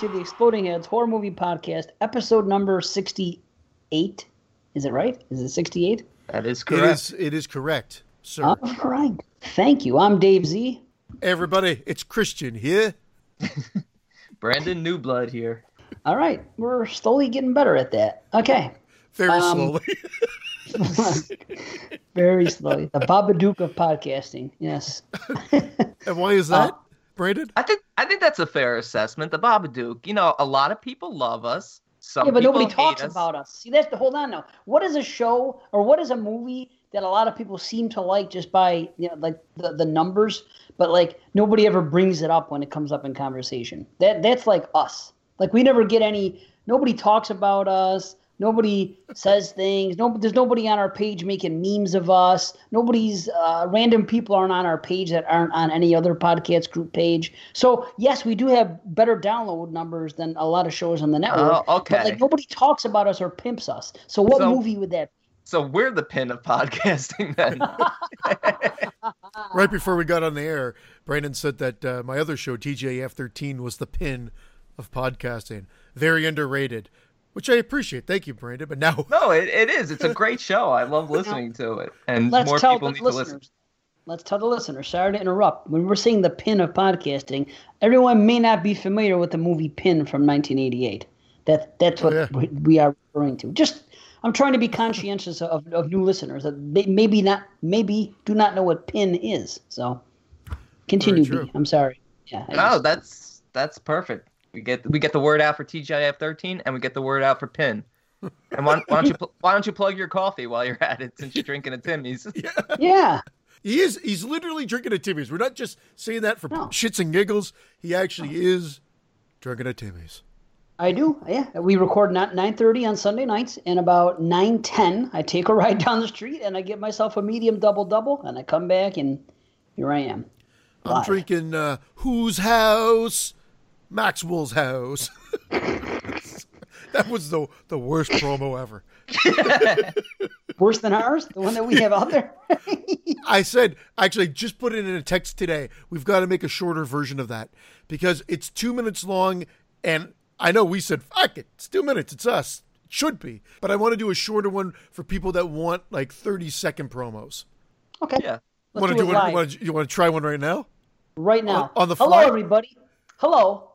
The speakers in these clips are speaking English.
welcome to the Exploding Heads Horror Movie Podcast, episode number 68. Is it right? Is it 68? That is correct. is, it is correct, sir. All right. Thank you. I'm Dave Z. Everybody, it's Christian here. Brandon Newblood here. All right. We're slowly getting better at that. Okay. Very Um, slowly. Very slowly. The Babadook of podcasting. Yes. and why is that, Brandon? I think I think that's a fair assessment. The Babadook. You know, a lot of people love us. Some yeah, but nobody talks us. about us. See, that's the hold on now. What is a show or what is a movie that a lot of people seem to like just by you know like the, the numbers, but like nobody ever brings it up when it comes up in conversation. That that's like us. Like we never get any. Nobody talks about us. Nobody says things. No, there's nobody on our page making memes of us. Nobody's uh, random people aren't on our page that aren't on any other podcast group page. So yes, we do have better download numbers than a lot of shows on the network. Oh, okay. But like nobody talks about us or pimps us. So what So- movie would that? be? So we're the pin of podcasting then. Right before we got on the air, Brandon said that uh, my other show, TGIF 13, was the pin of podcasting. Very underrated, which I appreciate. Thank you, Brandon. But now, no, it, it is. It's a great show. I love listening to it, and Let's more tell people the need to listeners. listen. Let's tell the listeners. Sorry to interrupt. When we're seeing the pin of podcasting, everyone may not be familiar with the movie Pin from 1988. That that's what Oh, yeah. we- we are referring to. Just I'm trying to be conscientious of, of new listeners that they maybe not maybe do not know what Pin is. So continue. Very true. B. I'm sorry. Yeah. I No, just- that's that's perfect. We get we get the word out for TGIF 13, and we get the word out for Pin. And why, why don't you pl- why don't you plug your coffee while you're at it since you're drinking a Timmy's? yeah. he is he's literally drinking a Timmy's. We're not just saying that for No. shits and giggles. He actually is drinking a Timmy's. I do. Yeah, we record not 9:30 on Sunday nights, and about 9:10, I take a ride down the street and I get myself a medium double double, and I come back and here I am. I'm drinking uh, whose house? Maxwell's house. that was the the worst promo ever. Worse than ours, the one that we have out there. I said, actually, just put it in a text today. We've got to make a shorter version of that because it's two minutes long. And I know we said, fuck it, it's two minutes, it's us. It should be. But I want to do a shorter one for people that want like 30 second promos. okay. Yeah. Let's Want to do do it one? live. You want to, you want to try one right now? right now. on the Hello, everybody. Hello,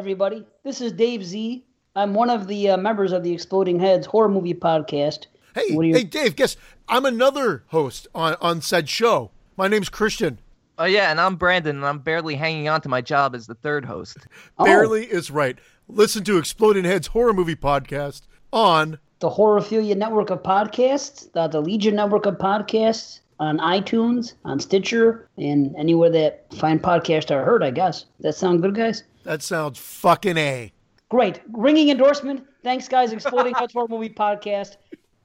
everybody. This is Dave Z. I'm one of the uh, members of the Exploding Heads horror movie podcast. Hey, What you- hey, Dave, guess I'm another host on, on said show. My name's Christian. Oh yeah, and I'm Brandon, and I'm barely hanging on to my job as the third host. Oh. Barely is right. Listen to Exploding Heads Horror Movie Podcast on the Horophilia network of podcasts, the, the Legion network of podcasts on iTunes, on Stitcher, and anywhere that fine podcasts are heard, I guess. That sound good, guys? That sounds fucking A. Great. Ringing endorsement. Thanks, guys. Exploding Heads Horror Movie Podcast.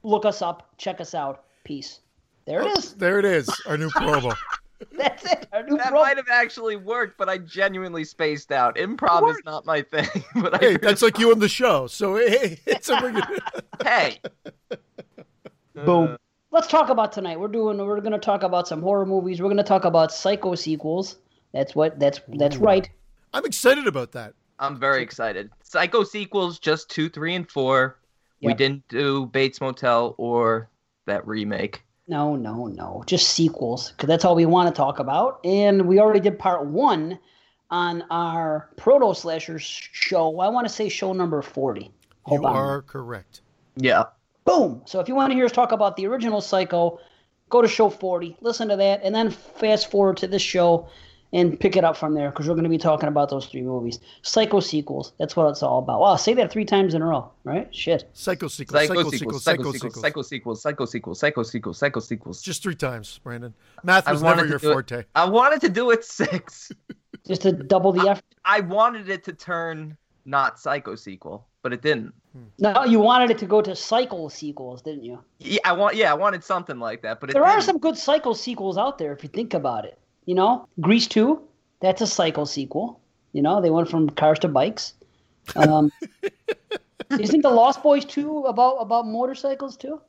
Look us up. Check us out. Peace. There it oh, is. There it is, our new promo. That's it. Our new That pro- might have actually worked, but I genuinely spaced out. Improv is not my thing. But I Hey, that's like you on the show. So hey, it's a ring. hey, Boom. Let's talk about tonight. We're doing. We're going to talk about some horror movies. We're going to talk about psycho sequels. That's what. That's that's right. I'm excited about that. I'm very excited. Psycho sequels, just two, three, and four. We didn't do Bates Motel or that remake. No, no, no. Just sequels, because that's all we want to talk about. And we already did part one on our Proto Slashers show. I want to say show number 40. Hold you on. are correct. Yeah. Boom. So if you want to hear us talk about the original Psycho, go to show 40, listen to that, and then fast forward to this show and pick it up from there because we're going to be talking about those three movies. Psycho sequels. That's what it's all about. Wow, say that three times in a row, right? Shit. Psycho sequels. Psycho sequels, psycho sequels, psycho sequels, psycho sequels, psycho sequels, psycho sequels. Just three times, Brandon. Math I was wanted never to your do it- forte. I wanted to do it six. Just to double the effort. I wanted it to turn not psycho sequel, but it didn't. Hmm. No, you wanted it to go to cycle sequels, didn't you? Yeah, I want. Yeah, I wanted something like that, but it There are didn't. some good cycle sequels out there if you think about it. You know, Grease 2, that's a cycle sequel. You know, they went from cars to bikes. Um, isn't the Lost Boys 2 about about motorcycles too?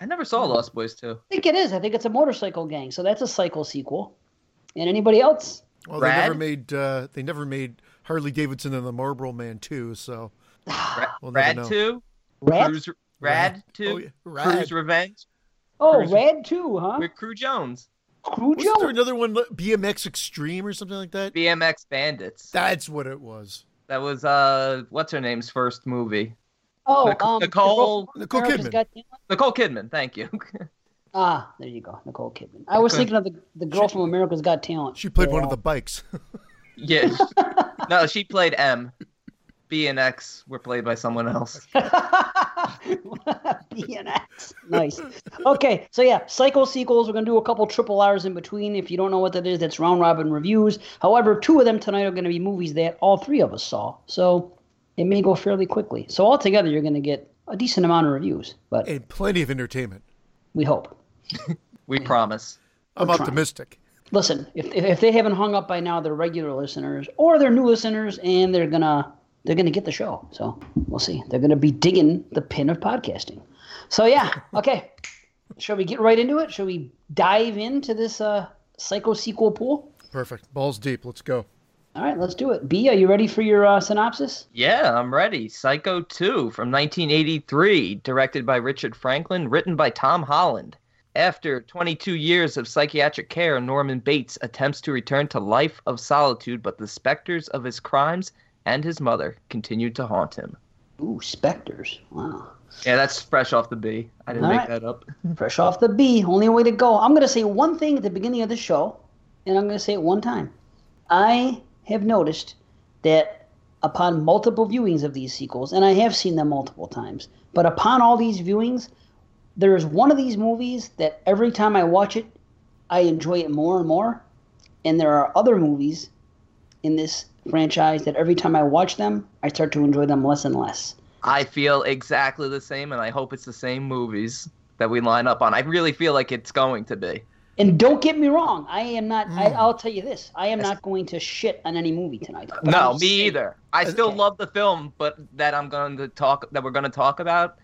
I never saw Lost Boys too. I think it is. I think it's a motorcycle gang, so that's a cycle sequel. And anybody else? Well, they never made. Uh, they never made Harley Davidson and the Marlboro Man too. So We'll Rad two, Rad? Cruise, Rad two, Oh, yeah. Rad. Cruise Revenge Oh, Cruise- Rad too, huh? with Cru Jones, Cru Wasn't there another one, BMX Extreme or something like that? BMX Bandits. That's what it was. That was uh, what's her name's first movie? Oh, Nic- um, Nicole- girl from Nicole Kidman. Got Talent? Nicole Kidman. Thank you. Ah, there you go, Nicole Kidman. I was thinking of the the girl from America's Got Talent. She played one of the bikes. yeah. No, she played M. B and X were played by someone else. B and X, Nice. Okay, so yeah, cycle sequels. We're gonna do a couple triple R's in between. If you don't know what that is, that's round robin reviews. However, two of them tonight are gonna be movies that all three of us saw, so it may go fairly quickly. So altogether, you're gonna get a decent amount of reviews, but and plenty of entertainment. we hope. We promise. I'm We're trying. optimistic. Listen, if if if they haven't hung up by now, they're regular listeners or they're new listeners, and they're gonna they're gonna get the show. So we'll see. They're gonna be digging the pin of podcasting. So yeah, okay. Shall we get right into it? Shall we dive into this uh, psycho sequel pool? Perfect. Balls deep. Let's go. All right, let's do it. B, are you ready for your uh, synopsis? Yeah, I'm ready. Psycho 2 from 1983, directed by Richard Franklin, written by Tom Holland. After 22 years of psychiatric care, Norman Bates attempts to return to life of solitude, but the specters of his crimes and his mother continued to haunt him. Ooh, specters. Wow. Yeah, that's fresh off the B. I didn't All make right. that up. Fresh off the B, only way to go. I'm going to say one thing at the beginning of the show, and I'm going to say it one time. I have noticed that upon multiple viewings of these sequels, and I have seen them multiple times, but upon all these viewings, there is one of these movies that every time I watch it, I enjoy it more and more. And there are other movies in this franchise that every time I watch them, I start to enjoy them less and less. I feel exactly the same, and I hope it's the same movies that we line up on. I really feel like it's going to be. And don't get me wrong, I am not. I, mm. I'll tell you this: I am not going to shit on any movie tonight. No, I'm me saying- either. I still love the film, but that I'm going to talk that we're going to talk about,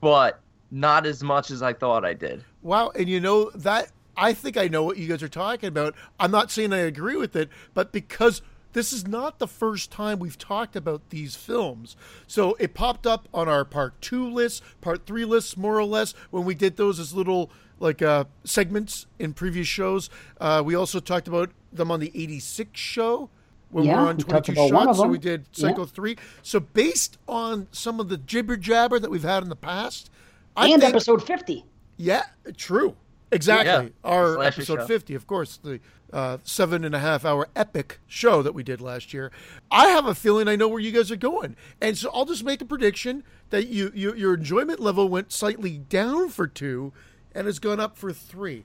but not as much as I thought I did. Wow, and you know that I think I know what you guys are talking about. I'm not saying I agree with it, but because this is not the first time we've talked about these films. So it popped up on our part 2 list, part 3 lists more or less when we did those as little like uh segments in previous shows. Uh we also talked about them on the 86 show when Yeah, we were on 22 about one of shots. So we did Yeah. Psycho 3. So based on some of the jibber jabber that we've had in the past, I And think episode fifty. yeah, true. Exactly. Yeah. Our Slasher episode show. 50, of course, the uh, seven and a half hour epic show that we did last year. I have a feeling I know where you guys are going. And so I'll just make a prediction that you, you your enjoyment level went slightly down for two and has gone up for three.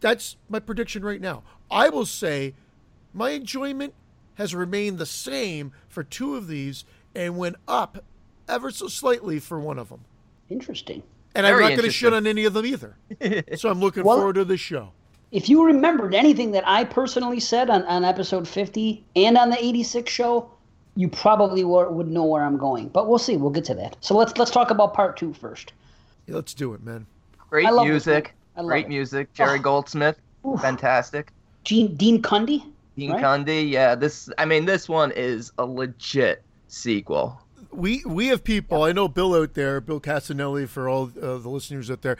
That's my prediction right now. I will say my enjoyment has remained the same for two of these and went up ever so slightly for one of them. Interesting. And Very I'm not going to shit on any of them either. so I'm looking Well- forward to the show. If you remembered anything that I personally said on, on episode fifty and on the eighty six show, you probably were, would know where I'm going. But we'll see. We'll get to that. So let's let's talk about part two first. Yeah, let's do it, man. Great I love music. I love Great it. music. Jerry Oh. Goldsmith. Oof. Fantastic. Gene, Dean Cundey. Dean Right? Cundey. Yeah, this I mean this one is a legit sequel. We we have people. I know Bill out there, Bill Casanelli, for all uh, the listeners out there.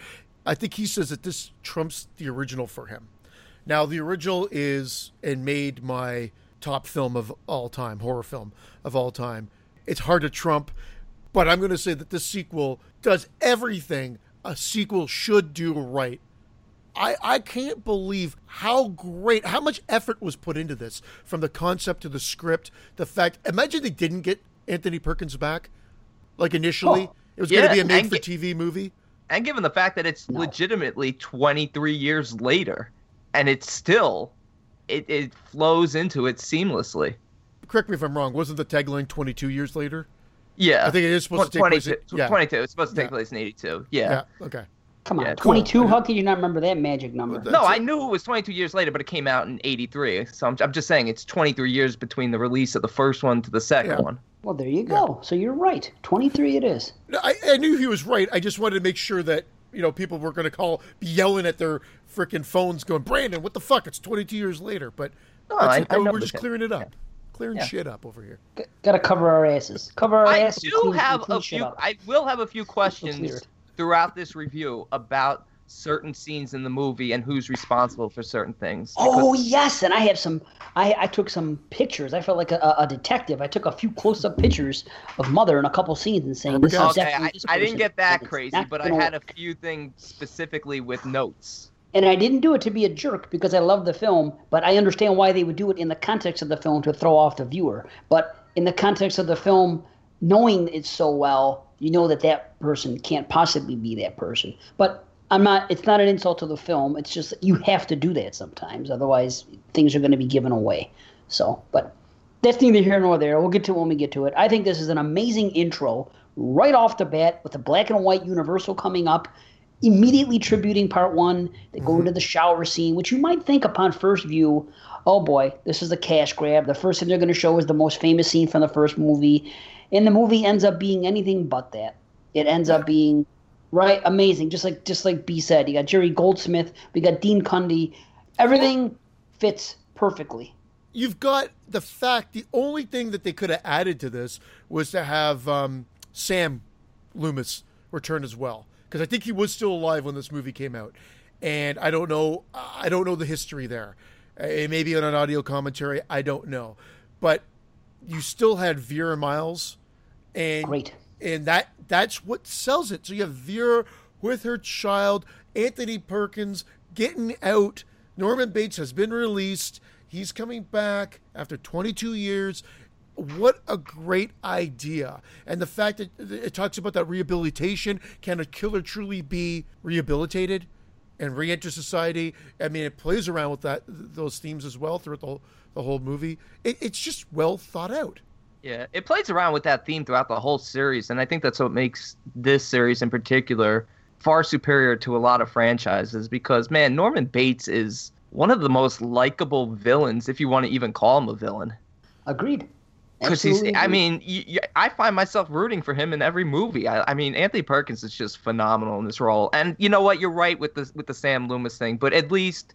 I think he says that this trumps the original for him. Now, the original is and made my top film of all time, horror film of all time. It's hard to trump, but I'm going to say that this sequel does everything a sequel should do right. I, I can't believe how great, how much effort was put into this from the concept to the script. The fact, imagine they didn't get Anthony Perkins back, like initially. Oh. it was going to be a made for TV movie. And given the fact that it's No. legitimately 23 years later and it's still it, it flows into it seamlessly. Correct me if I'm wrong. Wasn't the tagline 22 years later? Yeah. I think it is supposed to take place. 22, in- yeah. 22. It's supposed to take Yeah. place in 82. Yeah. Yeah. Okay. Come on, Yeah, twenty two. cool. How could you not remember that magic number? No, That's I knew it was 22 years later, but it came out in 83. So I'm, I'm just saying it's 23 years between the release of the first one to the second Yeah. one. Well, there you go. So you're right. Twenty three. It is. I, I knew he was right. I just wanted to make sure that you know people were going to call, be yelling at their freaking phones, going, "Brandon, what the fuck? It's 22 years later." But No, I- I we're just clearing it up. clearing Yeah. shit up over here. G- gotta cover our asses. Cover our I asses. do clean- have clean a few. I will have a few questions throughout this review about certain scenes in the movie and who's responsible for certain things. Oh yes, and I have some. I, I took some pictures. I felt like a, a detective. I took a few close-up pictures of mother in a couple scenes and saying this is Okay, I, this I didn't get that crazy, but I had a few things specifically with notes. And I didn't do it to be a jerk because I love the film, but I understand why they would do it in the context of the film to throw off the viewer. But in the context of the film, knowing it so well, you know that that person can't possibly be that person. But I'm not. It's not an insult to the film. It's just you have to do that sometimes, otherwise things are going to be given away. So, but that's neither here nor there. We'll get to it when we get to it. I think this is an amazing intro right off the bat with the black and white Universal coming up, immediately tributing part one. They go mm-hmm. into the shower scene, which you might think upon first view, oh boy, this is a cash grab. The first thing they're going to show is the most famous scene from the first movie. And the movie ends up being anything but that. It ends up being right amazing just like just like b said you got jerry goldsmith we got dean cundey everything fits perfectly You've got the fact the only thing that they could have added to this was to have um, Sam Loomis return as well because I think he was still alive when this movie came out, and I don't know I don't know the history there. It may be on an audio commentary. I don't know, but you still had Vera Miles, and Great. And that that's what sells it. So you have Vera with her child, Anthony Perkins getting out. Norman Bates has been released. He's coming back after 22 years. What a great idea. And the fact that it talks about that rehabilitation can a killer truly be rehabilitated and re enter society? I mean, it plays around with that those themes as well throughout the whole, the whole movie. It, it's just well thought out. Yeah, it plays around with that theme throughout the whole series, and I think that's what makes this series in particular far superior to a lot of franchises because, man, Norman Bates is one of the most likable villains, if you want to even call him a villain. agreed Because he's, I mean, I find myself rooting for him in every movie. I, I mean, Anthony Perkins is just phenomenal in this role. And you know what? You're right with the with the Sam Loomis thing, but at least,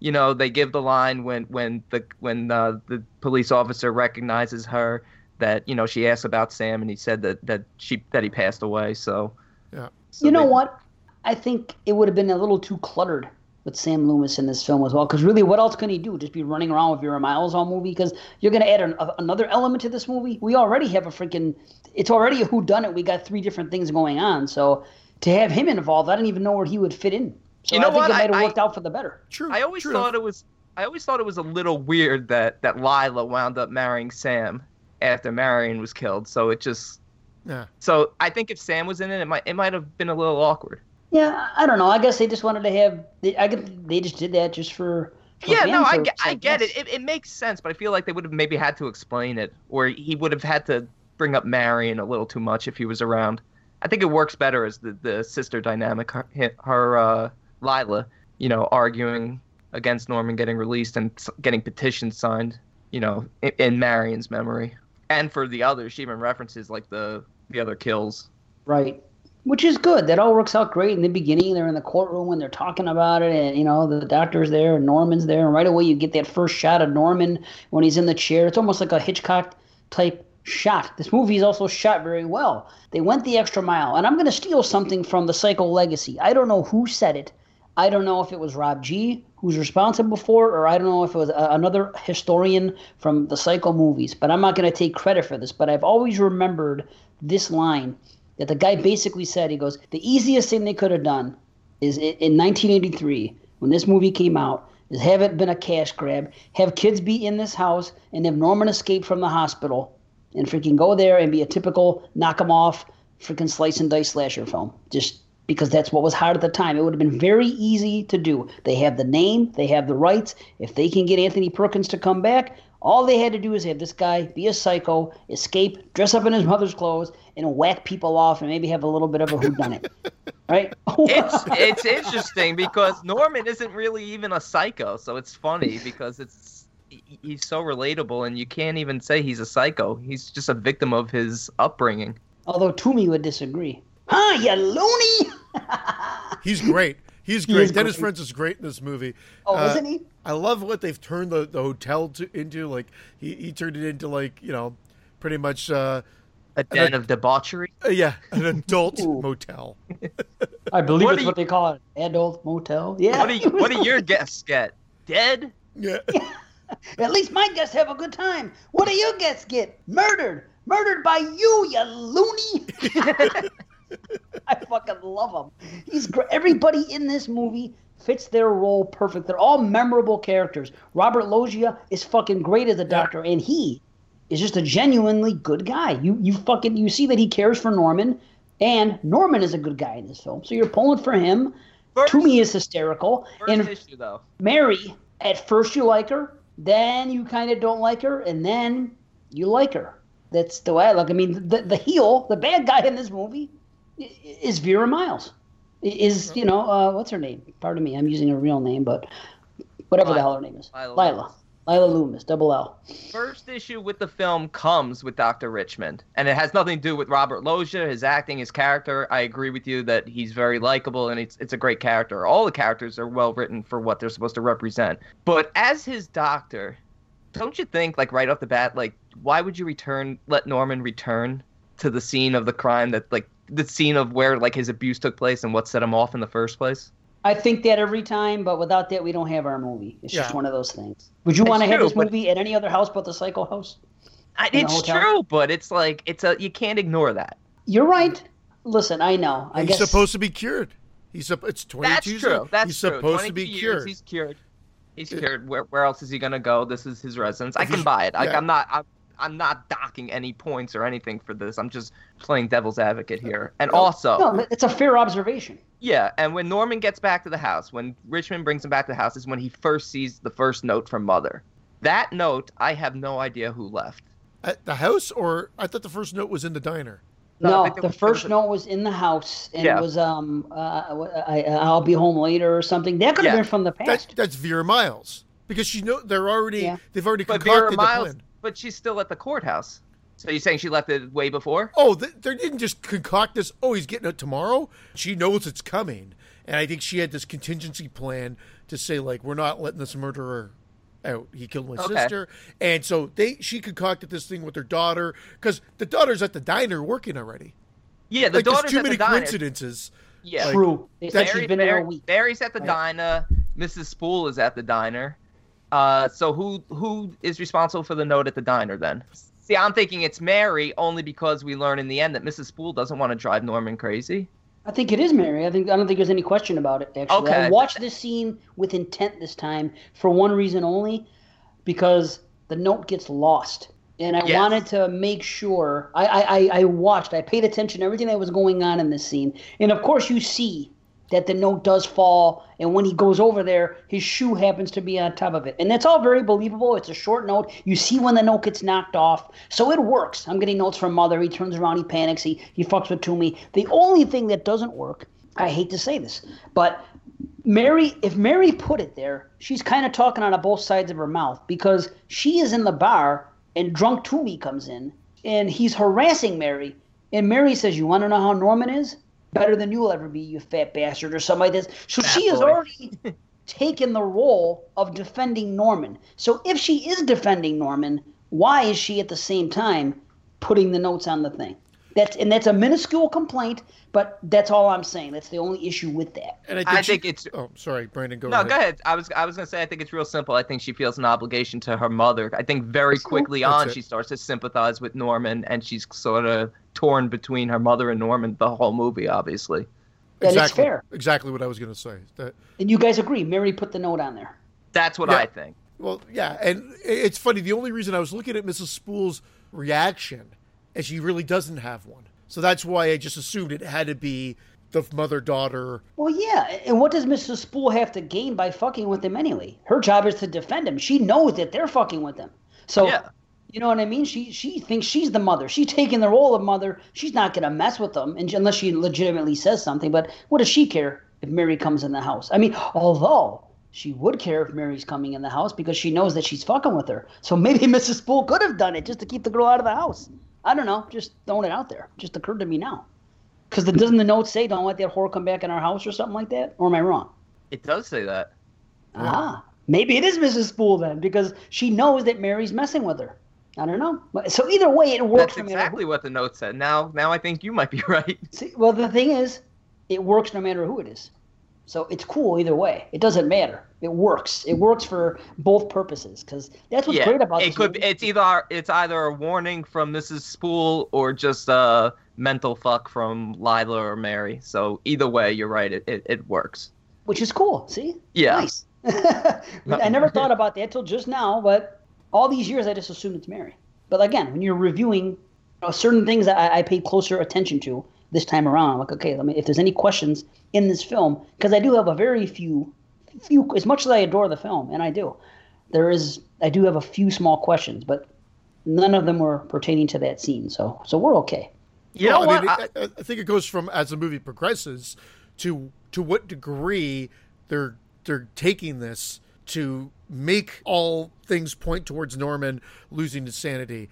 you know, they give the line when when the when uh, the police officer recognizes her that you know she asked about Sam, and he said that that she that he passed away. So, Yeah. so you know they- what? I think it would have been a little too cluttered with sam loomis in this film as well because really what else can he do? Just be running around with vera miles all movie? Because you're going to add an, a, another element to this movie? We already have a freaking it's already a who done it we got three different things going on. So to have him involved i don't even know where he would fit in. So You know i think what? it might have I- worked out for the better. True. I always true. thought it was I always thought it was a little weird that that Lila wound up marrying Sam after Marion was killed. So it just Yeah. so I think if Sam was in it, it might it might have been a little awkward. yeah i don't know i guess they just wanted to have they, i guess they just did that just for, for Yeah, no, I get, I get it. it. It makes sense, but I feel like they would have maybe had to explain it, or he would have had to bring up Marion a little too much if he was around. I think it works better as the, the sister dynamic. Her, her uh, Lila, you know, arguing against Norman getting released and getting petitions signed, you know, in, in Marion's memory. And for the others, she even references like the the other kills. Right. Which is good. That all works out great in the beginning. They're in the courtroom when they're talking about it, and you know the doctor's there and Norman's there, and right away you get that first shot of Norman when he's in the chair. It's almost like a Hitchcock type shot. This movie is also shot very well. They went the extra mile, and I'm going to steal something from the Psycho Legacy. I don't know who said it. I don't know if it was Rob G who's responsible for it, or I don't know if it was a, another historian from the Psycho movies. But I'm not going to take credit for this. But I've always remembered this line that the guy basically said. He goes, "The easiest thing they could have done is in 1983 when this movie came out." Is have it been a cash grab, have kids be in this house, and have Norman escape from the hospital, and freaking go there and be a typical knock 'em off, freaking slice and dice slasher film. Just because that's what was hard at the time. It would have been very easy to do. They have the name, they have the rights. If they can get Anthony Perkins to come back, all they had to do is have this guy be a psycho, escape, dress up in his mother's clothes, and whack people off, and maybe have a little bit of a whodunit, right? It's it's interesting because Norman isn't really even a psycho, so it's funny because it's he's so relatable, and you can't even say he's a psycho. He's just a victim of his upbringing. Although Toomey would disagree. Huh, you loony! He's great. He's great. is Dennis great. Francis is great in this movie. Oh, Uh, isn't he? I love what they've turned the, the hotel to, into. Like he, he turned it into like you know, pretty much uh, A den of debauchery. uh, yeah, an adult motel. I believe What it's do what they call it, adult motel. Yeah. What do you, what do your guests get? Dead? Yeah, At least my guests have a good time. What do your guests get? Murdered. Murdered by you, you loony. I fucking love him. He's great. Everybody in this movie fits their role perfect. They're all memorable characters. Robert Loggia is fucking great as a doctor, and he is just a genuinely good guy. You you fucking you see that he cares for Norman, and Norman is a good guy in this film. So you're pulling for him. First, Toomey is hysterical, first and issue though. Mary, at first you like her, then you kind of don't like her, and then you like her. That's the way I look. I mean, the, the heel, the bad guy in this movie, is Vera Miles. Is you know uh, what's her name? Pardon me, I'm using her real name, but whatever the hell her name is, Lila Lila, Loomis. Lila Loomis, double L. First issue with the film comes with Dr. Richmond, and it has nothing to do with Robert Loggia, his acting, his character. I agree with you that he's very likable and it's, it's a great character. All the characters are well written for what they're supposed to represent. But as his doctor, don't you think, like right off the bat, like why would you return, let Norman return to the scene of the crime that, like, the scene of where like his abuse took place and what set him off in the first place? I think that every time, but without that, we don't have our movie. It's just one of those things. Would you want to have true, this but- movie at any other house but the Psycho House? I, it's true, but it's like it's a you can't ignore that. You're right. Listen, I know. I he's guess supposed to be cured. He's sup- it's twenty That's two. true. That's he's true. supposed to be years, cured. He's cured. He's cured. Where, where else is he gonna go? This is his residence. I can buy it. Like yeah. I'm not. I'm, I'm not docking any points or anything for this. I'm just playing devil's advocate here. And also, no. It's a fair observation. yeah. And when Norman gets back to the house, when Richmond brings him back to the house, is when he first sees the first note from Mother. That note, I have no idea who left. At the house, or I thought the first note was in the diner. No, No, the was- first was a- note was in the house, and Yeah. it was um, uh, I, I'll be home later or something. That could have Yeah. been from the That, past. that's Vera Miles because she know they're already Yeah. they've already But concocted Vera the Miles, plan. But she's still at the courthouse. So you're saying she left it way before? Oh, they, they didn't just concoct this. Oh, he's getting it tomorrow. She knows it's coming, and I think she had this contingency plan to say like, we're not letting this murderer out. He killed my Okay. sister, and so they she concocted this thing with her daughter because the daughter's at the diner working already. Yeah, the like, daughter's too at many the diner. coincidences. Yeah, like- True. They said Mary- she's been there a week. Mary's at the Right. diner. Mrs. Spool is at the diner. Uh, so who who is responsible for the note at the diner then? See, I'm thinking it's Mary only because we learn in the end that Mrs. Spool doesn't want to drive Norman crazy. I think it is Mary. I think I don't think there's any question about it. Actually, I Okay. watched this scene with intent this time for one reason only, because the note gets lost, and I Yes. wanted to make sure. I, I I I watched. I paid attention to everything that was going on in this scene, and of course you see that the note does fall, and when he goes over there, his shoe happens to be on top of it, and that's all very believable. It's a short note. You see when the note gets knocked off, so it works. I'm getting notes from Mother. He turns around, he panics, he he fucks with Toomey. The only thing that doesn't work, I hate to say this, but Mary, if Mary put it there, she's kind of talking out of both sides of her mouth because she is in the bar and drunk Toomey comes in and he's harassing Mary. And Mary says, You want to know how Norman is? Better than you'll ever be, you fat bastard, or something like this. So Fat she has boy. already taken the role of defending Norman. So if she is defending Norman, why is she at the same time putting the notes on the thing? That's and that's a minuscule complaint, but that's all I'm saying. That's the only issue with that. And I think, I she- think it's- Oh, sorry, Brandon. Go No, ahead. go ahead. I was I was gonna say I think it's real simple. I think she feels an obligation to her mother. I think very quickly That's on it. she starts to sympathize with Norman, and she's sort of torn between her mother and Norman the whole movie, obviously. That is exactly, fair. Exactly what I was going to say. That And you guys agree, Mary put the note on there. That's what Yeah. I think. Well, yeah, and it's funny. The only reason I was looking at Mrs. Spool's reaction is she really doesn't have one. So that's why I just assumed it had to be the mother daughter. Well, yeah. And what does Mrs. Spool have to gain by fucking with him anyway? Her job is to defend him. She knows that they're fucking with him. So, Yeah. you know what I mean? She she thinks she's the mother. She's taking the role of mother. She's not gonna mess with them unless she legitimately says something. But what does she care if Mary comes in the house? I mean, although she would care if Mary's coming in the house because she knows that she's fucking with her. So maybe Mrs. Spool could have done it just to keep the girl out of the house. I don't know. Just throwing it out there. Just occurred to me now. Because doesn't the note say don't let that whore come back in our house or something like that? Or am I wrong? It does say that. Ah, maybe it is Mrs. Spool then, because she knows that Mary's messing with her. I don't know. So either way, it works. That's exactly what the note said. Now, now I think you might be right. See, well, the thing is, it works no matter who it is. So it's cool either way. It doesn't matter. It works. It works for both purposes because that's what's yeah, great about it. Could movie. it's either it's either a warning from Mrs. Spool or just a mental fuck from Lila or Mary. So either way, you're right. It it, it works. Which is cool. See? Yeah. Nice. I never thought about that till just now, but all these years I just assumed it's Mary. But again, when you're reviewing you know, certain things that I, I paid closer attention to this time around, I'm like, okay, let me, if there's any questions in this film, because I do have a very few, few, as much as I adore the film, and I do, there is, I do have a few small questions, but none of them were pertaining to that scene. So, so we're okay. You know Well, what? I, mean, I, I think it goes from as the movie progresses to to what degree they're they're taking this to make all things point towards Norman losing his sanity.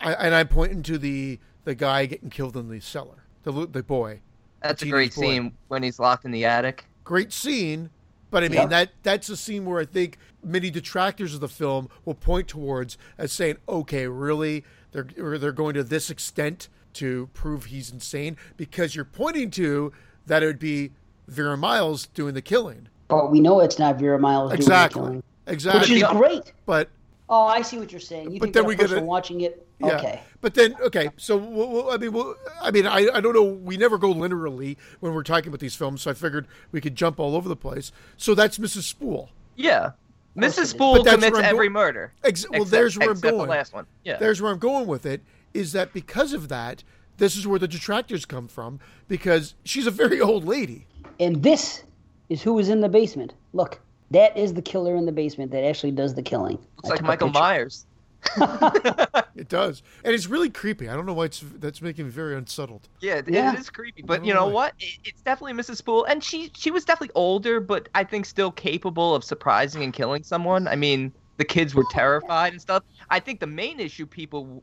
I, and I'm pointing to the the guy getting killed in the cellar, the lo- the boy. That's a great boy. scene when he's locked in the attic. Great scene, but I mean Yeah. that that's a scene where I think many detractors of the film will point towards as saying, okay, really, they're they're going to this extent to prove he's insane because you're pointing to that it would be Vera Miles doing the killing. But we know it's not Vera Miles doing the Exactly. killing, Exactly. which is great. but Oh, I see what you're saying. You But think then that we a get person a- watching it? Yeah. Okay. But then, okay, so we'll, we'll- I mean, we'll, I mean, I, I don't know. We never go linearly when we're talking about these films, so I figured we could jump all over the place. So that's Mrs. Spool. Yeah. Mrs. Spool commits every murder. Ex- well, Except- there's where I'm going. The last one. Yeah. There's where I'm going with it. Is that because of that? This is where the detractors come from because she's a very old lady. And this is who is in the basement. Look, that is the killer in the basement that actually does the killing. Looks I like Michael. Myers. It does, and it's really creepy. I don't know why it's that's making me very unsettled. Yeah, Yeah. it is creepy, but you know boy. what? It, it's definitely Mrs. Spool, and she she was definitely older, but I think still capable of surprising and killing someone. I mean, the kids were terrified and stuff. I think the main issue people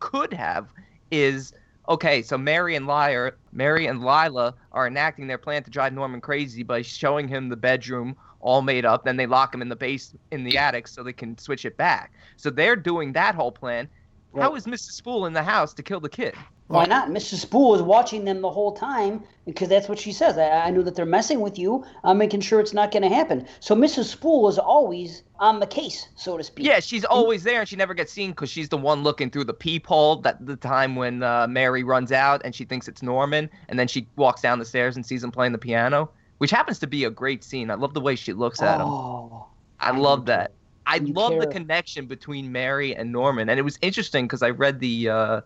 could have is okay. So Mary and Liar, Mary and Lila are enacting their plan to drive Norman crazy by showing him the bedroom all made up. Then they lock him in the base in the attic so they can switch it back. So they're doing that whole plan. How Right. is Mrs. Spool in the house to kill the kid? Why not? Mrs. Spool is watching them the whole time because that's what she says. I, I knew that they're messing with you. I'm making sure it's not going to happen. So Mrs. Spool is always on the case, so to speak. Yeah, she's always there, and she never gets seen because she's the one looking through the peephole. That the time when uh, Mary runs out and she thinks it's Norman, and then she walks down the stairs and sees him playing the piano, which happens to be a great scene. I love the way she looks at him. Oh, I I love that. I You love the connection between Mary and Norman, and it was interesting because I read the uh,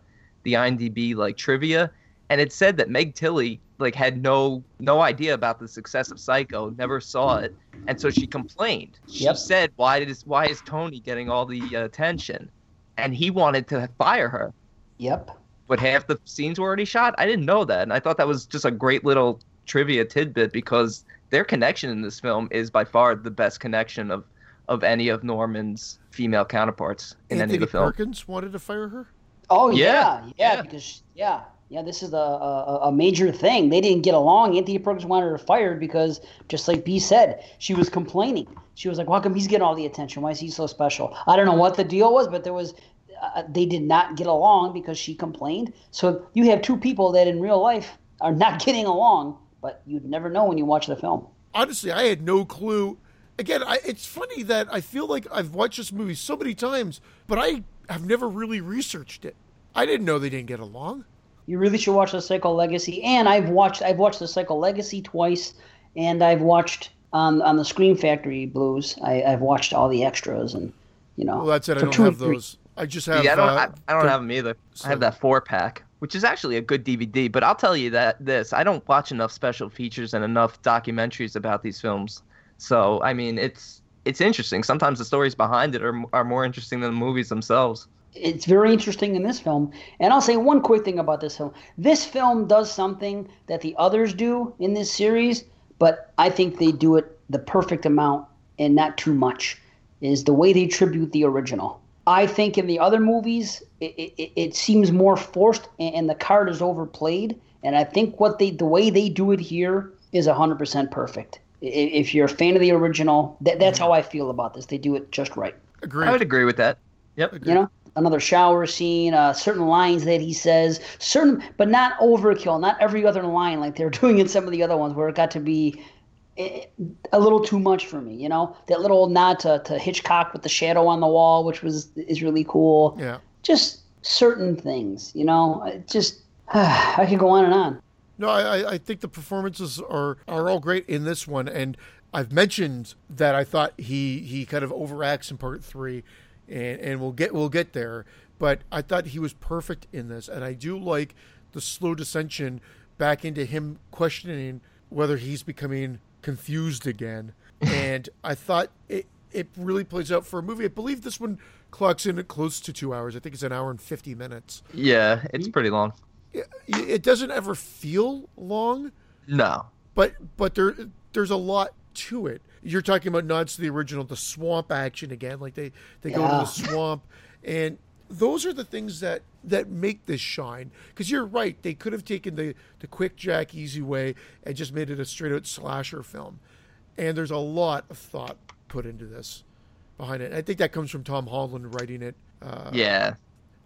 the IMDb like trivia, and it said that Meg Tilly like had no no idea about the success of Psycho, never saw it, and so she complained. She Yep. said, "Why did why is Tony getting all the uh, attention?" And he wanted to fire her, yep. but half the scenes were already shot. I didn't know that, and I thought that was just a great little trivia tidbit because their connection in this film is by far the best connection of of any of Norman's female counterparts in any of the film. Perkins wanted to fire her. Oh Yeah, yeah, yeah, yeah. because yeah, yeah, this is a, a a major thing. They didn't get along. Anthony Perkins wanted her fired because, just like B said, she was complaining. She was like, "Why come he's getting all the attention? Why is he so special?" I don't know what the deal was, but there was. Uh, they did not get along because she complained. So you have two people that in real life are not getting along, but you'd never know when you watch the film. honestly, I had no clue. Again, I, it's funny that I feel like I've watched this movie so many times, but I have never really researched it. I didn't know they didn't get along. You really should watch the Psycho Legacy. And I've watched I've watched the Psycho Legacy twice, and I've watched on on the Scream Factory Blues. I, I've watched all the extras, and you know. Well, that's it. I don't have those. I just have. yeah, I don't. uh, I, I don't the- have them either. I have that four pack, which is actually a good DVD. But I'll tell you that this, I don't watch enough special features and enough documentaries about these films. So I mean, it's it's interesting. Sometimes the stories behind it are are more interesting than the movies themselves. it's very interesting in this film. And I'll say one quick thing about this film. This film does something that the others do in this series, but I think they do it the perfect amount and not too much. Is the way they tribute the original. I think in the other movies, it, it, it seems more forced and, and the card is overplayed. And I think what they the way they do it here is 100% perfect. If you're a fan of the original, that, that's how I feel about this. They do it just right. Agreed. I would agree with that. Yep. You know, another shower scene, uh, certain lines that he says, certain, but not overkill. Not every other line like they're doing in some of the other ones where it got to be a little too much for me. You know, that little nod to, to Hitchcock with the shadow on the wall, which was is really cool. Yeah. Just certain things. You know, it just I could go on and on. No, I, I think the performances are, are all great in this one, and I've mentioned that I thought he, he kind of overacts in part three, and, and we'll get we'll get there. But I thought he was perfect in this, and I do like the slow descension back into him questioning whether he's becoming confused again. and I thought it it really plays out for a movie. I believe this one clocks in at close to two hours. I think it's an hour and fifty minutes. Yeah, it's pretty long. It, it doesn't ever feel long No. but but there there's a lot to it. You're talking about nods to the original, the swamp action again, like they they go to the swamp, and those are the things that that make this shine. Because you're right, they could have taken the the quick jack easy way and just made it a straight out slasher film, and there's a lot of thought put into this behind it. And I think that comes from Tom Holland writing it. Uh, Yeah.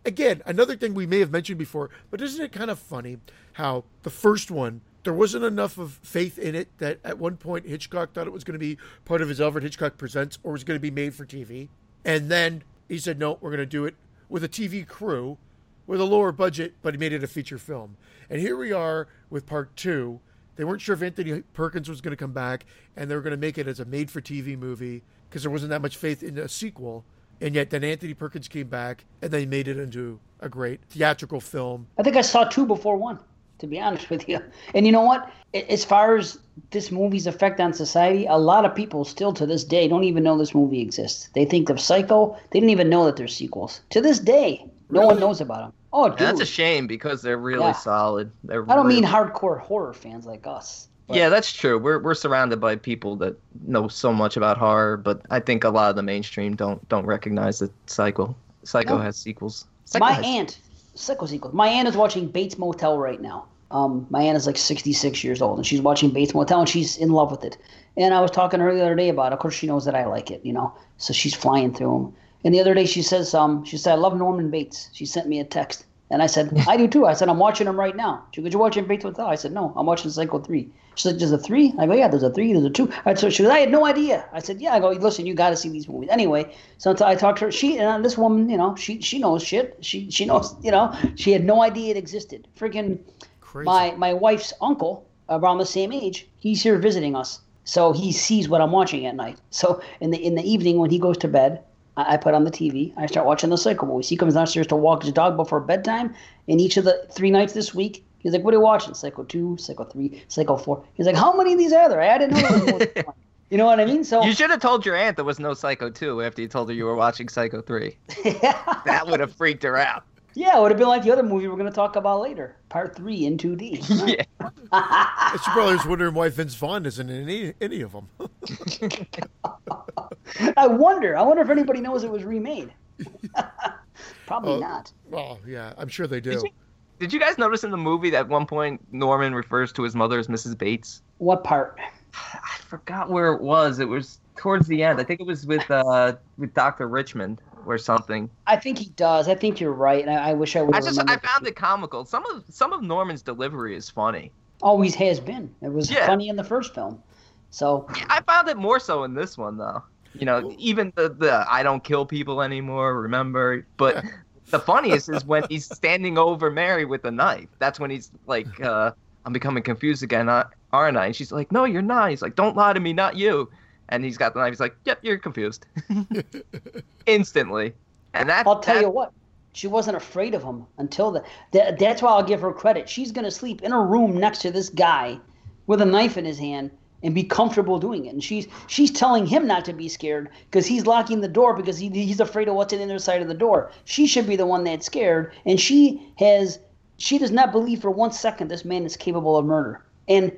again, another thing we may have mentioned before, but isn't it kind of funny how the first one there wasn't enough of faith in it that at one point Hitchcock thought it was going to be part of his Alfred Hitchcock Presents or was going to be made for TV, and then he said no, we're going to do it with a TV crew with a lower budget, but he made it a feature film. And here we are with part two. They weren't sure if Anthony Perkins was going to come back, and they were going to make it as a made-for-TV movie because there wasn't that much faith in a sequel. And yet, then Anthony Perkins came back, and they made it into a great theatrical film. I think I saw two before one, to be honest with you. And you know what? As far as this movie's effect on society, a lot of people still to this day don't even know this movie exists. They think of Psycho. They didn't even know that there's sequels. To this day, no one knows about them. Oh, dude. That's a shame because they're really Yeah. solid. They're I don't really- mean hardcore horror fans like us. but- Yeah, that's true. We're we're surrounded by people that know so much about horror, but I think a lot of the mainstream don't don't recognize that Psycho. Psycho No. has sequels. Psycho My has- aunt, Psycho sequels. My aunt is watching Bates Motel right now. Um, my aunt is like 66 years old, and she's watching Bates Motel, and she's in love with it. And I was talking to her the other day about it. Of course, she knows that I like it, you know. So she's flying through them. And the other day, she says, um, she said, I love Norman Bates. She sent me a text. And I said, I do too. I said, I'm watching them right now. She goes, You're watching Bates Motel? I said, No, I'm watching Psycho 3. She said, There's a 3? I go, Yeah, there's a 3, there's a 2. I so she goes, I had no idea. I said, Yeah. I go, Listen, you got to see these movies. Anyway, so until I talked to her, she, and this woman, you know, she she knows shit. She she knows, you know, she had no idea it existed. Freaking Crazy. my my wife's uncle around the same age he's here visiting us so he sees what i'm watching at night so in the in the evening when he goes to bed i, I put on the tv i start watching the psycho movies he comes downstairs to walk his dog before bedtime and each of the three nights this week he's like what are you watching psycho 2 psycho 3 psycho 4 he's like how many of these are there i didn't know there was more than one. you know what i mean so You should have told your aunt there was no Psycho 2 after you told her you were watching Psycho 3. That would have freaked her out. Yeah it would have been like the other movie we're going to talk about later part 3 in 2d Yeah. She probably was wondering why Vince Vaughn isn't in any, any of them. i wonder i wonder if anybody knows it was remade probably Oh. not oh, yeah, I'm sure they do. Did you, did you guys notice in the movie that at one point Norman refers to his mother as Mrs. Bates? What part? I forgot where it was. It was towards the end. I think it was with uh with Dr. Richmond or something. I think he does. I think you're right. and I, I wish I would. I just I found it comical. Some of some of Norman's delivery is funny. always has been. It was Yeah. funny in the first film. So I found it more so in this one though. You know, even the the I don't kill people anymore. Remember, but the funniest is when he's standing over Mary with a knife. That's when he's like, uh, "I'm becoming confused again, aren't I?" And she's like, "No, you're not." He's like, "Don't lie to me, not you." And he's got the knife. He's like, "Yep, you're confused." Instantly, and that I'll tell that- you what. She wasn't afraid of him until the. That, that's why I'll give her credit. She's gonna sleep in a room next to this guy, with a knife in his hand, and be comfortable doing it. And she's she's telling him not to be scared because he's locking the door because he, he's afraid of what's on the other side of the door. She should be the one that's scared, and she has she does not believe for one second this man is capable of murder. And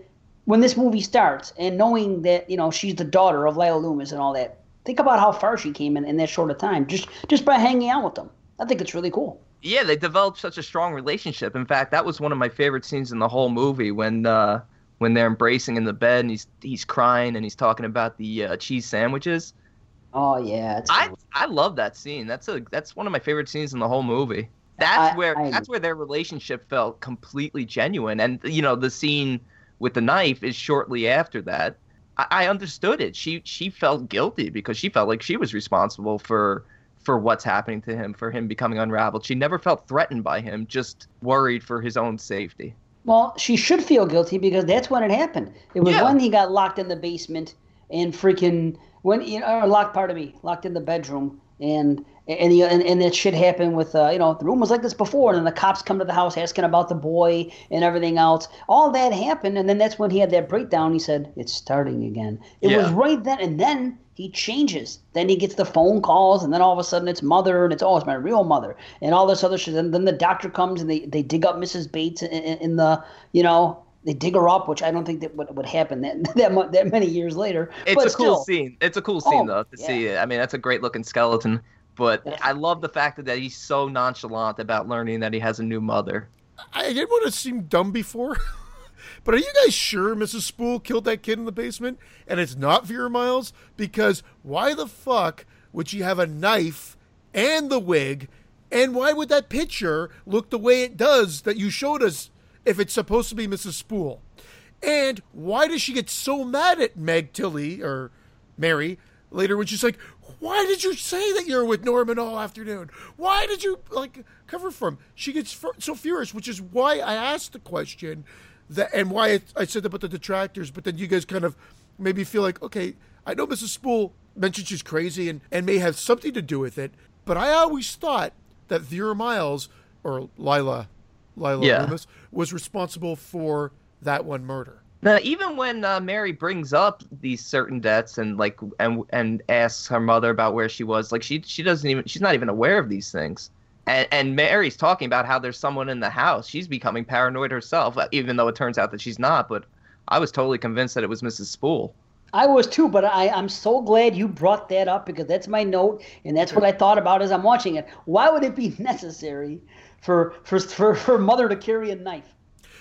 when this movie starts, and knowing that you know she's the daughter of Lila Loomis and all that, think about how far she came in in that short of time just just by hanging out with them. I think it's really cool. Yeah, they developed such a strong relationship. In fact, that was one of my favorite scenes in the whole movie when uh, when they're embracing in the bed and he's he's crying and he's talking about the uh, cheese sandwiches. Oh yeah, I cool. I love that scene. That's a that's one of my favorite scenes in the whole movie. That's I- where I that's where their relationship felt completely genuine. And you know, the scene with the knife is shortly after that. I, I understood it. She she felt guilty because she felt like she was responsible for for what's happening to him, for him becoming unraveled. She never felt threatened by him, just worried for his own safety. Well, she should feel guilty because that's when it happened. It was Yeah. when he got locked in the basement and freaking when you know, or locked. of me, locked in the bedroom and and the, and, and that shit happened with uh, you know the room was like this before and then the cops come to the house asking about the boy and everything else. All that happened and then that's when he had that breakdown. He said it's starting again. It was right then and then he changes. Then he gets the phone calls, and then all of a sudden it's mother, and it's oh, it's my real mother, and all this other shit. And then the doctor comes, and they, they dig up Mrs. Bates in, in, the you know they dig her up, which I don't think that would, would happen that that, mu- that many years later. It's but a cool scene. It's a cool scene Oh, though to yeah. see it. I mean, that's a great looking skeleton. But Yeah. I love the fact that, that he's so nonchalant about learning that he has a new mother. I didn't want to seem dumb before, but are you guys sure Mrs. Spool killed that kid in the basement and it's not Vera Miles? Because why the fuck would she have a knife and the wig? And why would that picture look the way it does that you showed us if it's supposed to be Mrs. Spool? And why does she get so mad at Meg Tilly or Mary later when she's like, "Why did you say that you're with Norman all afternoon? Why did you like cover for him?" She gets so furious, which is why I asked the question that and why I, I said about the detractors. But then you guys kind of made me feel like, okay, I know Mrs. Spool mentioned she's crazy and and may have something to do with it, but I always thought that Vera Miles or Lila, Lila Yeah. Loomis was responsible for that one murder. Now, even when uh, Mary brings up these certain debts and like and and asks her mother about where she was, like she she doesn't even she's not even aware of these things. And and Mary's talking about how there's someone in the house. She's becoming paranoid herself, uh, even though it turns out that she's not. But I was totally convinced that it was Mrs. Spool. I was too, but I, I'm so glad you brought that up because that's my note, and that's what I thought about as I'm watching it. Why would it be necessary for for for, for mother to carry a knife?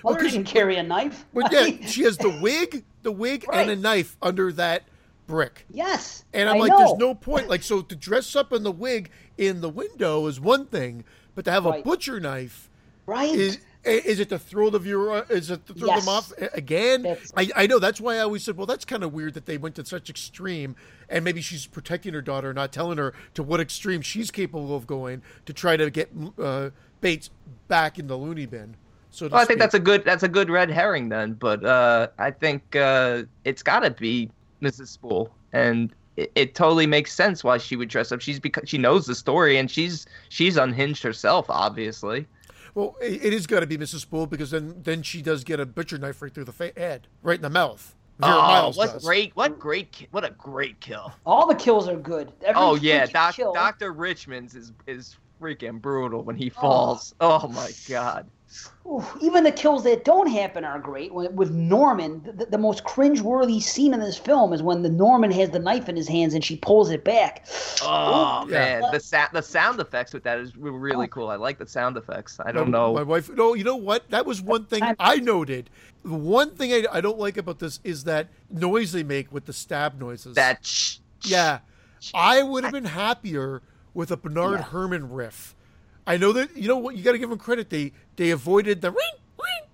Well, Mother 'cause- didn't carry a knife. But yeah, she has the wig, the wig, and a knife under that brick. yes, And I'm I like, know. there's no point. Like, so to dress up in the wig in the window is one thing, but to have a butcher knife right. is is it to throw the viewer? Is it to throw Yes. them off again? That's- I, I know that's why I always said, well, that's kind of weird that they went to such extreme, and maybe she's protecting her daughter, not telling her to what extreme she's capable of going to try to get uh, Bates back in the loony bin. So Well, I think that's a good that's a good red herring then. But uh, I think uh, it's got to be Mrs. Spool, and it, it totally makes sense why she would dress up. She's because she knows the story, and she's she's unhinged herself, obviously. Well, it, it is got to be Mrs. Spool because then then she does get a butcher knife right through the fa- head, right in the mouth. Vera oh, Miles what does. great! What great! ki- What a great kill! All the kills are good. Every Oh yeah, Doc, Doctor Richmond's is is freaking brutal when Oh. he falls. Oh, my god! Ooh, even the kills that don't happen are great. With Norman, the, the most cringe-worthy scene in this film is when the Norman has the knife in his hands and she pulls it back. Oh Yeah. man, the sa- the sound effects with that is re- really Oh. cool. I like the sound effects. I don't know. My wife. No, you know what? That was one thing I noted. The one thing I, I don't like about this is that noise they make with the stab noises. that sh- Yeah, I would have been happier with a Bernard Yeah. Herrmann riff. I know that you know what you got to give them credit. They they avoided the ring ring,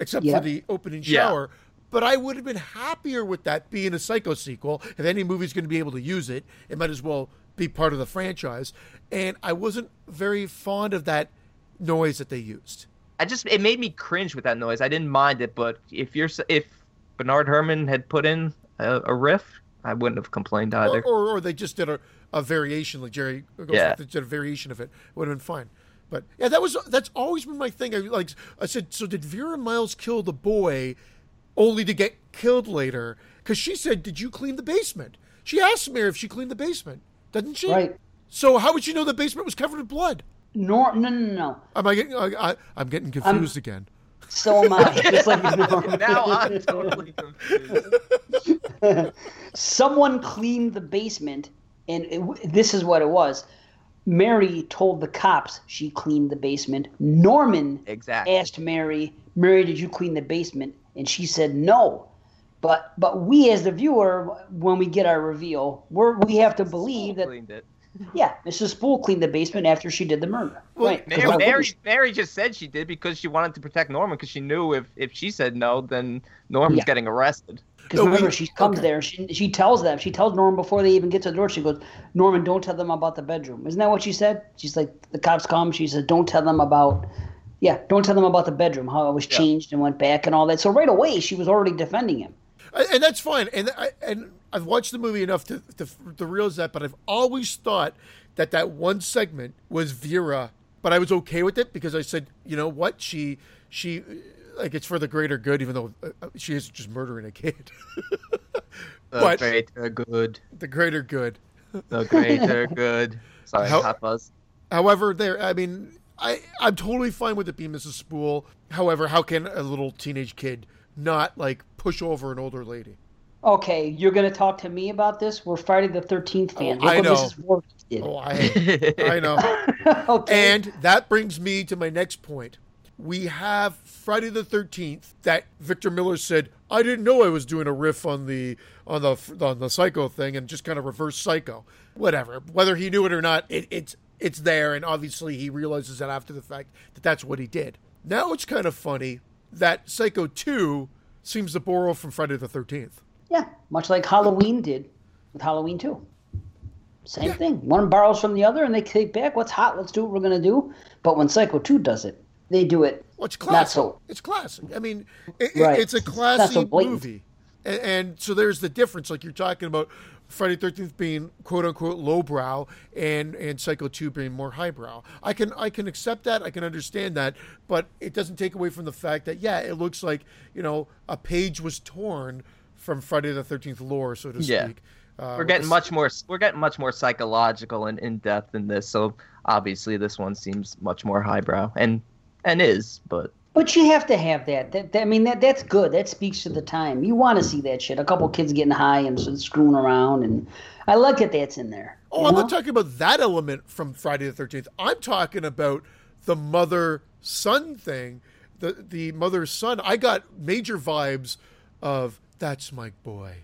except Yep. for the opening Yeah. shower. But I would have been happier with that being a Psycho sequel. If any movie's going to be able to use it, it might as well be part of the franchise. And I wasn't very fond of that noise that they used. I just it made me cringe with that noise. I didn't mind it, but if you're if Bernard Herrmann had put in a, a riff, I wouldn't have complained Or, either. or, or they just did a, a variation, like Jerry goes Yeah. with, they did a variation of it. Would have been fine. But yeah, that was that's always been my thing. I like I said, so did Vera Miles kill the boy only to get killed later? Because she said, "Did you clean the basement?" She asked Mary if she cleaned the basement, doesn't she? Right. So how would she know the basement was covered in blood? No, no, no, no. Am I getting? I, I, I'm getting confused again. So am I. Just like Norman. now I'm totally confused. someone cleaned the basement and it, this is what it was Mary told the cops she cleaned the basement. Norman Exactly. asked Mary, Mary, did you clean the basement? And she said no. But but we as the viewer, when we get our reveal, we're, we have to believe that Cleaned it. yeah, Mrs. Spool cleaned the basement after she did the murder. Well, right. 'cause Mary, Mary. Mary just said she did because she wanted to protect Norman because she knew if, if she said no, then Norman's Yeah. getting arrested. Because No, we- remember, she comes okay. there. She she tells them. She tells Norman before they even get to the door. She goes, "Norman, don't tell them about the bedroom." Isn't that what she said? She's like, the cops come. She says, "Don't tell them about." Yeah, don't tell them about the bedroom. How it was Yeah. changed and went back and all that. So right away, she was already defending him. And and that's fine. And I, and I've watched the movie enough to, to to realize that. But I've always thought that that one segment was Vera. But I was okay with it because I said, you know what, she she like it's for the greater good, even though uh, she is just murdering a kid. The But- greater good. the greater good. The greater good. Sorry, How- hot buzz. However, there. I mean, I I'm totally fine with it being Mrs. Spool. However, how can a little teenage kid not like push over an older lady? Okay, you're gonna talk to me about this? We're Friday the Thirteenth fans. Oh, I know. Mrs. Did. Oh, I I know. okay. And that brings me to my next point. We have Friday the Thirteenth that Victor Miller said, "I didn't know I was doing a riff on the on the on the Psycho thing and just kind of reverse Psycho." Whatever, whether he knew it or not, it, it's it's there, and obviously he realizes that after the fact that that's what he did. Now it's kind of funny that Psycho Two seems to borrow from Friday the Thirteenth. Yeah, much like Halloween did with Halloween 2. Same thing. One borrows from the other and they take back what's hot, let's do what we're going to do. But when Psycho 2 does it, they do it Well, it's not classic. so. It's classic. I mean, it, it- Right. it's a It's not classy so movie, and, and so there's the difference. Like you're talking about Friday Thirteenth being quote unquote lowbrow, and and Psycho Two being more highbrow. I can I can accept that. I can understand that, but it doesn't take away from the fact that yeah, it looks like you know a page was torn from Friday the Thirteenth lore, so to Yeah. speak. Uh, We're getting much more. We're getting much more psychological and in depth in this. So obviously, this one seems much more highbrow and and is, but But you have to have that. that, that- I mean, that that's good. That speaks to the time. You want to see that shit. A couple kids getting high and screwing around, and I like that that's in there. Oh, you I'm know? not talking about that element from Friday the Thirteenth. I'm talking about the mother son thing. The the mother son. I got major vibes of that's my boy.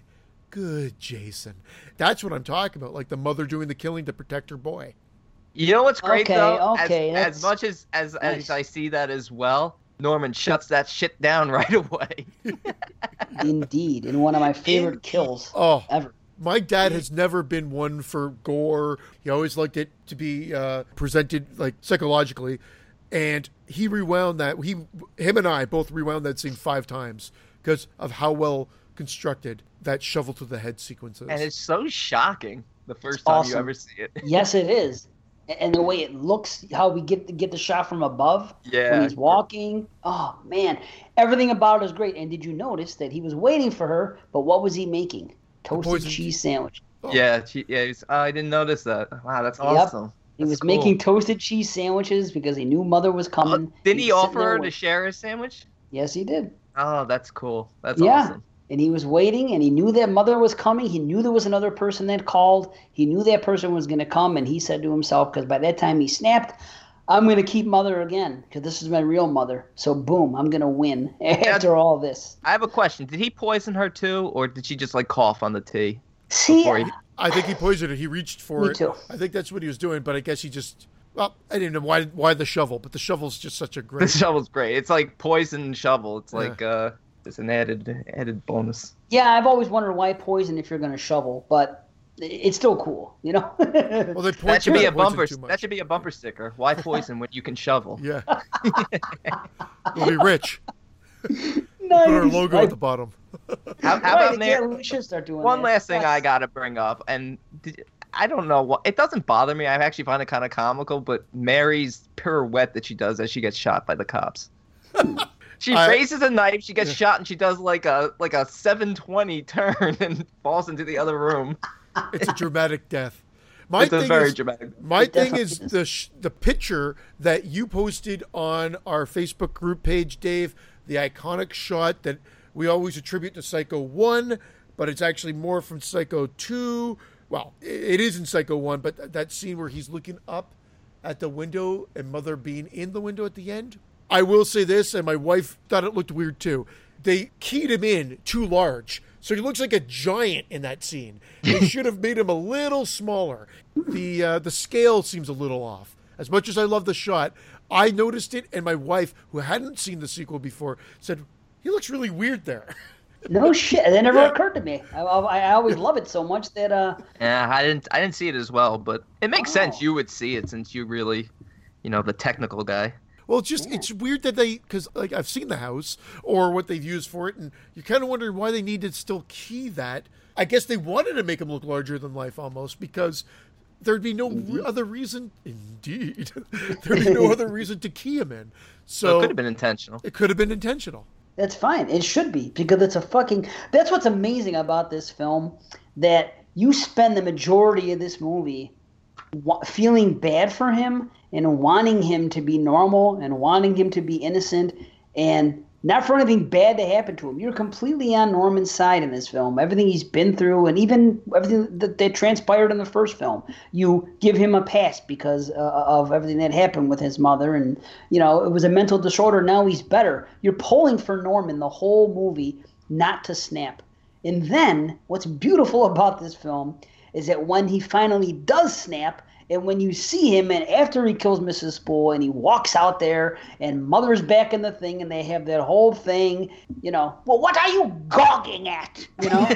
Good Jason. That's what I'm talking about. Like the mother doing the killing to protect her boy. You know what's great Okay, though? okay, as, that's- as much as as Nice. as I see that as well, Norman shuts that shit down right away. Indeed, in one of my favorite Indeed. kills Oh, ever. my dad has never been one for gore. He always liked it to be uh, presented like psychologically, and he rewound that. He, him, and I both rewound that scene five times because of how well constructed that shovel to the head sequence is. and it's so shocking the first time you ever see it. Yes, it is. A- And the way it looks, how we get to get the shot from above when Yeah. he's walking. Oh man, everything about it is great. And did you notice that he was waiting for her? But what was he making? Toasted cheese sandwich. Oh. Yeah, she, yeah. he's- oh, uh, I didn't notice that. Wow, that's awesome. He That's was cool. making toasted cheese sandwiches because he knew mother was Oh, coming. didn't was he offer there her to share his sandwich? Yes, he did. Oh, that's cool. That's Yeah. awesome. And he was waiting and he knew that mother was coming he knew there was another person that called he knew that person was going to come and he said to himself because by that time he snapped i'm going to keep mother again because this is my real mother so boom i'm going to win after all this I have a question. Did he poison her too, or did she just like cough on the tea? see he- I think he poisoned her. He reached for Me it. too. I think that's what he was doing, but I guess he just. Well, I didn't know why. Why the shovel? But the shovel's just such a great. The great. shovel's great. It's like poison shovel. It's Yeah. like uh, it's an added added bonus. yeah i've always wondered why poison if you're going to shovel but it's still cool you know well, That should be a bumper. That should be a bumper sticker. Why poison when you can shovel? Yeah. we'll be rich. nice. Put our logo Right. at the bottom. How, how Right, about yeah, Mar- we should start doing one that. last thing I got to bring up, and did, I don't know what it doesn't bother me. I actually find it kind of comical, but Mary's pirouette that she does as she gets shot by the cops. She I- raises a knife, she gets Yeah. shot, and she does like a like a 720 turn and falls into the other room. It's a dramatic death. My it's a thing very is, dramatic. my It thing is is. the sh- the picture that you posted on our Facebook group page, Dave. The iconic shot that we always attribute to Psycho One, but it's actually more from Psycho Two, well, it is in Psycho 1, but that scene where he's looking up at the window and Mother being in the window at the end. I will say this, and my wife thought it looked weird too. They keyed him in too large. So he looks like a giant in that scene. They should have made him a little smaller. The uh, the scale seems a little off. As much as I love the shot, I noticed it, and my wife, who hadn't seen the sequel before, said he looks really weird there. No shit. That never occurred to me. I, I, I always love it so much that uh, Yeah, I didn't I didn't see it as well, but it makes sense Oh. you would see it since you really, you know, the technical guy. Well, it's just it's weird that they because like I've seen the house or what they've used for it, and you're kind of wondering why they need to still key that. I guess they wanted to make him look larger than life almost because there'd be no re- mm-hmm. other reason. Indeed, there'd be no other reason to key him in. So So it could have been intentional. it could have been intentional. That's fine. It should be because it's a fucking. That's what's amazing about this film. That you spend the majority of this movie feeling bad for him and wanting him to be normal and wanting him to be innocent and not for anything bad to happen to him. You're completely on Norman's side in this film. Everything he's been through and even everything that, that transpired in the first film, you give him a pass because uh, of everything that happened with his mother. And, you know, it was a mental disorder. Now he's better. You're pulling for Norman the whole movie not to snap. And then what's beautiful about this film is that when he finally does snap, and when you see him, and after he kills Mrs. Spool, and he walks out there, and Mother's back in the thing, and they have that whole thing, you know, well, what are you gawking at? You know,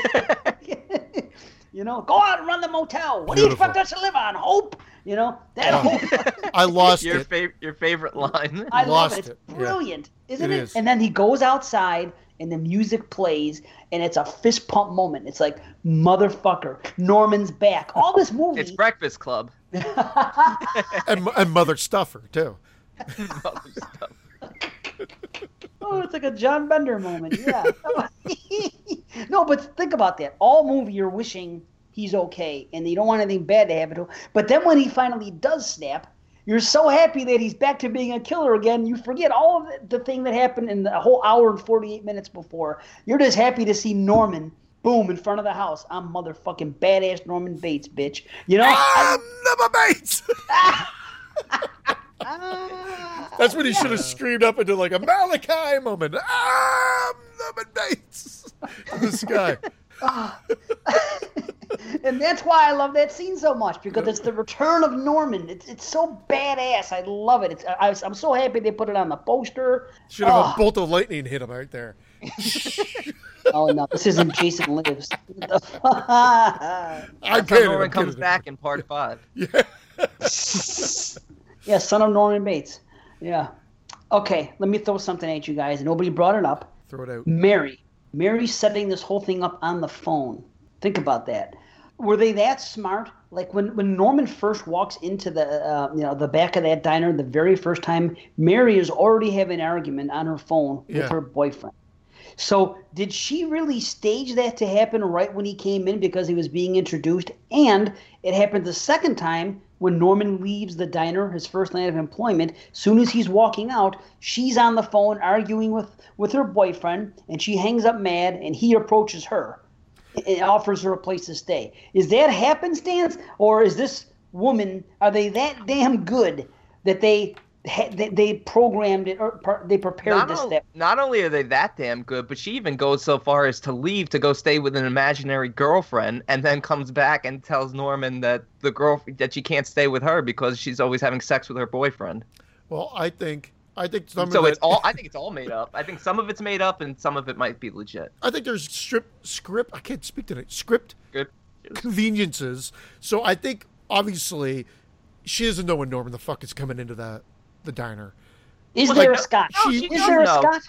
you know, go out and run the motel. What do you expect us to live on? Hope? You know, that whole I lost Your it. fav- your favorite line. I love Lost it. It's it. Yeah. brilliant, isn't It it? is. And then he goes outside and the music plays and it's a fist pump moment. It's like motherfucker, Norman's back. All this movie. It's Breakfast Club. and, and Mother Stuffer too. oh, it's like a John Bender moment. Yeah. no, but think about that. All movie you're wishing he's okay and you don't want anything bad to happen to him. But then when he finally does snap, you're so happy that he's back to being a killer again. You forget all of the, thing that happened in the whole hour and 48 minutes before. You're just happy to see Norman, boom, in front of the house. I'm motherfucking badass Norman Bates, bitch. You know? I'm Number Bates. That's when he should have screamed up into like a Malachi moment. I'm Number Bates to the sky. Ah. and that's why I love that scene so much because it's the return of Norman. It's it's so badass. I love it. It's I, I'm so happy they put it on the poster. Should have Oh. a ah. bolt of lightning hit him right there. Oh no, this isn't Jason Lives. What the fuck? I'm That's how. Norman comes kidding. back in part five. Yeah. yeah, son of Norman Bates. Yeah. Okay, let me throw something at you guys. Nobody brought it up. Throw it out. Mary. Mary's setting this whole thing up on the phone. Think about that. Were they that smart? Like when, when Norman first walks into the uh, you know the back of that diner the very first time, Mary is already having an argument on her phone Yeah. with her boyfriend. So did she really stage that to happen right when he came in because he was being introduced? And it happened the second time when Norman leaves the diner, his first night of employment. Soon as he's walking out, she's on the phone arguing with with her boyfriend, and she hangs up mad, and he approaches her and offers her a place to stay. Is that happenstance, or is this woman? Are they that damn good that they they, they programmed it or per- they prepared Not, this on- that not only are they that damn good, but she even goes so far as to leave to go stay with an imaginary girlfriend, and then comes back and tells Norman that the girl that she can't stay with her because she's always having sex with her boyfriend. Well, I think I think some so of it's it, all. I think it's all made up. I think some of it's made up, and some of it might be legit. I think there's script script. I can't speak tonight. Script Good. conveniences. So I think obviously she doesn't know when Norman the fuck is coming into the the diner. Is Well, there like, a Scott? no, she is does there a know. Scott?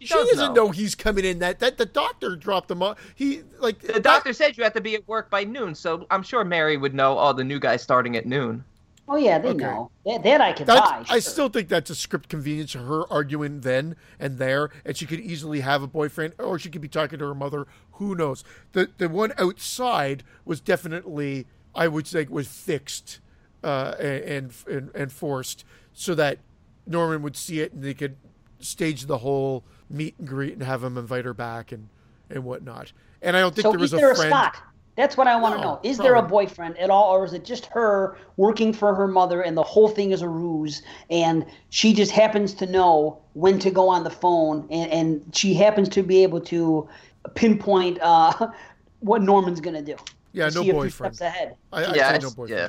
She, She does doesn't know. he's coming in. That that the doctor dropped him off. He like The doctor said you have to be at work by noon, so I'm sure Mary would know. Oh, the new guy's starting at noon. Oh yeah, they Okay. know that, that I can That's, buy. I still think that's a script convenience. Her arguing then and there, and she could easily have a boyfriend, or she could be talking to her mother. Who knows? The the one outside was definitely, I would say, was fixed uh, and, and and forced so that Norman would see it and they could stage the whole meet and greet and have him invite her back and and whatnot. And I don't think So there was there a a friend. Scott? That's what I want to know. Is there a boyfriend at all, or is it just her working for her mother and the whole thing is a ruse? And she just happens to know when to go on the phone, and, and she happens to be able to pinpoint uh, what Norman's going to do. Yeah, no see a few boyfriend. steps ahead. I, I yeah, no boyfriend. yeah.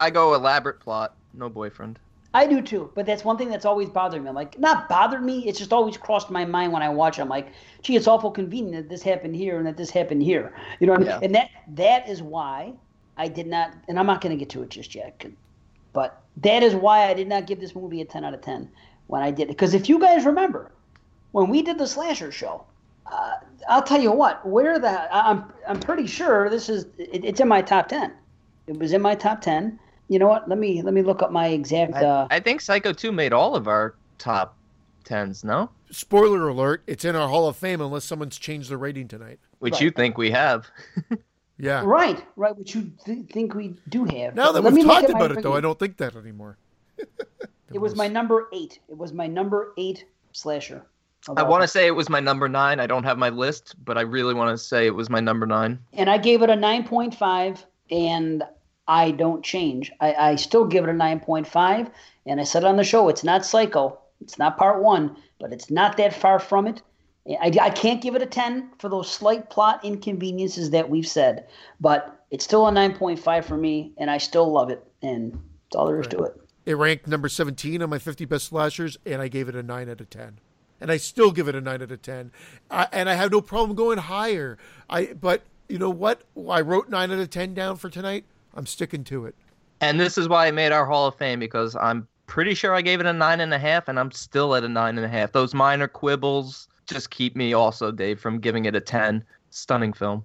I go elaborate plot, no boyfriend. I do too, but that's one thing that's always bothered me. I'm like, not bothered me. It's just always crossed my mind when I watch. it. I'm like, gee, it's awful convenient that this happened here and that this happened here. You know what I mean? And that that is why I did not. And I'm not going to get to it just yet, but that is why I did not give this movie a 10 out of 10 when I did. It. Because if you guys remember, when we did the slasher show, uh, I'll tell you what. Where the I'm I'm pretty sure this is it, it's in my top 10. It was in my top 10. You know what? Let me let me look up my exact. Uh, I, I think Psycho 2 made all of our top tens, no? Spoiler alert: It's in our Hall of Fame unless someone's changed the rating tonight. Which Right. you think we have. Yeah. Right, right, which you th- think we do have. Now that Let we've talked about it, though, I don't think that anymore. It was my number eight. It was my number eight slasher. I want to say it was my number nine. I don't have my list, but I really want to say it was my number nine. and I gave it a nine point five, and I don't change. I, I still give it a nine point five, and I said on the show, it's not Psycho, it's not Part One, but it's not that far from it. I, I can't give it a ten for those slight plot inconveniences that we've said, but it's still a nine point five for me, and I still love it, and that's all there is to it. It ranked number 17 on my 50 best slashers, and I gave it a 9 out of 10. And I still give it a 9 out of 10. I, and I have no problem going higher. I But you know what? I wrote 9 out of 10 down for tonight. I'm sticking to it. And this is why I made our Hall of Fame because I'm pretty sure I gave it a nine and a half, and I'm still at a nine and a half. Those minor quibbles just keep me also, Dave, from giving it a ten. Stunning film.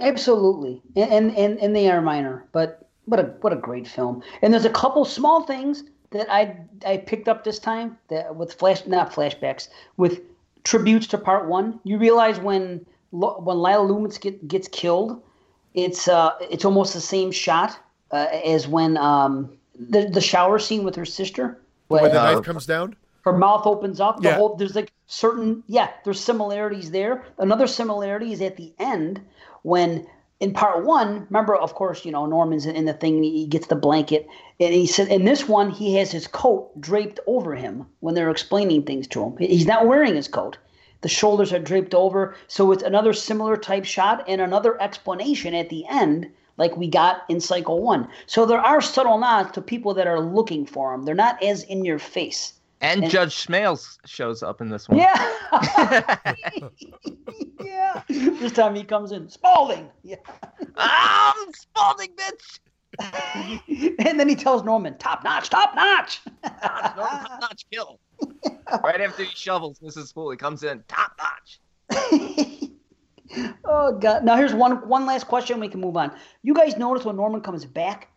Absolutely, and and and, and they are minor, but what a what a great film. And there's a couple small things that I I picked up this time that with flash not flashbacks with tributes to part one. You realize when when Lila Loomis get, gets killed, it's uh it's almost the same shot uh, as when um the the shower scene with her sister. When the Uh, knife comes down, her mouth opens up. The Yeah. whole there's like certain yeah, there's similarities there. Another similarity is at the end when in part one, remember, of course, you know Norman's in the thing. He gets the blanket, and he said in this one he has his coat draped over him when they're explaining things to him. He's not wearing his coat. The shoulders are draped over, so it's another similar type shot and another explanation at the end, like we got in Psycho One. So there are subtle nods to people that are looking for them. They're not as in your face. And, And- Judge Smails shows up in this one. Yeah. yeah. This time he comes in, Spalding. Yeah. I'm Spalding, bitch. and then he tells Norman, top notch, top notch. Top notch kill. right after he shovels Mrs. Spool, he comes in top notch. oh god. Now here's one one last question. We can move on. You guys notice when Norman comes back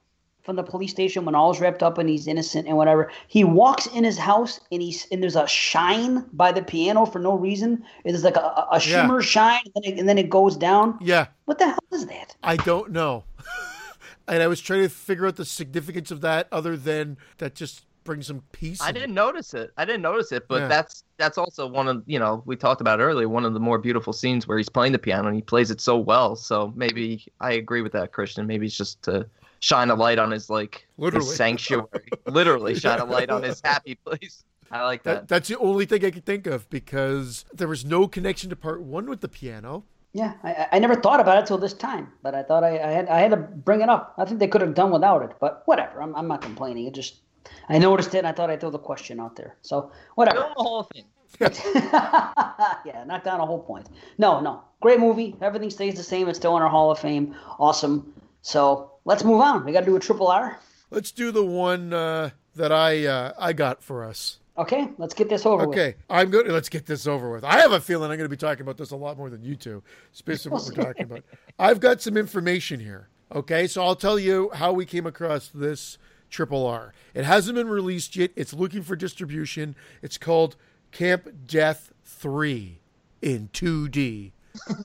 from the police station when all's wrapped up and he's innocent and whatever, he walks in his house and he's and there's a shine by the piano for no reason. It's like a, a Yeah. shimmer shine and then, it, and then it goes down. yeah, What the hell is that? I don't know. and I was trying to figure out the significance of that other than that just brings some peace. I didn't notice it. I didn't notice it, but Yeah. that's that's also one of you know we talked about earlier. One of the more beautiful scenes where he's playing the piano and he plays it so well. So maybe I agree with that, Christian. Maybe it's just to shine a light on his like Literally. his sanctuary. Literally shine a light on his happy place. I like that. That, that's the only thing I could think of because there was no connection to part one with the piano. Yeah, I, I- I never thought about it till this time, but I thought I, I had I had to bring it up. I think they could have done without it, but whatever. I'm, I'm not complaining. It just I noticed it. and I thought I'd throw the question out there. So whatever. Film the whole thing. yeah, knock down a whole point. No, no, great movie. Everything stays the same. It's still in our Hall of Fame. Awesome. So let's move on. We got to do a triple R. Let's do the one uh, that I uh, I got for us. Okay, let's get this over with. Okay, I'm good. Let's get this over with. I have a feeling I'm going to be talking about this a lot more than you two, based on what we're talking about. I've got some information here. Okay, so I'll tell you how we came across this Triple R. It hasn't been released yet. It's looking for distribution. It's called Camp Death Three in 2D,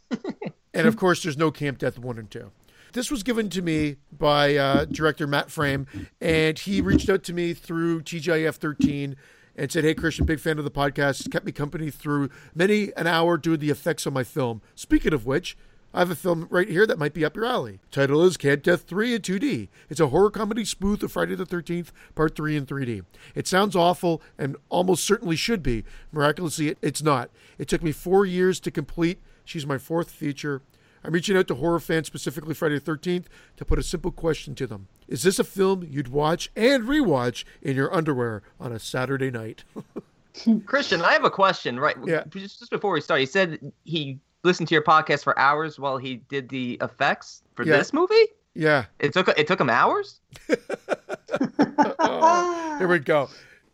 and of course, there's no Camp Death One and Two. This was given to me by uh, director Matt Frame, and he reached out to me through TGIF 13 and said, Hey, Christian, big fan of the podcast. It's kept me company through many an hour doing the effects on my film. Speaking of which, I have a film right here that might be up your alley. Title is Camp Death 3 in 2D. It's a horror comedy spoof of Friday the 13th, Part 3 in 3D. It sounds awful and almost certainly should be. Miraculously, it's not. It took me four years to complete. She's my fourth feature. I'm reaching out to horror fans, specifically Friday the 13th, to put a simple question to them. Is this a film you'd watch and rewatch in your underwear on a Saturday night? Christian, I have a question. Right, Yeah. just, just before we start, he said he listened to your podcast for hours while he did the effects for Yeah. this movie. yeah. It took it took him hours. Oh, here we go.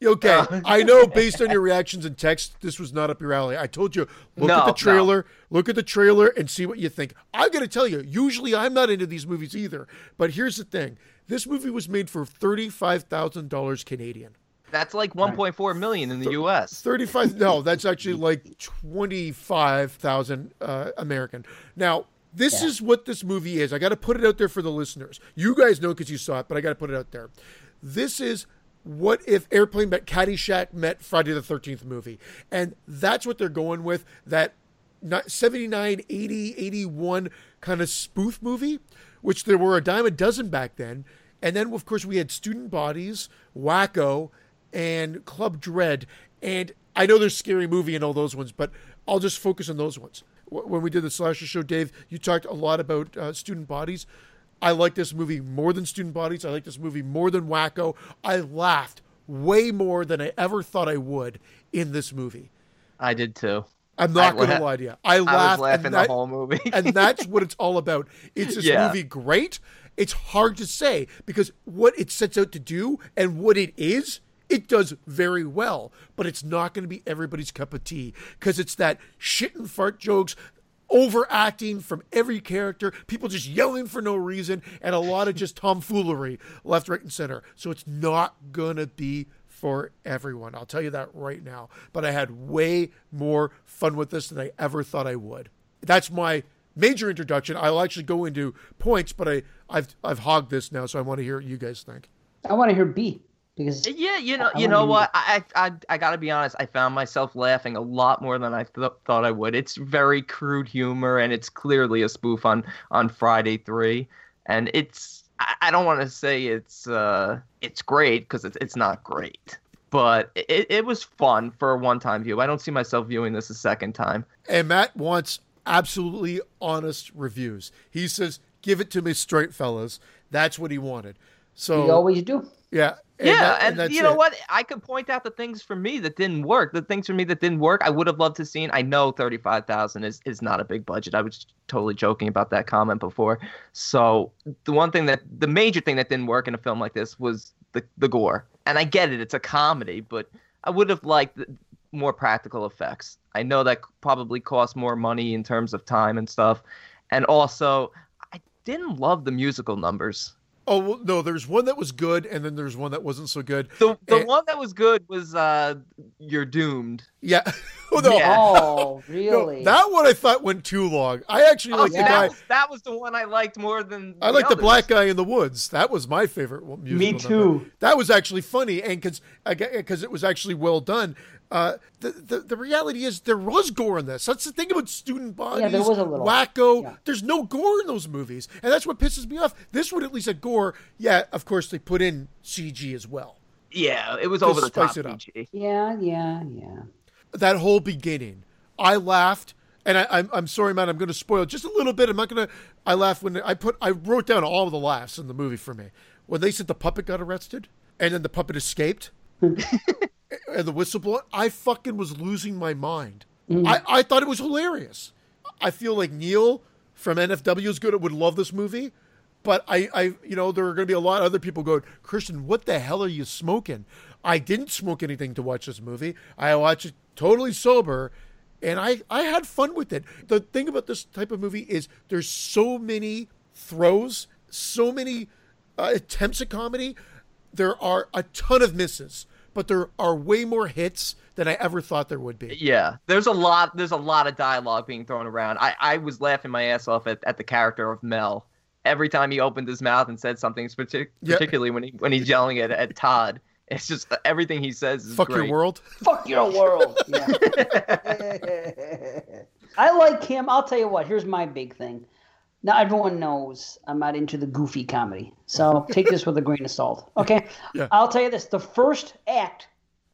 Okay, Uh, I know based on your reactions and text, this was not up your alley. I told you, look No, at the no. trailer, look at the trailer, and see what you think. I'm going to tell you, usually I'm not into these movies either. But here's the thing this movie was made for $35,000 Canadian. That's like 1.4 million in the U.S. 35 no that's actually like 25000 uh, american. Now this Yeah. is what this movie is. I got to put it out there for the listeners. You guys know because you saw it but i got to put it out there. This is what if airplane met caddyshack met friday the 13th movie. And that's what they're going with that 79 80 81 kind of spoof movie which there were a dime a dozen back then. And then of course we had student bodies wacko and club dread and i know there's scary movie and all those ones but i'll just focus on those ones when we did the slasher show dave you talked a lot about uh, student bodies i like this movie more than student bodies i like this movie more than wacko i laughed way more than i ever thought i would in this movie I did too. I'm not going to lie to you. I I was laughing and the that- whole movie. and that's what it's all about. It's this Yeah. movie great? It's hard to say because what it sets out to do and what it is, it does very well. But it's not going to be everybody's cup of tea because it's that shit and fart jokes. Overacting from every character, people just yelling for no reason, and a lot of just tomfoolery left, right, and center. So it's not gonna be for everyone. I'll tell you that right now. But I had way more fun with this than I ever thought I would. That's my major introduction. I'll actually go into points, but I, I've I've hogged this now, so I want to hear what you guys think. I want to hear B because Yeah, you know, I you know be- what? I, I, I gotta be honest. I found myself laughing a lot more than I th- thought I would. It's very crude humor, and it's clearly a spoof on on Friday Three, and it's. I, I don't want to say it's uh it's great because it's it's not great, but it, it was fun for a one time view. I don't see myself viewing this a second time. And Matt wants absolutely honest reviews. He says, "Give it to me straight, fellas." That's what he wanted. So we always do. yeah, yeah, that- and, that's you know it. what? I could point out the things for me that didn't work. The things for me that didn't work, I would have loved to seen. I know thirty five thousand is is not a big budget. I was totally joking about that comment before. So the one thing that the major thing that didn't work in a film like this was the the gore. And I get it; it's a comedy, but I would have liked more practical effects. I know that probably cost more money in terms of time and stuff, and also I didn't love the musical numbers. Oh well, no, there's one that was good, and then there's one that wasn't so good. The the Eh. one that was good was uh You're Doomed. Yeah, oh, no, Yeah. Oh, no, really? that one I thought went too long. I actually Oh, like see, the that guy. was that was the one I liked more than I like the black guy in the woods. That was my favorite one- musical. Me number. too. That was actually funny, and because because it was actually well done. Uh, the, the the reality is there was gore in this. That's the thing about student bodies. Yeah, there was a little. wacko. Yeah. There's no gore in those movies, and that's what pisses me off. This one at least had gore. Yeah, of course they put in CG as well. Yeah, it was over the top. spice it up. PG. Yeah, yeah, yeah. that whole beginning. I laughed, and I, I'm I'm sorry, man. I'm going to spoil just a little bit. I'm not going to. I laughed when I put I wrote down all of the laughs in the movie for me when they said the puppet got arrested and then the puppet escaped and the whistleblower. I fucking was losing my mind. I I thought it was hilarious. I feel like Neil from NFW is good. At would love this movie. But I, I, you know, there are going to be a lot of other people going, Christian, what the hell are you smoking? I didn't smoke anything to watch this movie. I watched it totally sober, and I, I had fun with it. The thing about this type of movie is there's so many throws, so many uh, attempts at comedy. There are a ton of misses, but there are way more hits than I ever thought there would be. Yeah, there's a lot. There's a lot of dialogue being thrown around. I, I was laughing my ass off at, at the character of Mel every time he opened his mouth and said something, partic- Yeah. particularly when he when he's yelling at, at Todd. It's just everything he says is Fuck great. your world. Fuck your world. Yeah. I like him. I'll tell you what. Here's my big thing. Now everyone knows I'm not into the goofy comedy, so take this with a grain of salt. Okay, Yeah. I'll tell you this: the first act,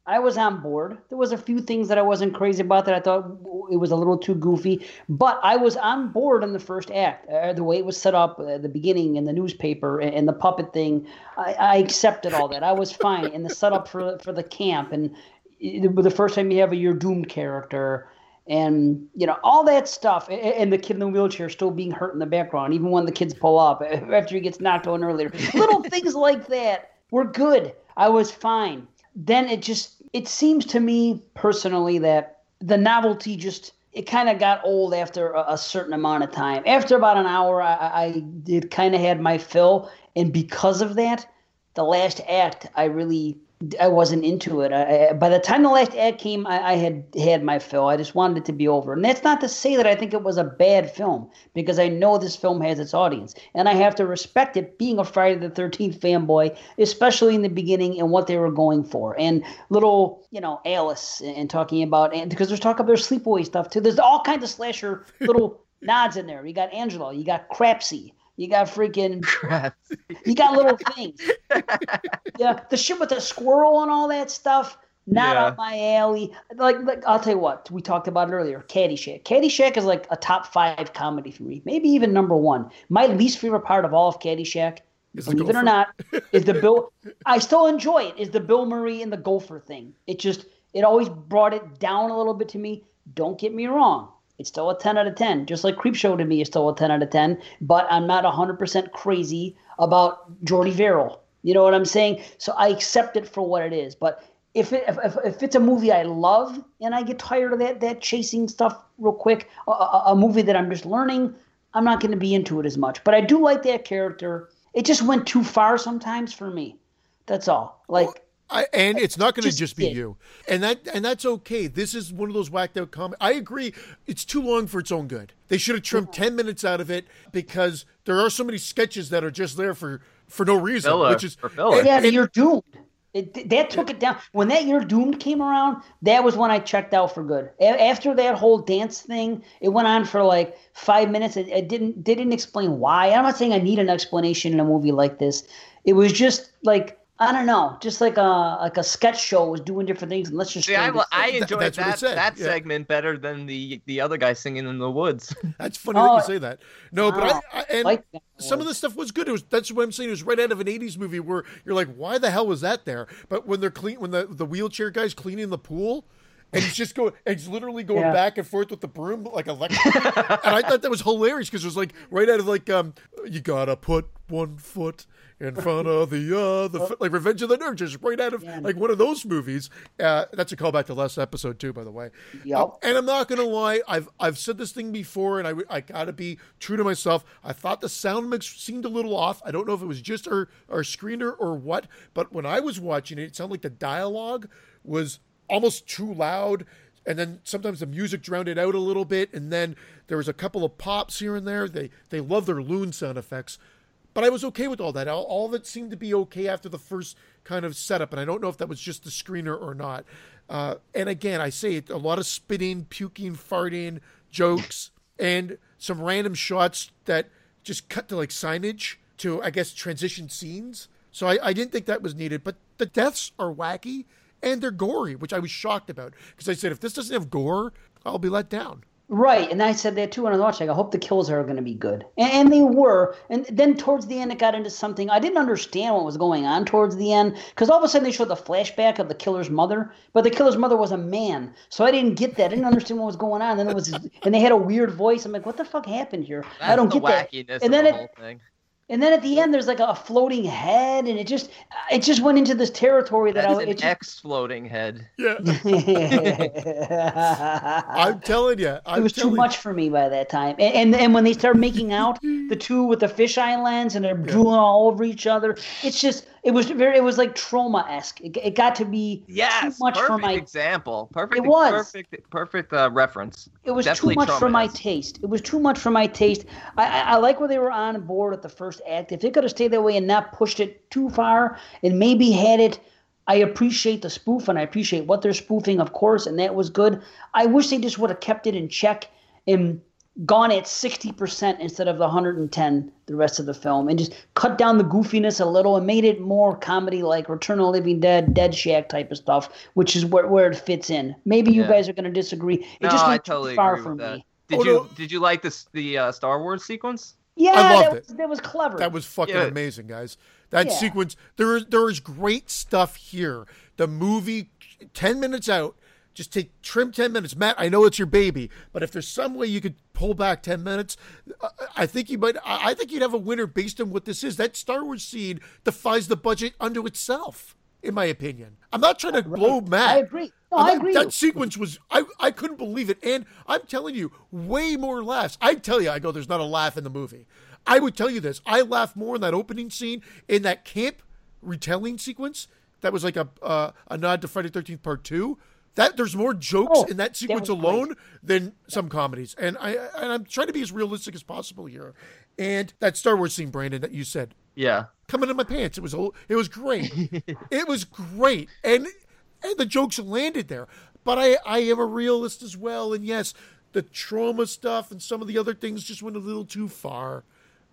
I was on board. There was a few things that I wasn't crazy about that I thought it was a little too goofy, but I was on board in the first act. Uh, the way it was set up, uh, the beginning, and the newspaper, and, and the puppet thing, I, I accepted all that. I was fine. And the setup for for the camp, and it, the first time you have a you're doomed character and you know all that stuff and the kid in the wheelchair still being hurt in the background even when the kids pull up after he gets knocked on earlier. Little things like that were good. I was fine. Then it just it seems to me personally that the novelty just it kind of got old after a, a certain amount of time. After about an hour i, I did kind of had my fill and because of that the last act i really I wasn't into it. I, I, by the time the last ad came, I, I had had my fill. I just wanted it to be over. And that's not to say that I think it was a bad film, because I know this film has its audience, and I have to respect it. Being a Friday the Thirteenth fanboy, especially in the beginning and what they were going for, and little you know Alice and talking about and because there's talk about their sleepaway stuff too. There's all kinds of slasher little nods in there. You got Angela, you got Crapsy. You got freaking Crap. you got little things. yeah, the shit with the squirrel and all that stuff. Not Yeah. up my alley. Like, like, I'll tell you what. We talked about it earlier. Caddyshack. Caddyshack is like a top five comedy for me. Maybe even number one. My least favorite part of all of Caddyshack, Is believe it or not, is the Bill. I still enjoy it. Is the Bill Murray and the Gopher thing? It just it always brought it down a little bit to me. Don't get me wrong. It's still a 10 out of 10. Just like Creepshow to me is still a 10 out of 10. But I'm not 100% crazy about Jordy Verrill. You know what I'm saying? So I accept it for what it is. But if, it, if, if, it's a movie I love and I get tired of that, that chasing stuff real quick, a, a movie that I'm just learning, I'm not going to be into it as much. But I do like that character. It just went too far sometimes for me. That's all. Like, I, and it's not going to Just just be did. you, and that and that's okay. This is one of those whacked out comics. I agree. It's too long for its own good. They should have trimmed ten minutes out of it because there are so many sketches that are just there for for no reason. Filler, which is for filler. and- yeah, and- you're doomed. It, that took it down. When that You're Doomed came around, that was when I checked out for good. A- after that whole dance thing, it went on for like five minutes. It, it didn't didn't explain why. I'm not saying I need an explanation in a movie like this. It was just like I don't know, just like a like a sketch show was doing different things. And let's just See, I, this I in. enjoyed that's that, that yeah. segment better than the the other guy singing in the woods. That's funny that Oh, you say that. No, but. I, I and Like that some of the stuff was good. It was that's what I'm saying. It was right out of an '80s movie where you're like, why the hell was that there? But when they're clean, when the the wheelchair guy's cleaning the pool. And he's just going, he's literally going Yeah. back and forth with the broom like electric. and I thought that was hilarious because it was like right out of like, um, you gotta put one foot in front of the other, foot, like Revenge of the Nerds, just right out of Yeah. like one of those movies. Uh, that's a callback to last episode too, by the way. Yep. Uh, and I'm not gonna lie, I've I've said this thing before, and I I gotta be true to myself. I thought the sound mix seemed a little off. I don't know if it was just our our screener or what, but when I was watching it, it sounded like the dialogue was almost too loud. And then sometimes the music drowned it out a little bit, and then there was a couple of pops here and there. They they love their loon sound effects, but I was okay with all that. All, all it seemed to be okay after the first kind of setup, and I don't know if that was just the screener or not. Uh, and again, I say it, a lot of spitting, puking, farting, jokes, and some random shots that just cut to like signage to, I guess, transition scenes. So I, I didn't think that was needed. But the deaths are wacky and they're gory, which I was shocked about because I said if this doesn't have gore, I'll be let down. Right, and I said that too when I was watching. I hope the kills are going to be good, and, and they were. And then towards the end, it got into something I didn't understand what was going on towards the end because all of a sudden they showed the flashback of the killer's mother, but the killer's mother was a man, so I didn't get that. I didn't understand what was going on. Then it was, and they had a weird voice. I'm like, what the fuck happened here? I don't get that. wackiness And of then the it, whole thing. And then at the end, there's like a floating head, and it just, it just went into this territory that, That is I. Was an It just, exploding head. Yeah, I'm telling you, I'm was too telling much for me by that time. And, and and when they start making out, the two with the fisheye lens and they're drooling all over each other, it's just it was very it was like Troma esque. It, it got to be Yes, too much perfect for my example. Perfect. It was. perfect. Perfect uh, reference. it was Definitely too much for my taste. It was too much for my taste. I, I, I like where they were on board at the first act. If they could have stayed that way and not pushed it too far, and maybe had it. I appreciate the spoof and I appreciate what they're spoofing, of course, and that was good. I wish they just would have kept it in check and gone at 60% instead of the 110 the rest of the film and just cut down the goofiness a little and made it more comedy like Return of the Living Dead, Dead Shack type of stuff, which is where, where it fits in. Maybe you Yeah. guys are going to disagree. It No, just I totally too far agree for with that. me. Did Oh, you no. did you like this the uh, Star Wars sequence? Yeah, I loved that it. was, that was clever. That was fucking Yeah. amazing, guys. That Yeah. sequence there is there is great stuff here. The movie, ten minutes out, just take trim ten minutes. Matt, I know it's your baby, but if there's some way you could pull back ten minutes, I- I think you might. I think you'd have a winner based on what this is. That Star Wars scene defies the budget unto itself, in my opinion. I'm not trying to blow Matt. I agree. No, I that, agree. That sequence was I I couldn't believe it, and I'm telling you, way more laughs. I tell you, I go, there's not a laugh in the movie. I would tell you this. I laughed more in that opening scene in that camp retelling sequence. That was like a uh, a nod to Friday Thirteenth Part Two. That there's more jokes Oh, in that that sequence was alone than some comedies, and I and I'm trying to be as realistic as possible here. And that Star Wars scene, Brandon, that you said, Yeah. coming in my pants. It was it was great. it was great, and and the jokes landed there. But I I am a realist as well, and yes, the Troma stuff and some of the other things just went a little too far.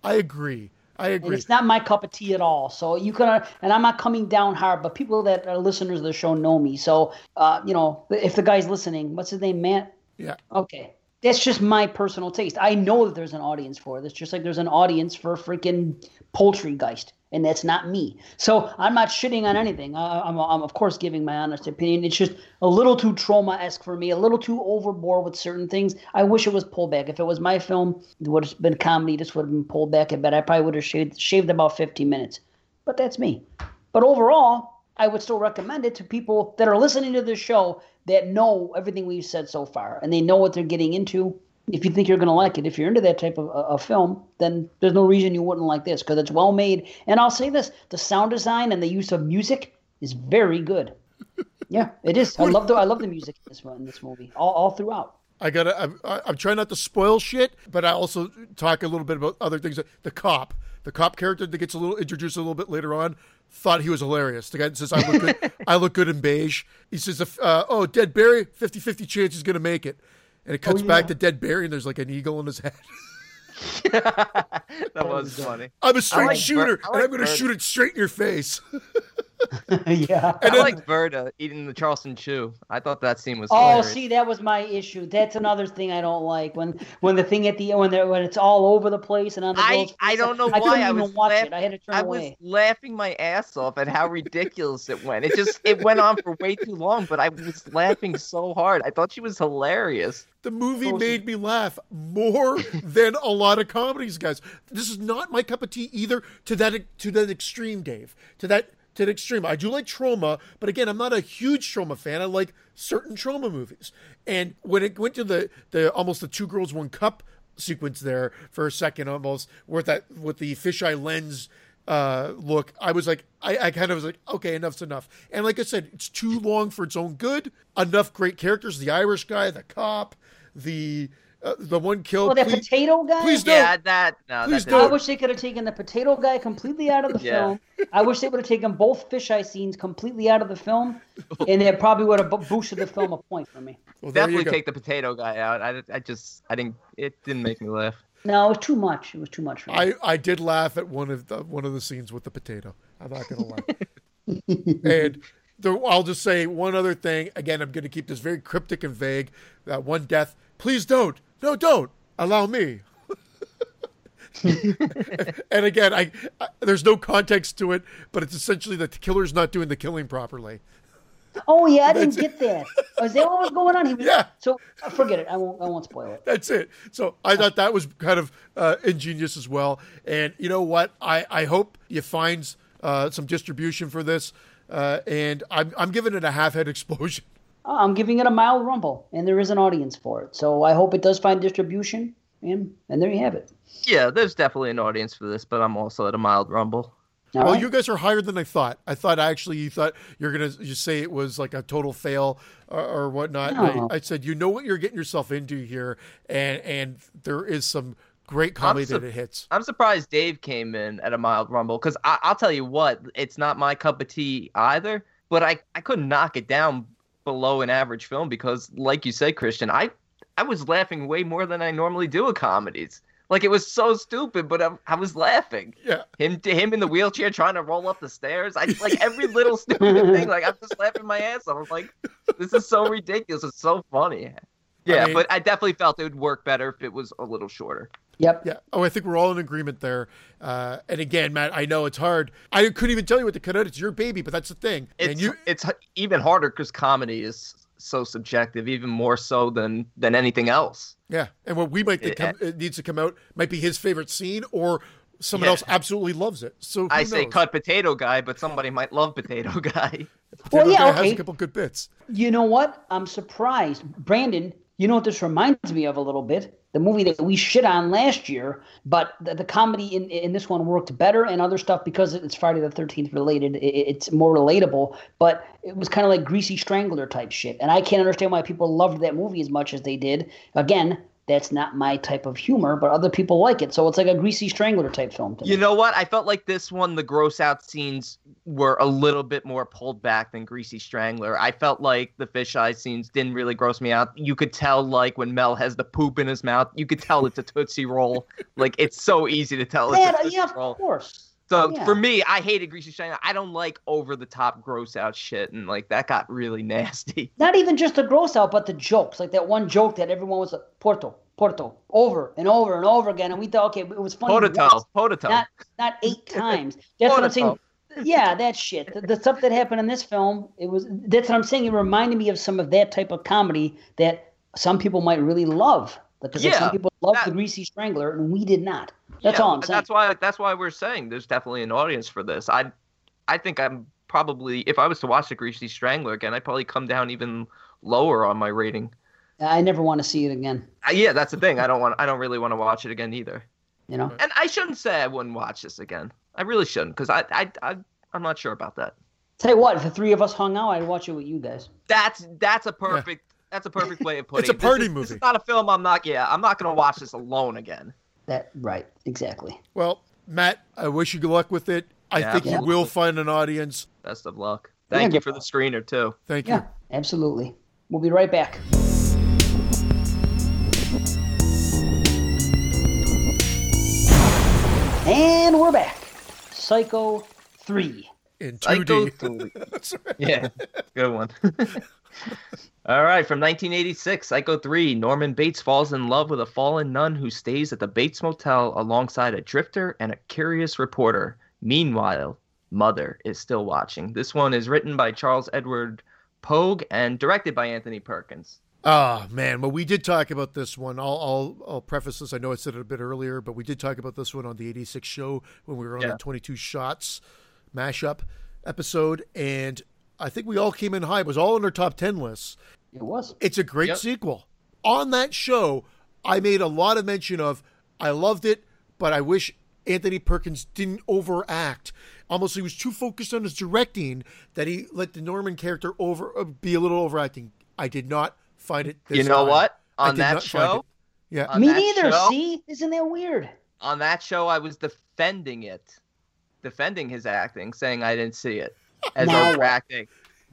I agree. I and it's not my cup of tea at all. So you can, and I'm not coming down hard, but people that are listeners of the show know me. So, uh, you know, if the guy's listening, what's his name, Matt? Yeah. Okay. That's just my personal taste. I know that there's an audience for this, just like there's an audience for freaking Poultrygeist, and that's not me. So I'm not shitting on anything. I, I'm, I'm, of course, giving my honest opinion. It's just a little too Troma esque for me, a little too overboard with certain things. I wish it was pulled back. If it was my film, it would have been comedy. This would have been pulled back. I bet I probably would have shaved, shaved about 15 minutes. But that's me. But overall, I would still recommend it to people that are listening to this show that know everything we've said so far and they know what they're getting into. If you think you're going to like it, if you're into that type of uh, of film, then there's no reason you wouldn't like this because it's well made. And I'll say this: the sound design and the use of music is very good. Yeah, it is. I love the I love the music in this in this movie all, all throughout. I gotta. I'm, I- I'm trying not to spoil shit, but I also talk a little bit about other things. The cop, the cop character that gets a little introduced a little bit later on, thought he was hilarious. The guy that says, "I look good. I look good in beige." He says, uh, "Oh, dead Barry, 50-50 chance he's gonna make it," and it oh, cuts Oh, back to dead Barry, and there's like an eagle in his head. that was funny. I'm a straight like shooter, Bert- I and I'm gonna shoot it straight in your face. yeah. I then- liked Verda eating the Charleston Chew. I thought that scene was Oh, hilarious. see, that was my issue. That's another thing I don't like when when the thing at the when there when it's all over the place and on the I, girl's I don't know I why couldn't I even was watch laugh- it. I had to turn I was away. laughing my ass off at how ridiculous it went. It just it went on for way too long, but I was laughing so hard. I thought she was hilarious. The movie made me laugh more than a lot of comedies, guys. This is not my cup of tea either. To that to that extreme, Dave. To that to the extreme. I do like Troma, but again, I'm not a huge Troma fan. I like certain Troma movies. And when it went to the the almost the two girls one cup sequence there for a second, almost with that with the fisheye lens uh, look, I was like, I, I kind of was like, okay, enough's enough. And like I said, it's too long for its own good. Enough great characters: the Irish guy, the cop, the uh, the one killed. Oh, that please, potato guy. please don't. Yeah, that no, Please that don't. I wish they could have taken the potato guy completely out of the Yeah. film. I wish they would have taken both fisheye scenes completely out of the film, and it probably would have boosted the film a point for me. Well, definitely take the potato guy out. I, I just I didn't it didn't make me laugh. No, it was too much. It was too much for me. I, I did laugh at one of the one of the scenes with the potato. I'm not gonna lie. and the, I'll just say one other thing. Again, I'm gonna keep this very cryptic and vague. That one death. Please don't. No, don't allow me. and again, I, I there's no context to it, but it's essentially that the killer's not doing the killing properly. oh yeah, I didn't get that. Was that what was going on? He was, Yeah. So forget it. I won't. I won't spoil it. That's it. So I thought that was kind of uh, ingenious as well. And you know what? I, I hope you find uh, some distribution for this. Uh, and I'm, I'm giving it a half head explosion. Uh, I'm giving it a mild rumble, and there is an audience for it. So I hope it does find distribution, and and there you have it. Yeah, there's definitely an audience for this, but I'm also at a mild rumble. All well, right? you guys are higher than I thought. I thought actually you thought you're gonna you say it was like a total fail or, or whatnot. No. I, I said you know what you're getting yourself into here, and and there is some great comedy sup- that it hits. I'm surprised Dave came in at a mild rumble because I'll tell you what, it's not my cup of tea either. But I, I couldn't knock it down below an average film because, like you said, Christian, I I was laughing way more than I normally do at comedies. Like it was so stupid, but I, I was laughing. Yeah. Him to him in the wheelchair trying to roll up the stairs. I like every little stupid thing. Like I'm just laughing my ass off. I'm like, this is so ridiculous. It's so funny. Yeah, mean- but I definitely felt it would work better if it was a little shorter. Yep. Yeah. Oh, I think we're all in agreement there. Uh, and again, Matt, I know it's hard. I couldn't even tell you what to cut out. It's your baby, but that's the thing. It's and you, it's even harder because comedy is so subjective, even more so than than anything else. yeah. And what we might think Yeah. come, it needs to come out might be his favorite scene, or someone Yeah. else absolutely loves it. So who I say knows? cut potato guy, but somebody might love potato guy. Well, yeah, Guy has a couple good bits. You know what? I'm surprised. Brandon, you know what this reminds me of a little bit? The movie that we shit on last year, but the, the comedy in, in this one worked better and other stuff because it's Friday the 13th related. It, it's more relatable, but it was kind of like Greasy Strangler type shit. And I can't understand why people loved that movie as much as they did. Again, that's not my type of humor, but other people like it. So it's like a Greasy Strangler type film. To me. You know what? I felt like this one, the gross out scenes were a little bit more pulled back than Greasy Strangler. I felt like the fisheye scenes didn't really gross me out. You could tell, like, when Mel has the poop in his mouth, you could tell it's a Tootsie Roll. like, it's so easy to tell it's yeah, yeah, of course. So Yeah. for me, I hated Greasy Strangler. I don't like over the top gross out shit, and like that got really nasty. not even just the gross out, but the jokes. Like that one joke that everyone was like, Porto, Porto, over and over and over again. And we thought, okay, it was funny. Porto, potato. Not, not eight times. That's what I'm saying. Yeah, that shit. The, the stuff that happened in this film, it was. That's what I'm saying. It reminded me of some of that type of comedy that some people might really love. Because like, Yeah, some people love that- the Greasy Strangler, and we did not. That's Yeah, all I'm saying. That's why. That's why we're saying there's definitely an audience for this. I, I think I'm probably if I was to watch the Greasy Strangler again, I'd probably come down even lower on my rating. I never want to see it again. Uh, yeah, that's the thing. I don't want. I don't really want to watch it again either. You know. And I shouldn't say I wouldn't watch this again. I really shouldn't because I, I, I, I'm not sure about that. Tell you what, if the three of us hung out, I'd watch it with you guys. That's that's a perfect. That's a perfect way of putting It's a it. party this is, movie. It's not a film. I'm not. Yeah, I'm not gonna watch this alone again. That right, exactly. Well, Matt, I wish you good luck with it. I Yeah, think you will find an audience. Best of luck. Yeah, Thank you for the screener too. Thank you. Yeah, absolutely. We'll be right back. And we're back. Psycho 3. In 2D. three. Right. Yeah, good one. All right, from 1986, Psycho 3, Norman Bates falls in love with a fallen nun who stays at the Bates Motel alongside a drifter and a curious reporter. Meanwhile, Mother is still watching. This one is written by Charles Edward Pogue and directed by Anthony Perkins. Ah, man. Well, we did talk about this one. I'll, I'll, I'll preface this. I know I said it a bit earlier, but we did talk about this one on the 86 show when we were on Yeah. the 22 shots mashup episode. And I think we all came in high. It was all in our top 10 lists. It was. It's a great Yep. sequel. On that show, I made a lot of mention of I loved it, but I wish Anthony Perkins didn't overact. Almost he was too focused on his directing that he let the Norman character over uh, be a little overacting. I did not find it. This you know time. what? I On did that not show. Yeah. on Me neither. show- See? Isn't that weird? on that show, I was defending it, defending his acting, saying I didn't see it as Now what? overacting.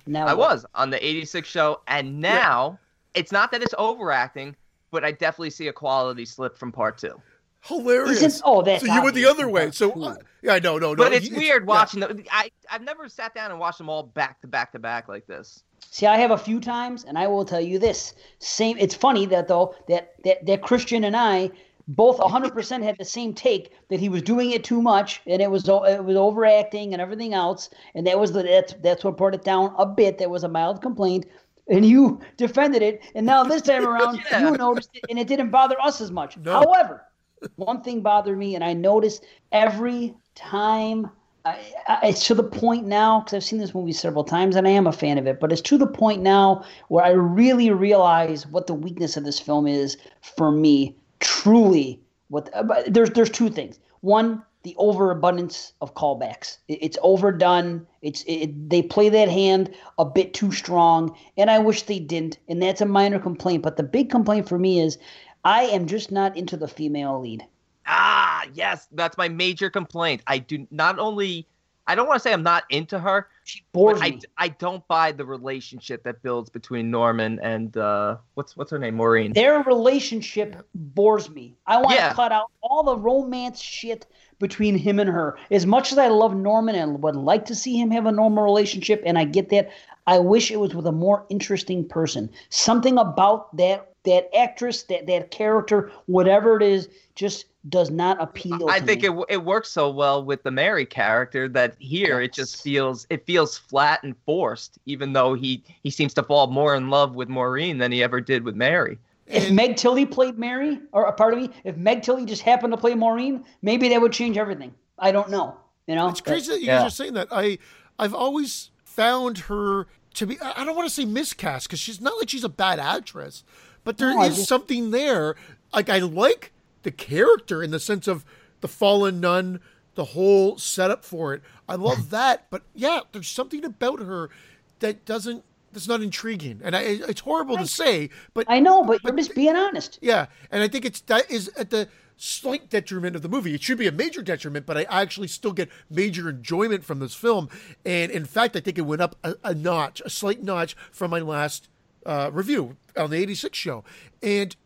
Now I what? was on the 86 show, and now it's not that it's overacting, but I definitely see a quality slip from part two. Hilarious. Isn't- oh, that's so you went the other way. So cool. uh, yeah, no, no, no. But it's you- weird yeah. watching them. I I've never sat down and watched them all back to back to back like this. See, I have a few times, and I will tell you this. Same. It's funny that though that that, that Christian and I both 100% had the same take that he was doing it too much, and it was it was overacting and everything else, and that was the that's that's what brought it down a bit. That was a mild complaint. And you defended it, and now this time around Yeah. you noticed it, and it didn't bother us as much. No. However, one thing bothered me, and I noticed every time. I, I, it's to the point now because I've seen this movie several times and I am a fan of it, but it's to the point now where I really realize what the weakness of this film is for me. Truly, what there's there's two things. One, the overabundance of callbacks. It, it's overdone. It's it, they play that hand a bit too strong, and I wish they didn't. And that's a minor complaint. But the big complaint for me is I am just not into the female lead. Ah, yes, that's my major complaint. I do not only I don't want to say I'm not into her. She bores I, me. I don't buy the relationship that builds between Norman and uh, what's what's her name, Maureen. Their relationship bores me. I want Yeah. to cut out all the romance shit between him and her. As much as I love Norman and would like to see him have a normal relationship, and I get that, I wish it was with a more interesting person. Something about that that actress, that that character, whatever it is, just does not appeal. I to think me. it w- it works so well with the Mary character that here it just feels it feels flat and forced, even though he he seems to fall more in love with Maureen than he ever did with Mary. If Meg Tilly played Mary, or a part of me, if Meg Tilly just happened to play Maureen, maybe that would change everything. I don't know. You know, It's crazy that you Yeah. guys are saying that. I I've always found her to be. I I don't want to say miscast because she's not like she's a bad actress, but there is No, I just- something there. Like I like the character in the sense of the fallen nun, the whole setup for it. I love that, but yeah, there's something about her that doesn't. That's not intriguing, and I, it's horrible to say, but I know, but you're just being honest. yeah, and I think it's that is at the slight detriment of the movie. It should be a major detriment, but I actually still get major enjoyment from this film. And in fact, I think it went up a, a notch, a slight notch from my last uh, review on the '86 show. And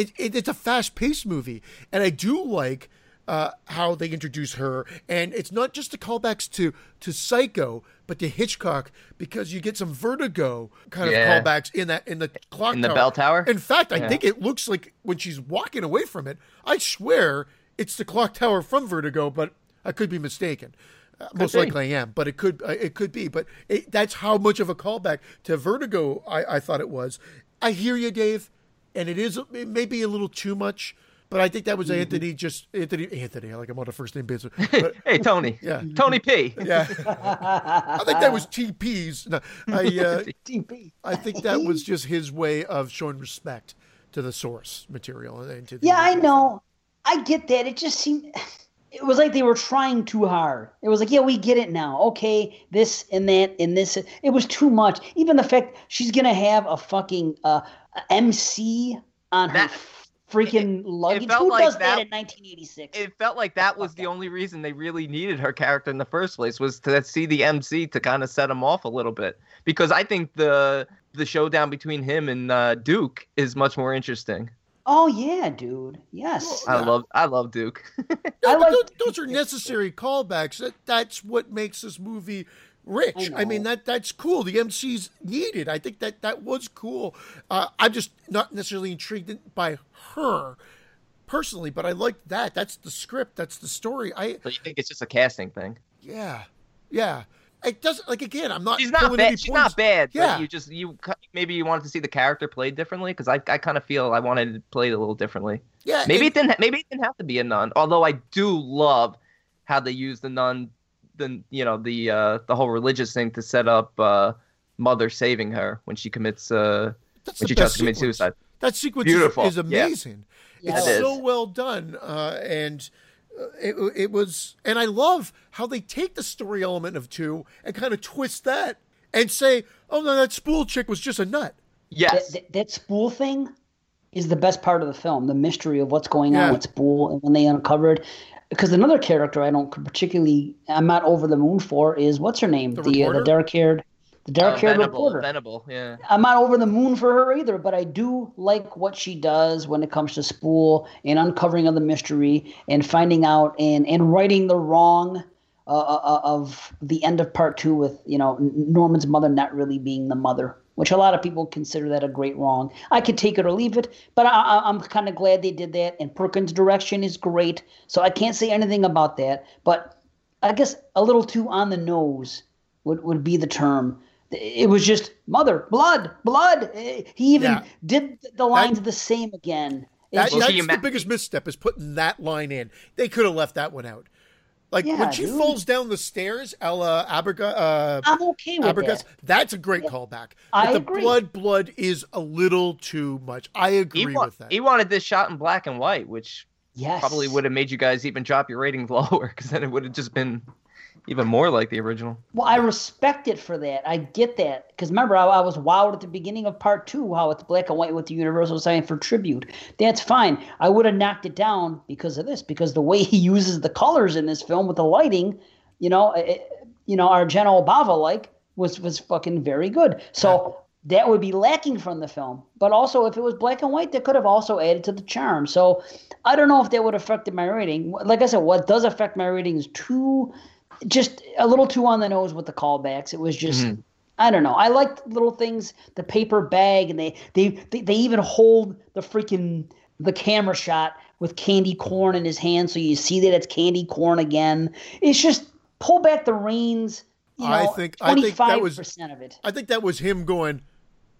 it, it, it's a fast-paced movie, and I do like uh, how they introduce her. And it's not just the callbacks to to Psycho, but to Hitchcock because you get some Vertigo kind Yeah. of callbacks in that in the clock In the bell tower? In fact, I Yeah. think it looks like when she's walking away from it, I swear it's the clock tower from Vertigo, but I could be mistaken. Uh, most be. likely I am, but it could uh, it could be. But it, that's how much of a callback to Vertigo I, I thought it was. I hear you, Dave, and it is it may be a little too much, but I think that was Mm-hmm. Anthony just Anthony Anthony. I like I'm on a first name basis, but Hey Tony, Yeah. Tony P. yeah, I think that was TP's. No, I uh, TP. I think that was just his way of showing respect to the source material and to the Yeah, I know. I get that. It just seemed. It was like they were trying too hard. It was like, yeah, we get it now. Okay, this and that and this. It was too much. Even the fact she's gonna have a fucking uh, MC on her That- freaking luggage. felt Who like does that, that- in 1986? It felt like that was the only reason they really needed her character in the first place was to see the MC to kind of set him off a little bit because I think the the showdown between him and uh, Duke is much more interesting. oh yeah, dude. Yes. I love I love Duke. Yeah, I like- those, those are necessary callbacks. That that's what makes this movie rich. I, mean that that's cool. The MC's needed. I think that that was cool. Uh, I'm just not necessarily intrigued by her personally, but I like that. That's the script. That's the story. I so you think it's just a casting thing? yeah yeah. It doesn't like again. I'm not. She's not bad. She's points. not bad. Yeah. But you just you maybe you wanted to see the character played differently because I I kind of feel I wanted to play it played a little differently. Yeah, Maybe and- it didn't. Maybe it didn't have to be a nun. Although I do love how they use the nun, the you know the uh, the whole religious thing to set up uh, mother saving her when she commits uh, That's when she tries to commit sequence. suicide. That sequence Beautiful. is, is Yeah. amazing. Yeah, it's it is. so well done, uh, and uh, it, it was. And I love how they take the story element of two and kind of twist that and say, "Oh no, that spool chick was just a nut." Yes. that, that, that spool thing is the best part of the film the mystery of what's going Yeah. on with spool and when they uncovered because another character i don't particularly i'm not over the moon for is what's her name The the uh, the dark haired the Uh, dark haired Venable, reporter Venable, yeah. i'm not over the moon for her either but i do like what she does when it comes to spool and uncovering of the mystery and finding out and and righting the wrong uh, uh, of the end of part two with you know Norman's mother not really being the mother, which a lot of people consider that a great wrong. I could take it or leave it, but I, I, I'm kind of glad they did that. And Perkins' direction is great, so I can't say anything about that. But I guess a little too on the nose would, would be the term. It was just mother, blood, blood. Eh, He even Yeah. did the lines the same again. That, that's she the ima- biggest misstep is putting that line in. They could have left that one out. Like when she dude. falls down the stairs, Ella Aberga, uh, I'm okay with Arbogast, that. that's a great callback. I but the agree. blood, blood is a little too much. I agree He, wa- with that. he wanted this shot in black and white, which Yes. probably would have made you guys even drop your ratings lower because then it would have just been even more like the original. Well, I respect it for that. I get that because remember, I, I was wowed at the beginning of part two how it's black and white with the Universal sign for tribute. That's fine. I would have knocked it down because of this, because the way he uses the colors in this film with the lighting, you know, it, you know our General Obava like was was fucking very good. So that would be lacking from the film. But also, if it was black and white, that could have also added to the charm. So I don't know if that would have affected my rating. Like I said, what does affect my rating is too, just a little too on the nose with the callbacks. It was just. Mhm. I don't know. I liked little things, the paper bag, and they, they they they even hold the freaking the camera shot with candy corn in his hand, so you see that it's candy corn again. It's just pull back the reins. You know, I think- I think that was- percent of it. I think that was him going.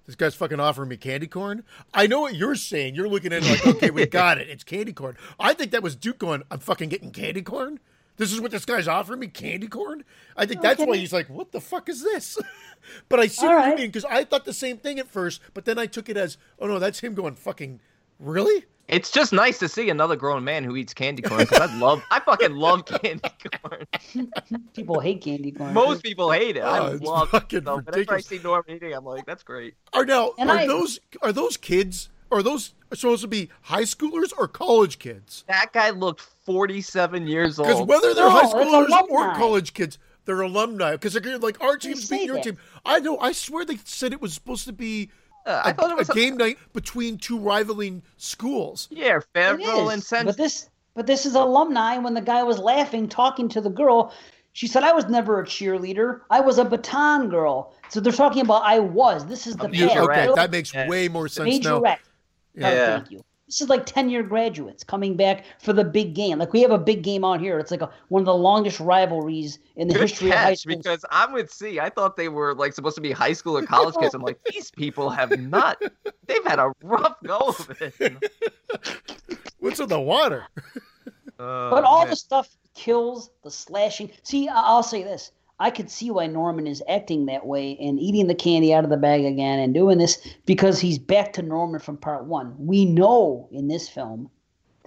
This guy's fucking offering me candy corn. I know what you're saying. You're looking at it like, okay, we got it. It's candy corn. I think that was Duke going. I'm fucking getting candy corn. This is what this guy's offering me, candy corn. I think that's why he's like, what the fuck is this? but I see All what you mean because I thought the same thing at first, but then I took it as, oh no, that's him going fucking. Really? It's just nice to see another grown man who eats candy corn because I love, I fucking love candy corn. People hate candy corn. Most people hate it. Oh, I it's love fucking it. though. Whenever I see Norm eating, I'm like, that's great. Are now And are I- those are those kids? Are those supposed to be high schoolers or college kids? That guy looked 47 years old. Because whether they're No, high schoolers or college kids, they're alumni. Because they're like our team's say beating your that. team. I know. I swear they said it was supposed to be Uh, a, I thought it was a game night between two rivaling schools. Yeah, It Fayetteville and is, Central. but this but this is alumni. When the guy was laughing, talking to the girl, she said, "I was never a cheerleader. I was a baton girl." So they're talking about I was. This is the You- past. Okay, that makes Yeah. way more sense now. Majorette. Oh, Yeah. thank you. This is like ten-year graduates coming back for the big game. Like we have a big game out here. It's like a, one of the longest rivalries in the Good history of high school. because I'm with C. I thought they were like supposed to be high school or college kids. I'm like, these people have not. They've had a rough go of it. What's in the water? Oh, But all man. the stuff kills the slashing. See, I'll say this. I could see why Norman is acting that way and eating the candy out of the bag again and doing this because he's back to Norman from part one. We know in this film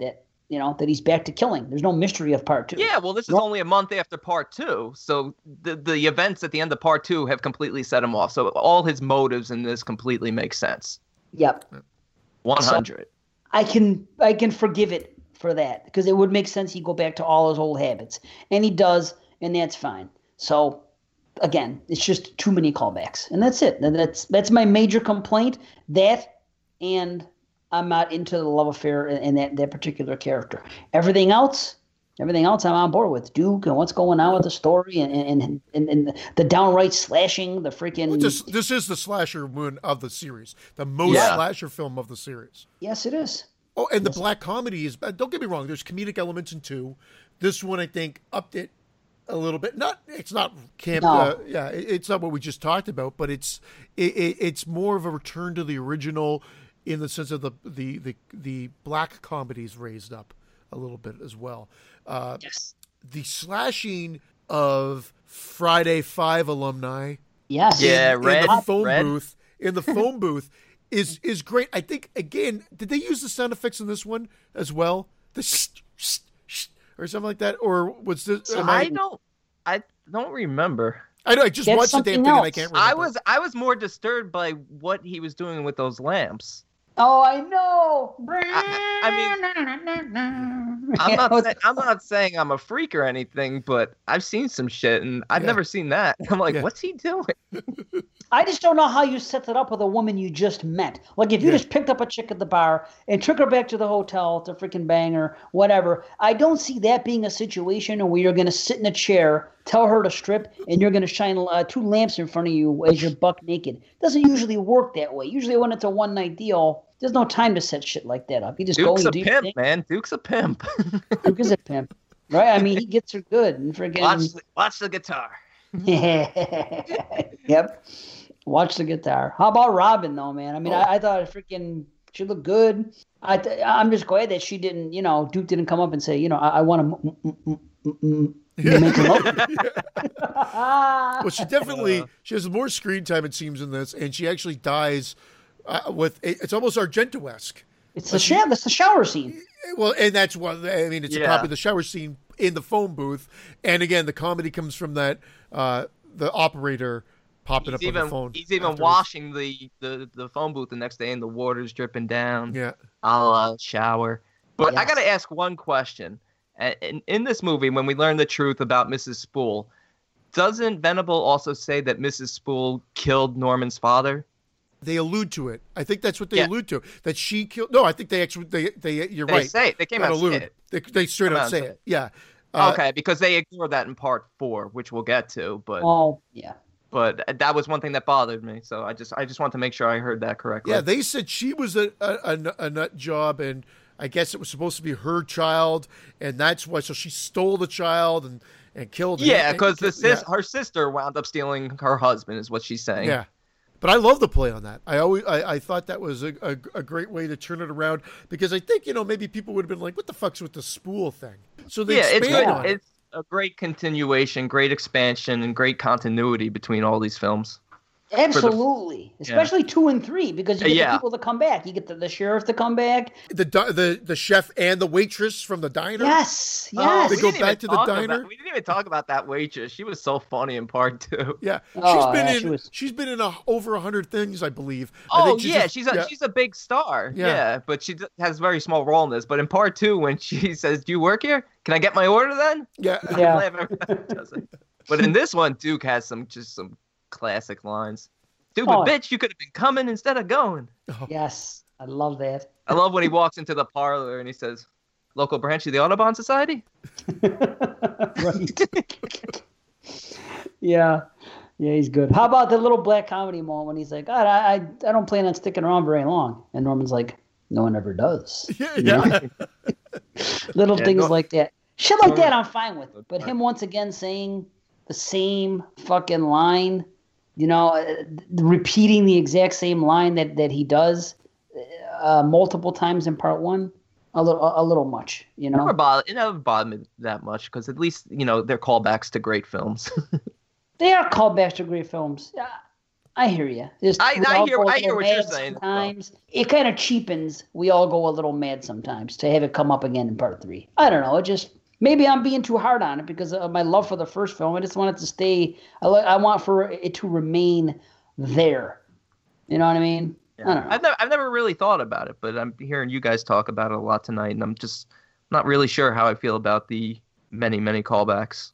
that you know that he's back to killing. There's no mystery of part two. Yeah, well, this is only a month after part two, so the the events at the end of part two have completely set him off. So all his motives in this completely make sense. Yep. One hundred. I can I can forgive it for that because it would make sense he'd go back to all his old habits, and he does, and that's fine. So again, it's just too many callbacks, and that's it. That's that's my major complaint. That and I'm not into the love affair in, in that that particular character. Everything else. Everything else I'm on board with Duke and what's going on with the story and and, and, and the downright slashing, the freaking This this is the slasher moon of the series, the most Yeah. slasher film of the series. yes, it is. Oh, and the black comedy is. Don't get me wrong. There's comedic elements in two. This one, I think, upped it a little bit. Not. It's not camp. No. Uh, yeah, it- it's not what we just talked about, but it's it, it, it's more of a return to the original in the sense of the the the, the black comedies raised up a little bit as well. Uh, Yes. the slashing of Friday Five alumni Yes. Yeah, in Red- in the phone Red. booth in the phone booth is is great. I think again, did they use the sound effects in this one as well? The sh- sh- sh- or something like that, or was this? am I I, don't. I don't remember. I know. I just That's watched the damn something thing and I can't remember. I was I was more disturbed by what he was doing with those lamps. Oh, I know. I mean, I'm not say, I'm not saying I'm a freak or anything, but I've seen some shit and I've Yeah. never seen that. I'm like, Yeah. what's he doing? I just don't know how you set that up with a woman you just met. Like if you Yeah. just picked up a chick at the bar and took her back to the hotel to freaking bang her, whatever. I don't see that being a situation where you're going to sit in a chair, tell her to strip, and you're going to shine uh, two lamps in front of you as you're buck naked. doesn't usually work that way. Usually when it's a one night deal, there's no time to set shit like that up. You just Duke's go a and do your pimp, thing. man. Duke's a pimp. Duke is a pimp, right? I mean, he gets her good and freaking. watch the, watch the guitar. yep. Watch the guitar. How about Robin though, man? I mean, I, I thought freaking she looked good. I th- I'm just glad that she didn't, you know, Duke didn't come up and say, you know, I, I want to m- m- m- m- m- make love. well, she definitely she has more screen time it seems in this, and she actually dies uh, with it's almost Argento esque. it's the shower. That's the shower scene. Well, and that's what I mean. It's a copy of the shower scene in the phone booth, and again, the comedy comes from that uh, the operator popping He's up even on the phone. he's even afterwards. washing the, the the phone booth the next day and the water's dripping down. Yeah, I'll uh, shower. But I got to ask one question. A- In, in this movie, when we learn the truth about Mrs. Spool, doesn't Venable also say that Mrs. Spool killed Norman's father? They allude to it. I think that's what they Yeah. allude to. That she killed. No, I think they actually. They. They. You're They right. say it. They came Not out and say allude. it. They, they straight Come out out and say say it. Yeah. Uh, okay, because they ignore that in part four, which we'll get to. But Oh, yeah. but that was one thing that bothered me. So I just I just want to make sure I heard that correctly. Yeah, they said she was a, a, a, a nut job, and I guess it was supposed to be her child, and that's why. So she stole the child and and killed. him. yeah, because the sis, yeah. her sister wound up stealing her husband, is what she's saying. Yeah. But I love the play on that. I always I, I thought that was a, a, a great way to turn it around because I think you know maybe people would have been like, "What the fuck's with the spool thing?" So they yeah, it's expand good. on it. It's a great continuation, great expansion, and great continuity between all these films. Absolutely. Especially two and three, because you get Yeah. the people to come back. You get the, the sheriff to come back. The the the chef and the waitress from the diner. Yes. Oh, Yes. They go back to the talk about- diner? we didn't even talk about that waitress. She was so funny in part two. Yeah, Oh, she's been yeah, in. she was- She's been in a, over a hundred things, I believe. I Oh think yeah, just- she's a yeah. she's a big star. Yeah. Yeah. but she d- has a very small role in this. But in part two, when she says, "Do you work here? Can I get my order then?" yeah. Yeah. I laugh every time she does it. But in this one, Duke has some just some classic lines. Stupid Oh. bitch, you could have been coming instead of going. Oh. Yes. I love that. I love when he walks into the parlor and he says, "Local branch of the Audubon Society." right. yeah. Yeah, he's good. How about the little black comedy moment when he's like, God, I, I, I don't plan on sticking around very long. And Norman's like, no one ever does. Yeah, yeah. Little Yeah, things Nor- like that. Shit like Norman- that, I'm fine with. But him once again saying the same fucking line, you know, uh, repeating the exact same line that, that he does uh, multiple times in part one, a little, a, little much, you It never know. bothered, it never bothered me that much because at least you know they're callbacks to great films. They are callbacks to great films. Yeah, I hear you. I- I hear- I hear what you're saying as well. It kind of cheapens. We all go a little mad sometimes to have it come up again in part three. I don't know. It just maybe I'm being too hard on it because of my love for the first film. I just want it to stay. I, I want for it to remain there. You know what I mean? I don't know. I've never, I've never really thought about it, but I'm hearing you guys talk about it a lot tonight, and I'm just not really sure how I feel about the many, many callbacks.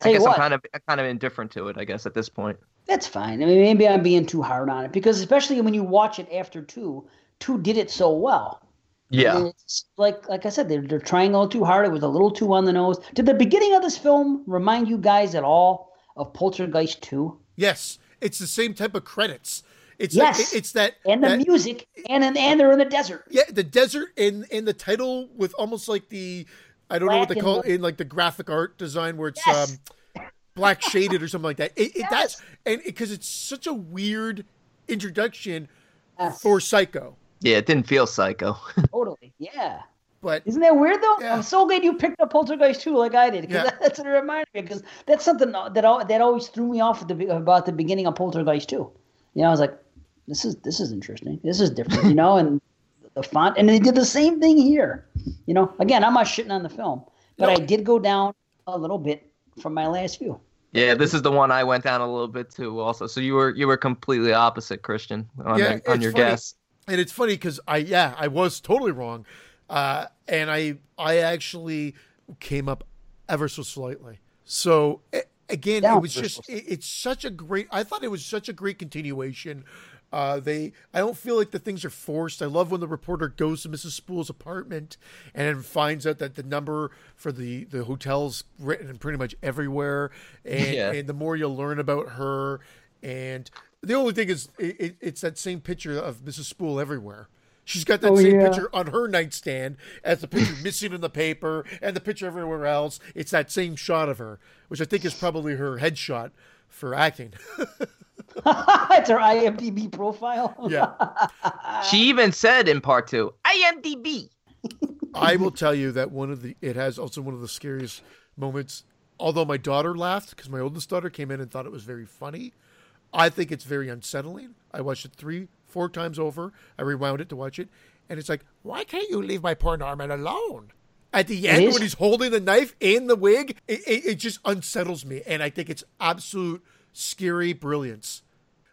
Tell I guess I'm kind of kind of indifferent to it. I guess at this point. That's fine. I mean, maybe I'm being too hard on it because especially when you watch it after two, two did it so well. Yeah. It's like like I said, they're they're trying a little too hard. It was a little too on the nose. Did the beginning of this film remind you guys at all of Poltergeist Two? Yes, it's the same type of credits. It's Yes. like, it's that And the that- music, and and, and they're in the desert. yeah the desert and and the title with almost like the I don't know what they call it in like the graphic art design where it's Yes. um black shaded or something like that. It, it that's and because it's such a weird introduction Yes, for Psycho, Yeah, it didn't feel psycho. totally. Yeah. but Isn't that weird though? Yeah. I'm so glad you picked up Poltergeist 2 like I did because Yeah. that's what it reminded me. Because that's something that that always threw me off at the, about the beginning of Poltergeist 2. You know, I was like, this is this is interesting. This is different. You know, and the font, and they did the same thing here. You know, again, I'm not shitting on the film, but No. I did go down a little bit from my last view. yeah, this is the one I went down a little bit too. Also, so you were you were completely opposite, Christian, on, Yeah, the- on your funny. guess. And it's funny because I yeah I was totally wrong, uh, and I I actually came up ever so slightly. So again, Down it was just it, it's such a great. I thought it was such a great continuation. Uh, they I don't feel like the things are forced. I love when the reporter goes to Mrs. Spool's apartment and finds out that the number for the the hotel's written pretty much everywhere, and Yeah. and the more you learn about her and the only thing is it, it, it's that same picture of mrs spool everywhere she's got that Oh, same yeah. picture on her nightstand as the picture missing in the paper and the picture everywhere else it's that same shot of her which i think is probably her headshot for acting it's her IMDb profile. yeah She even said in part two, IMDb. i will tell you that one of the it has also one of the scariest moments although my daughter laughed because my oldest daughter came in and thought it was very funny I think it's very unsettling. I watched it three, four times over. I rewound it to watch it, and it's like, why can't you leave my poor Norman alone? At the end, when he's holding the knife in the wig, it, it, it just unsettles me, and I think it's absolute scary brilliance.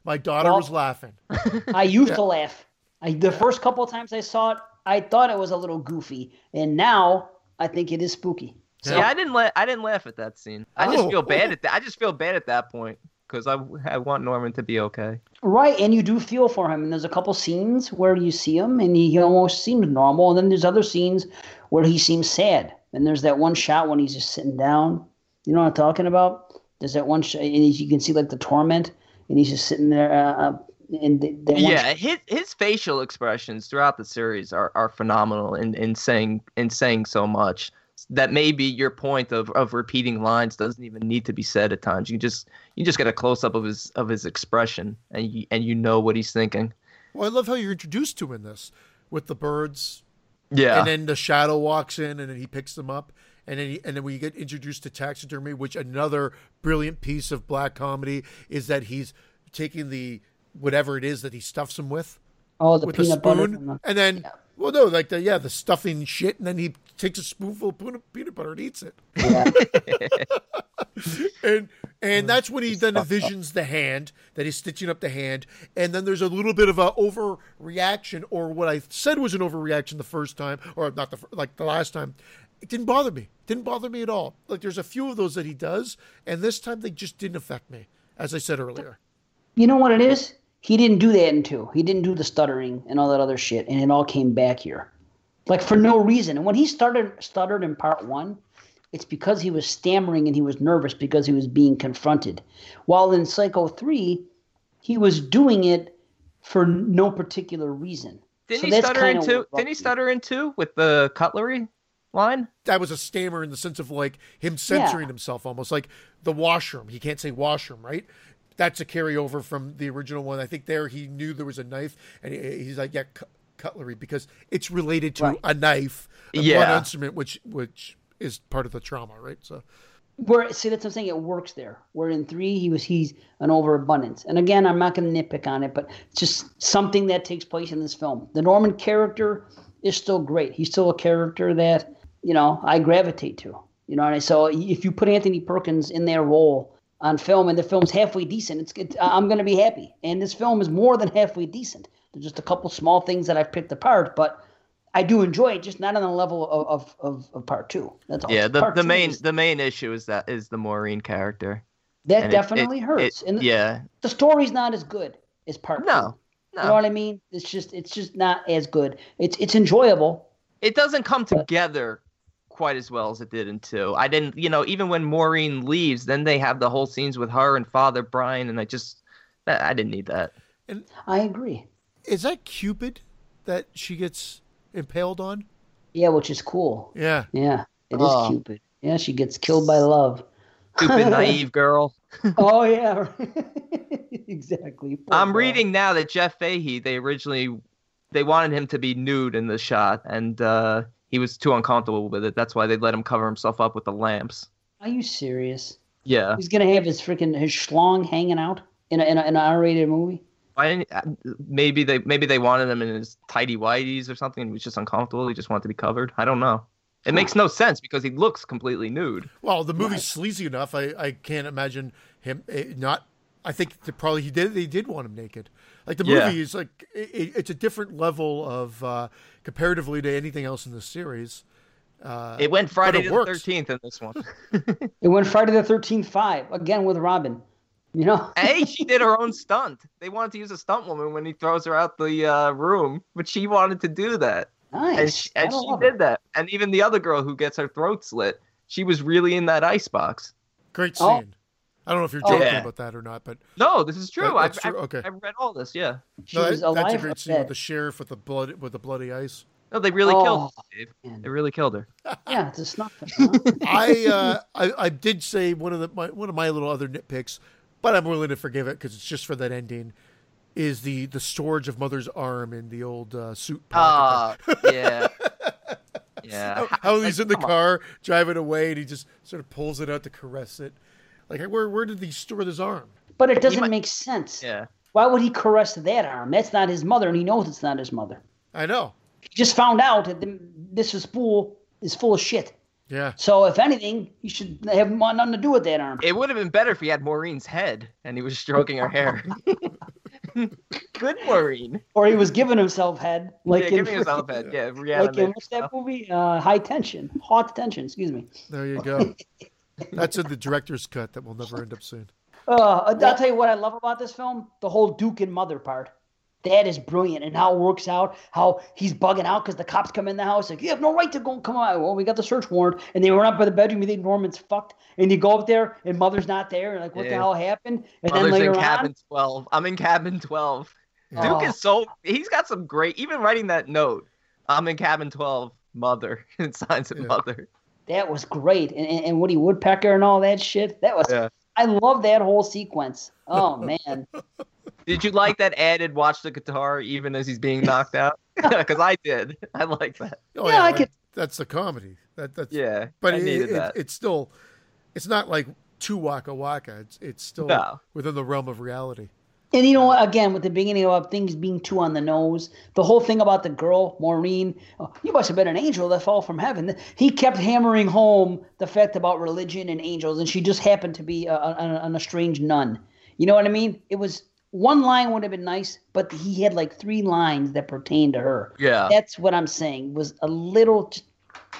My daughter Well- was laughing. I used to laugh. I, the first couple of times I saw it, I thought it was a little goofy, and now I think it is spooky. Yeah, I didn't la- I didn't laugh at that scene. I just Oh. feel bad at that. I just feel bad at that point because I, I want Norman to be okay. Right, and you do feel for him. And there's a couple scenes where you see him and he, he almost seems normal. And then there's other scenes where he seems sad. And there's that one shot when he's just sitting down. You know what I'm talking about? There's that one shot, and you can see like the torment, and he's just sitting there. Uh, uh, and the, the one Yeah, his his facial expressions throughout the series are, are phenomenal in, in saying in saying so much that maybe your point of, of repeating lines doesn't even need to be said at times. You just you just get a close up of his of his expression and you and you know what he's thinking. Well, I love how you're introduced to him in this with the birds, Yeah. and then the shadow walks in, and then he picks them up, and then he, and then we get introduced to taxidermy, which another brilliant piece of black comedy is that he's taking the whatever it is that he stuffs them with oh, the with peanut butter. spoon, from the- and then well, no, like the yeah, the stuffing shit, and then he takes a spoonful of peanut peanut butter and eats it. Yeah. and and that's when he then envisions the hand that he's stitching up the hand, and then there's a little bit of a overreaction, or what I said was an overreaction the first time, or not the like the last time. It didn't bother me. Didn't bother me at all. Like there's a few of those that he does, and this time they just didn't affect me, as I said earlier. You know what it is? He didn't do that in two. He didn't do the stuttering and all that other shit, and it all came back here, like for no reason. And when he started stuttered in part one, it's because he was stammering and he was nervous because he was being confronted. While in Psycho three, he was doing it for no particular reason. Didn't So he that's stutter in two? what Didn't he stutter in two with the cutlery line? That was a stammer in the sense of like him censoring himself, almost like the washroom. He can't say washroom, right? That's a carryover from the original one. I think there he knew there was a knife, and he, he's like, "Yeah, cu- cutlery," because it's related to Right. a knife, a Yeah. instrument, which which is part of the trauma, right? So Where see that's what I'm saying. It works there. Where in three he was he's an overabundance. And again, I'm not going to nitpick on it, but it's just something that takes place in this film. The Norman character is still great. He's still a character that you know I gravitate to. You know, and so if you put Anthony Perkins in their role on film and the film's halfway decent, it's it, I'm going to be happy. And this film is more than halfway decent. There's just a couple small things that I've picked apart, but. I do enjoy it, just not on the level of, of, of, part two. That's all. Yeah, the, Part the main is- the main issue is that is the Maureen character. that And it- definitely it- hurts. it- and the, yeah, the story's not as good as part No, two. no. You know what I mean? It's just it's just not as good. It's it's enjoyable. it doesn't come together quite as well as it did in two. I didn't, you know, even when Maureen leaves, then they have the whole scenes with her and Father Brian, and I just, I I didn't need that. And I agree. is that Cupid that she gets impaled on? Yeah, which is cool. Yeah, Yeah, it is Oh. Cupid. Yeah, she gets killed by love. Stupid, naive girl. oh yeah, exactly. Poor I'm girl. reading now that Jeff Fahey, they originally, they wanted him to be nude in the shot, and uh, he was too uncomfortable with it. That's why they let him cover himself up with the lamps. Are you serious? Yeah. He's gonna have his freaking his schlong hanging out in a in, a, in an R-rated movie. Why didn't, uh, maybe they maybe they wanted him in his tidy whities or something. and He was just uncomfortable. He just wanted to be covered. I don't know. It makes no sense because he looks completely nude. Well, the movie's sleazy enough. I, I can't imagine him eh, not. I think that probably he did. They did want him naked. Like the Yeah. movie is like it, it's a different level of uh, comparatively to anything else in the series. Uh, It went Friday it the thirteenth in this one. It went Friday the Thirteenth Five again with Robin. You know. hey, she did her own stunt. They wanted to use a stunt woman when he throws her out the uh, room, but she wanted to do that, Nice. and she, and she did that. And even the other girl who gets her throat slit, she was really in that ice box. great scene. Oh. I don't know if you're Oh. joking Yeah. about that or not, but No, this is true. That- I've, true, I've, okay. I've read all this. Yeah. She no, was that- alive. that's a or great scene with the sheriff with the blood with the bloody ice. No, they really Oh, killed her, They really killed her. Yeah, it's a snuff. Huh? I, uh, I I did say one of the my, one of my little other nitpicks, but I'm willing to forgive it because it's just for that ending. Is the the storage of Mother's arm in the old uh, suit pocket? Ah, yeah. Yeah. how, how he's in the come on. car driving away and he just sort of pulls it out to caress it. Like where where did he store this arm? But it doesn't might- make sense. Yeah. Why would he caress that arm? That's not his mother, and he knows it's not his mother. I know. He just found out that the- this is full is full of shit. Yeah. So if anything, he should have nothing to do with that arm. It would have been better if he had Maureen's head and he was stroking her hair. Good Maureen. or he was giving himself head, like yeah, in give me his freaking- elephant. Yeah, like in what's that movie? Uh, High Tension, Haute Tension. Excuse me. There you go. That's in the director's cut that will never end up soon. Uh, I'll tell you what I love about this film: the whole Duke and Mother part. That is brilliant, and how it works out. How he's bugging out because the cops come in the house like, "You have no right to go come out." Well, we got the search warrant, and they run up by the bedroom. You think Norman's fucked, and you go up there, and Mother's not there, and like, what the hell happened? And Mother's then later in cabin on, 12. I'm in cabin 12. Duke Oh. is so he's got some great even writing that note. I'm in cabin 12, mother. and signs of Yeah. mother. That was great, and, and, and Woody Woodpecker and all that shit. That was. Yeah. I love that whole sequence. Oh man. Did you like that added watch the guitar even as he's being knocked out? Because I did. I like that. Oh Yeah, I could- That's the comedy. That that's Yeah. but I it, needed it- that. it's still it's not like too waka waka. It's it's still No. within the realm of reality. And you know what? Again, with the beginning of things being too on the nose, the whole thing about the girl, Maureen, oh, you must have been an angel that fell from heaven. He kept hammering home the fact about religion and angels, and she just happened to be a, a, an estranged nun. You know what I mean? It was one line would have been nice, but he had like three lines that pertained to her. Yeah. That's what I'm saying. Was a little,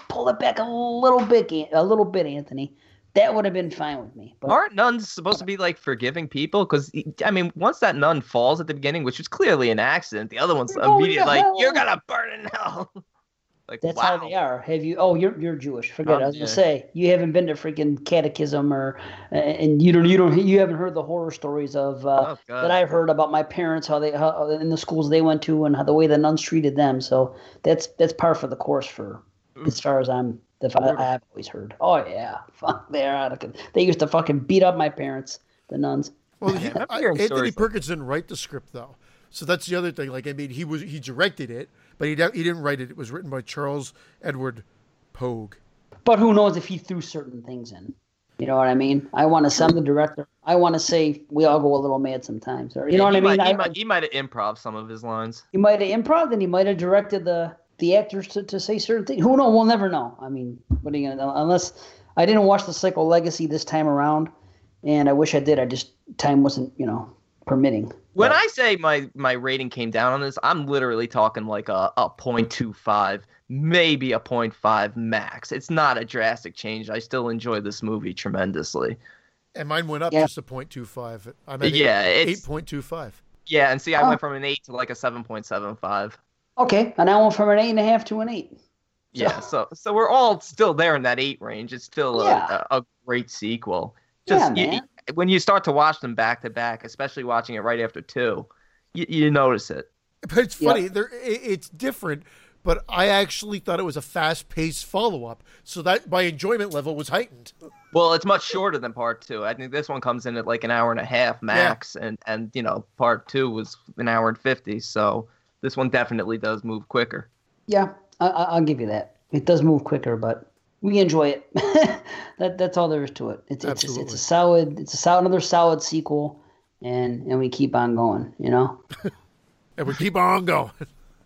pull it back a little bit, a little bit, Anthony. That would have been fine with me. But Aren't nuns supposed to be like forgiving people? Because I mean, once that nun falls at the beginning, which was clearly an accident, the other one's immediately like, hell. "You're gonna burn in hell." like, That's wow. how they are. Have you? Oh, you're you're Jewish. Forget. it. I was Um, gonna say you haven't been to freaking catechism or, uh, and you don't you don't you haven't heard the horror stories of uh, Oh, that I've heard about my parents how they how, in the schools they went to and how the way the nuns treated them. So that's that's par for the course for as far as I'm. If I, I've always heard. Oh yeah, fuck, they're out of. con- They used to fucking beat up my parents, the nuns. Well, he, I I- Anthony stories like- Perkins didn't write the script though, so that's the other thing. Like, I mean, he was he directed it, but he he didn't write it. It was written by Charles Edward Pogue. But who knows if he threw certain things in? You know what I mean? I want to send the director. I want to say we all go a little mad sometimes, or you know what he I mean? Might, he, I- might, he might have improv some of his lines. He might have improv, and he might have directed the the actors to, to say certain things. Who knows? We'll never know. I mean, what are you gonna unless I didn't watch the Psycho Legacy this time around, and I wish I did. I just time wasn't you know permitting. When But- I say my my rating came down on this, I'm literally talking like a, a 0.25, maybe a 0.5 max. It's not a drastic change. I still enjoy this movie tremendously. And mine went up Yeah. just a point two five. I'm at Yeah, eight it's point two five. yeah, and see, I Oh. went from an eight to like a 7.75. okay, and I went from an eight and a half to an eight. Yeah, so so we're all still there in that eight range. It's still a, Yeah. a, a great sequel. Yeah, Just you- when you start to watch them back to back, especially watching it right after two, you, you notice it. But it's Yeah. funny. There, i- it's different. But I actually thought it was a fast paced follow up, so that my enjoyment level was heightened. Well, it's much shorter than part two. I think this one comes in at like an hour and a half max, and and you know part two was an hour and fifty. So this one definitely does move quicker. Yeah, I, I- I'll give you that. It does move quicker, but we enjoy it. that that's all there is to it. It's it's a, it's a solid. It's a solid another solid sequel, and and we keep on going. You know. And we keep on going.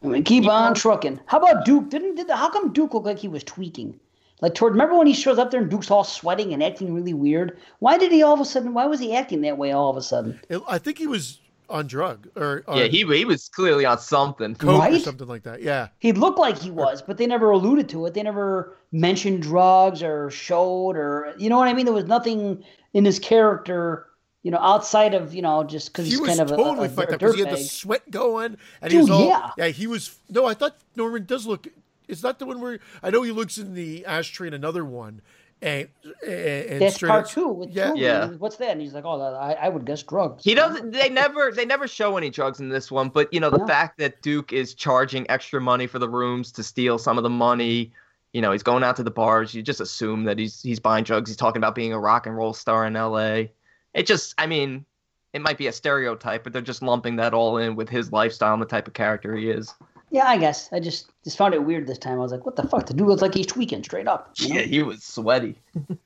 And we keep on trucking. How about Duke? Didn't did the, how come Duke looked like he was tweaking? Like toward remember when he shows up there and Duke's all sweating and acting really weird? Why did he all of a sudden? Why was he acting that way all of a sudden? It- I think he was on drug or on yeah, he he was clearly on something. coke or something like that. Yeah, He looked like he was, but they never alluded to it. They never mentioned drugs or showed or you know what I mean. There was nothing in his character, you know, outside of you know just because he he's was kind of a- totally a, a, fucked up because he had the sweat going, and he was all yeah. yeah. He was no. I thought Norman does look. Is that the one where I know he looks in the ashtray in another one, and and, and That's part up- two. With Yeah. Truman. Yeah. What's that? And he's like, oh, I, I would guess drugs. He doesn't. They never. They never show any drugs in this one. But you know the No. fact that Duke is charging extra money for the rooms to steal some of the money. You know he's going out to the bars. You just assume that he's he's buying drugs. He's talking about being a rock and roll star in L.A. It just. I mean, it might be a stereotype, but they're just lumping that all in with his lifestyle and the type of character he is. Yeah, I guess. I just just found it weird this time. I was like, what the fuck? The dude looks like he's tweaking straight up. you know? Yeah, he was sweaty.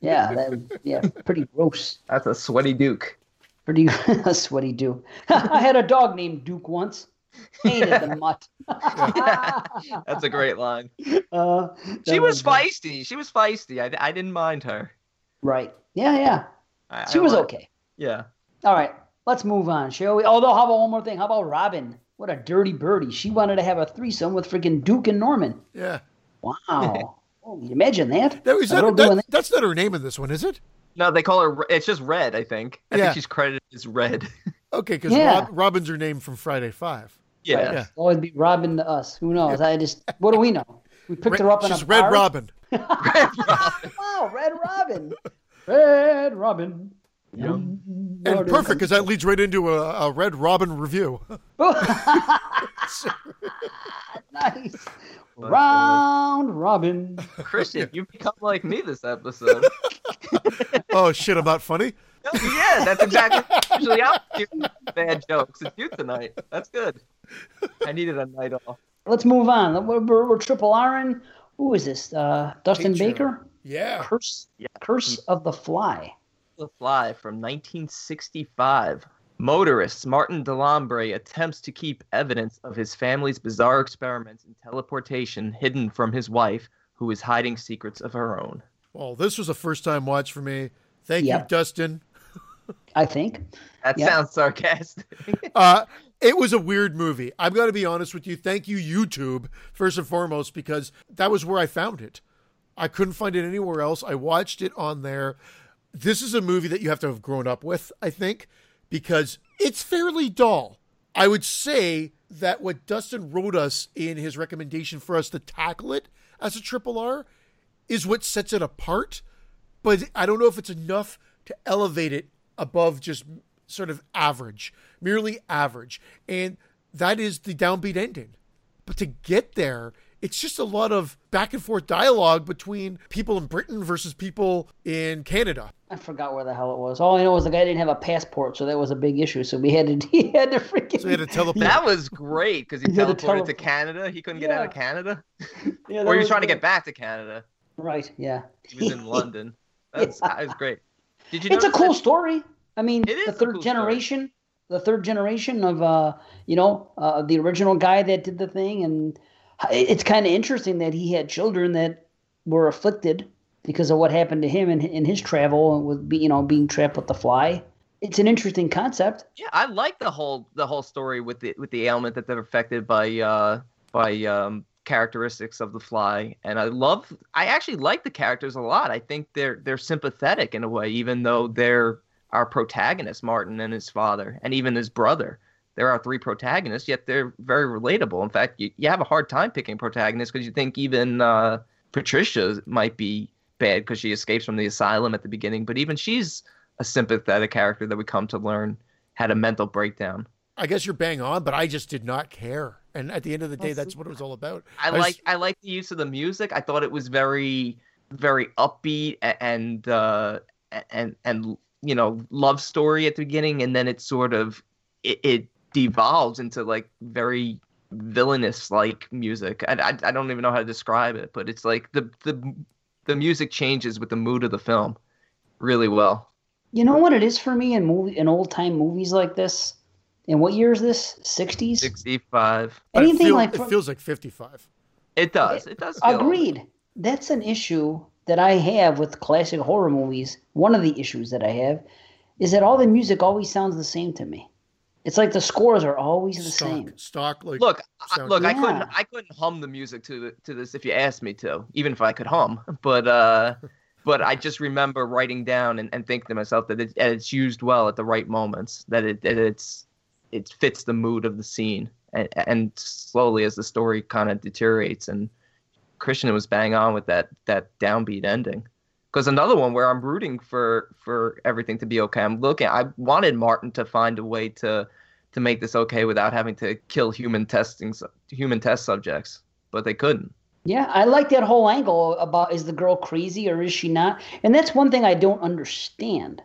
Yeah, that, yeah, pretty gross. That's a sweaty Duke. Pretty a sweaty Duke. I had a dog named Duke once. Hated the mutt. That's a great line. Uh, She was good. feisty. She was feisty. I, I didn't mind her. Right. Yeah, yeah. I, She I was li- okay. Yeah. All right. Let's move on, shall we? Although, how about one more thing? How about Robin? What a dirty birdie. She wanted to have a threesome with freaking Duke and Norman. Yeah. Wow. oh, imagine that. That, is A that, girl that- that. that's not her name in this one, is it? No, they call her. It's just Red. I think. I Yeah. think she's credited as Red. Okay, because Yeah. Rob, Robin's her name from Friday Five. yeah. Yeah. Always be Robin to us. Who knows? I just, what do we know? We picked her up in She's a Red bar. Robin. Wow, Red Robin. Red Robin. Yum. And perfect, because that leads right into a, a Red Robin review. nice. Round Robin. Christian, you've become like me this episode. oh, shit, I'm not funny? yeah, that's exactly. Usually I'm doing bad jokes. It's you tonight. That's good. I needed a night off. Let's move on. We're, we're, we're triple R'ing. Who is this? Uh, Dustin Picture. Baker? Yeah. Curse, Yeah. Curse of the Fly. The Fly from 1965. Motorist Martin Delambre attempts to keep evidence of his family's bizarre experiments in teleportation hidden from his wife, who is hiding secrets of her own. Well, this was a first time watch for me. Thank Yep. you, Dustin. I think. That Yeah. sounds sarcastic. Uh, it was a weird movie. I'm going to be honest with you. Thank you, YouTube, first and foremost, because that was where I found it. I couldn't find it anywhere else. I watched it on there. This is a movie that you have to have grown up with, I think, because it's fairly dull. I would say that what Dustin wrote us in his recommendation for us to tackle it as a triple R is what sets it apart. But I don't know if it's enough to elevate it above just sort of average, merely average. And that is the downbeat ending. But to get there, it's just a lot of back and forth dialogue between people in Britain versus people in Canada. I forgot where the hell it was. All I know is the guy didn't have a passport, so that was a big issue. So we had to, he had to freaking. So we had to teleport. That was great because he Yeah, the teleported to teleport. Canada. He couldn't get out of Canada, Yeah, or he was was trying to get back to Canada. Right. Yeah. He was in London. That's Yeah. that was great. Did you? it's a cool that- story. I mean, It is the a third cool story. generation, the third generation of uh, you know, uh, the original guy that did the thing, and it- it's kind of interesting that he had children that were afflicted because of what happened to him in, in his travel with you know being trapped with the fly. It's an interesting concept. Yeah, I like the whole the whole story with the with the ailment that they're affected by uh by um characteristics of the fly and I love I actually like the characters a lot. I think they're they're sympathetic in a way even though they're our protagonist Martin and his father and even his brother. There are three protagonists yet they're very relatable. In fact, you, you have a hard time picking protagonists because you think even uh Patricia might be bad because she escapes from the asylum at the beginning, but even she's a sympathetic character that we come to learn had a mental breakdown. I guess you're bang on, but I just did not care. And at the end of the day, that's what it was all about. I I like s- I like the use of the music. I thought it was very very upbeat and uh and and you know love story at the beginning and then it sort of it, it devolves into like very villainous like music. I, I I don't even know how to describe it, but it's like the the the music changes with the mood of the film really well. You know what it is for me in movie in old time movies like this. And what year is this? Sixties. 65. Anything feel- like it feels like 55. It does. It does. feel- Agreed. That's an issue that I have with classic horror movies. One of the issues that I have is that all the music always sounds the same to me. It's like the scores are always the Stock, same. stock, like Look, I, sound- look, I couldn't, I couldn't hum the music to the, to this if you asked me to, even if I could hum. But, uh, but I just remember writing down and, and thinking to myself that it, it's used well at the right moments. That it, that it's, it fits the mood of the scene, and, and slowly as the story kind of deteriorates, and Christian was bang on with that that downbeat ending. Because another one where I'm rooting for for everything to be okay. I'm looking. I wanted Martin to find a way to to make this okay without having to kill human testing human test subjects, but they couldn't. Yeah, I like that whole angle about is the girl crazy or is she not? And that's one thing I don't understand.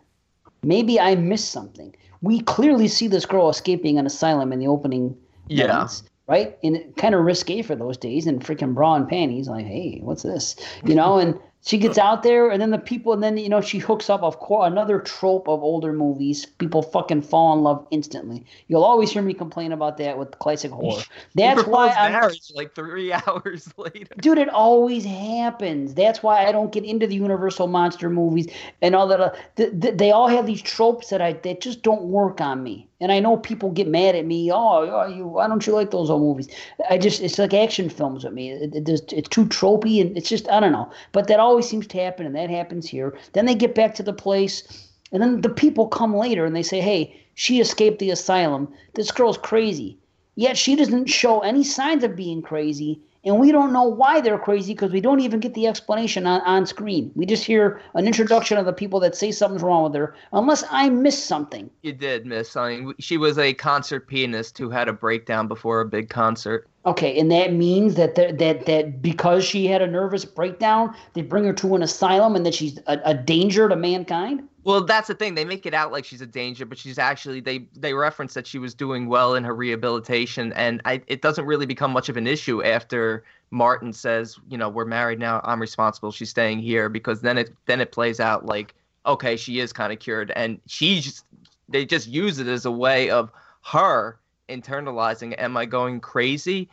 Maybe I missed something. We clearly see this girl escaping an asylum in the opening Yeah. minutes, right? And kind of risque for those days and freaking bra and panties. Like, hey, what's this? You know, and She gets out there, and then the people, and then you know she hooks up. Of course, another trope of older movies. People fucking fall in love instantly. You'll always hear me complain about that with classic horror. That's why I'm marriage like three hours later. Dude, it always happens. That's why I don't get into the Universal monster movies and all that. Uh, th- th- they all have these tropes that I that just don't work on me. And I know people get mad at me. Oh, oh you, why don't you like those old movies? I just it's like action films with me. It, it, it's too tropey, and it's just I don't know. But that always seems to happen, and that happens here. Then they get back to the place, and then the people come later and they say, "Hey, she escaped the asylum. This girl's crazy." Yet she doesn't show any signs of being crazy and we don't know why they're crazy because we don't even get the explanation on, on screen. We just hear an introduction of the people that say something's wrong with her, unless I missed something. You did miss something. She was a concert pianist who had a breakdown before a big concert. Okay, and that means that that that because she had a nervous breakdown, they bring her to an asylum, and that she's a, a danger to mankind. Well, that's the thing. They make it out like she's a danger, but she's actually they they reference that she was doing well in her rehabilitation, and I, it doesn't really become much of an issue after Martin says, you know, we're married now. I'm responsible. She's staying here because then it then it plays out like okay, she is kind of cured, and she's they just use it as a way of her internalizing. Am I going crazy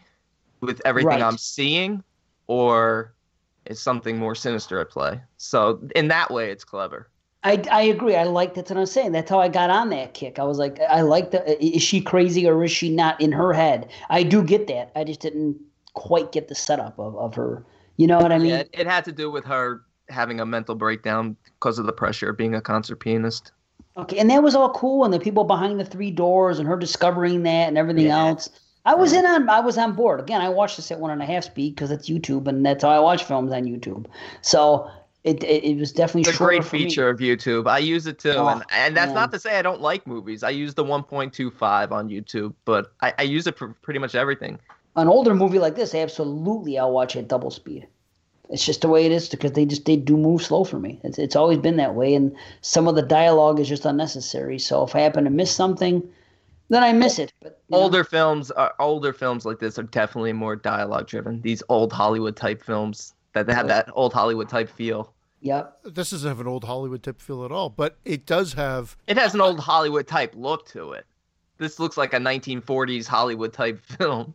with everything right. I'm seeing, or is something more sinister at play? So in that way, it's clever. I, I agree. I like that's what I'm saying. That's how I got on that kick. I was like, I like the. Is she crazy or is she not in her head? I do get that. I just didn't quite get the setup of, of her. You know what I mean? Yeah, it had to do with her having a mental breakdown because of the pressure of being a concert pianist. Okay, and that was all cool, and the people behind the three doors, and her discovering that, and everything yeah. else. I was in on. I was on board. Again, I watched this at one and a half speed because it's YouTube, and that's how I watch films on YouTube. So it, it, it was definitely it's a great feature me. of YouTube. I use it too, oh, and and that's man. not to say I don't like movies. I use the 1.25 on YouTube, but I, I use it for pretty much everything. An older movie like this, absolutely, I'll watch at double speed. It's just the way it is because they just they do move slow for me. It's it's always been that way, and some of the dialogue is just unnecessary. So if I happen to miss something, then I miss it. But older know. films, are, older films like this are definitely more dialogue driven. These old Hollywood type films that they have that old Hollywood type feel. Yep. This doesn't have an old Hollywood type feel at all, but it does have. It has an old Hollywood type look to it. This looks like a 1940s Hollywood type film.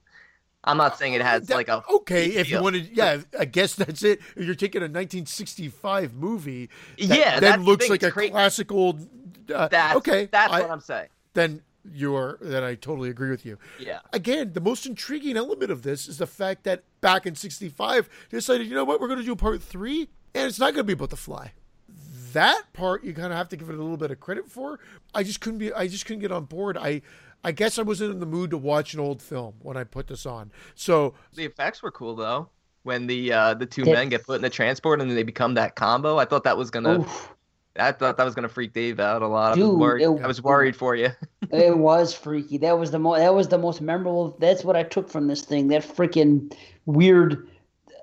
I'm not saying it has that, like a okay. If you wanted, yeah, I guess that's it. If you're taking a 1965 movie, that, yeah, that looks like a classic old. Uh, that's, okay, that's I, what I'm saying. Then you're then I totally agree with you. Yeah. Again, the most intriguing element of this is the fact that back in '65 they decided, you know what, we're going to do part three, and it's not going to be about the fly. That part you kind of have to give it a little bit of credit for. I just couldn't be. I just couldn't get on board. I. I guess I wasn't in the mood to watch an old film when I put this on. So the effects were cool though. When the uh, the two men get put in the transport and then they become that combo, I thought that was gonna Oof. I thought that was gonna freak Dave out a lot. Dude, I was worried. It, I was worried for you. it was freaky. That was the most. That was the most memorable. That's what I took from this thing. That freaking weird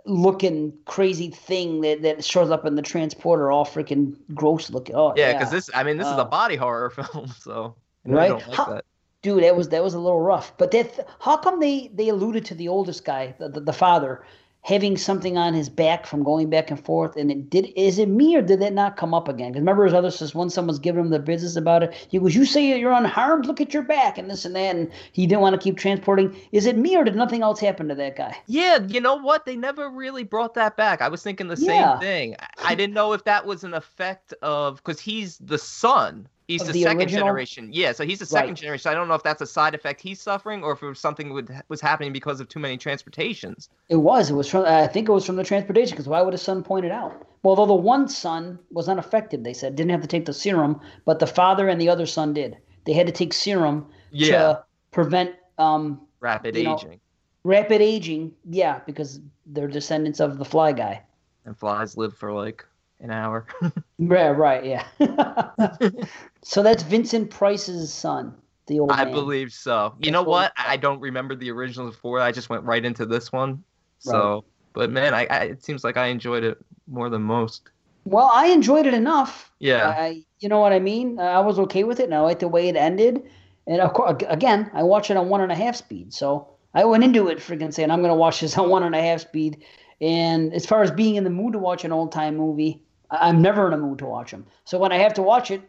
looking crazy thing that, that shows up in the transporter, all freaking gross looking. Oh yeah, because yeah. this. I mean, this uh, is a uh, body horror film, so right. Like how, that. Dude, that was that was a little rough. But that, how come they they alluded to the oldest guy, the, the, the father, having something on his back from going back and forth. And it did is it me or did that not come up again? Because remember his other says when someone's giving him the business about it, he goes, "You say you're unharmed. Look at your back and this and that." And he didn't want to keep transporting. Is it me or did nothing else happen to that guy? Yeah, you know what? They never really brought that back. I was thinking the yeah. same thing. I didn't know if that was an effect of because he's the son He's the, the, second original? generation. Yeah, so he's the second right. generation. So I don't know if that's a side effect he's suffering or if it was something would, was happening because of too many transportations. It was. It was from. I think it was from the transportation. Because why would his son point it out? Well, although the one son was unaffected, they said didn't have to take the serum, but the father and the other son did. They had to take serum yeah. to prevent um, rapid aging. Know, rapid aging, yeah, because they're descendants of the fly guy. And flies live for like an hour. yeah, right, yeah. so that's Vincent Price's son, the old I man. believe so. You that's know what? I don't remember the original before. I just went right into this one. So, right. but man, I, I, it seems like I enjoyed it more than most. Well, I enjoyed it enough. Yeah. I, you know what I mean? I was okay with it, and I liked the way it ended. And of course, again, I watch it on one and a half speed. So I went into it freaking saying I'm going to watch this on one and a half speed And as far as being in the mood to watch an old time movie, I'm never in a mood to watch them. So when I have to watch it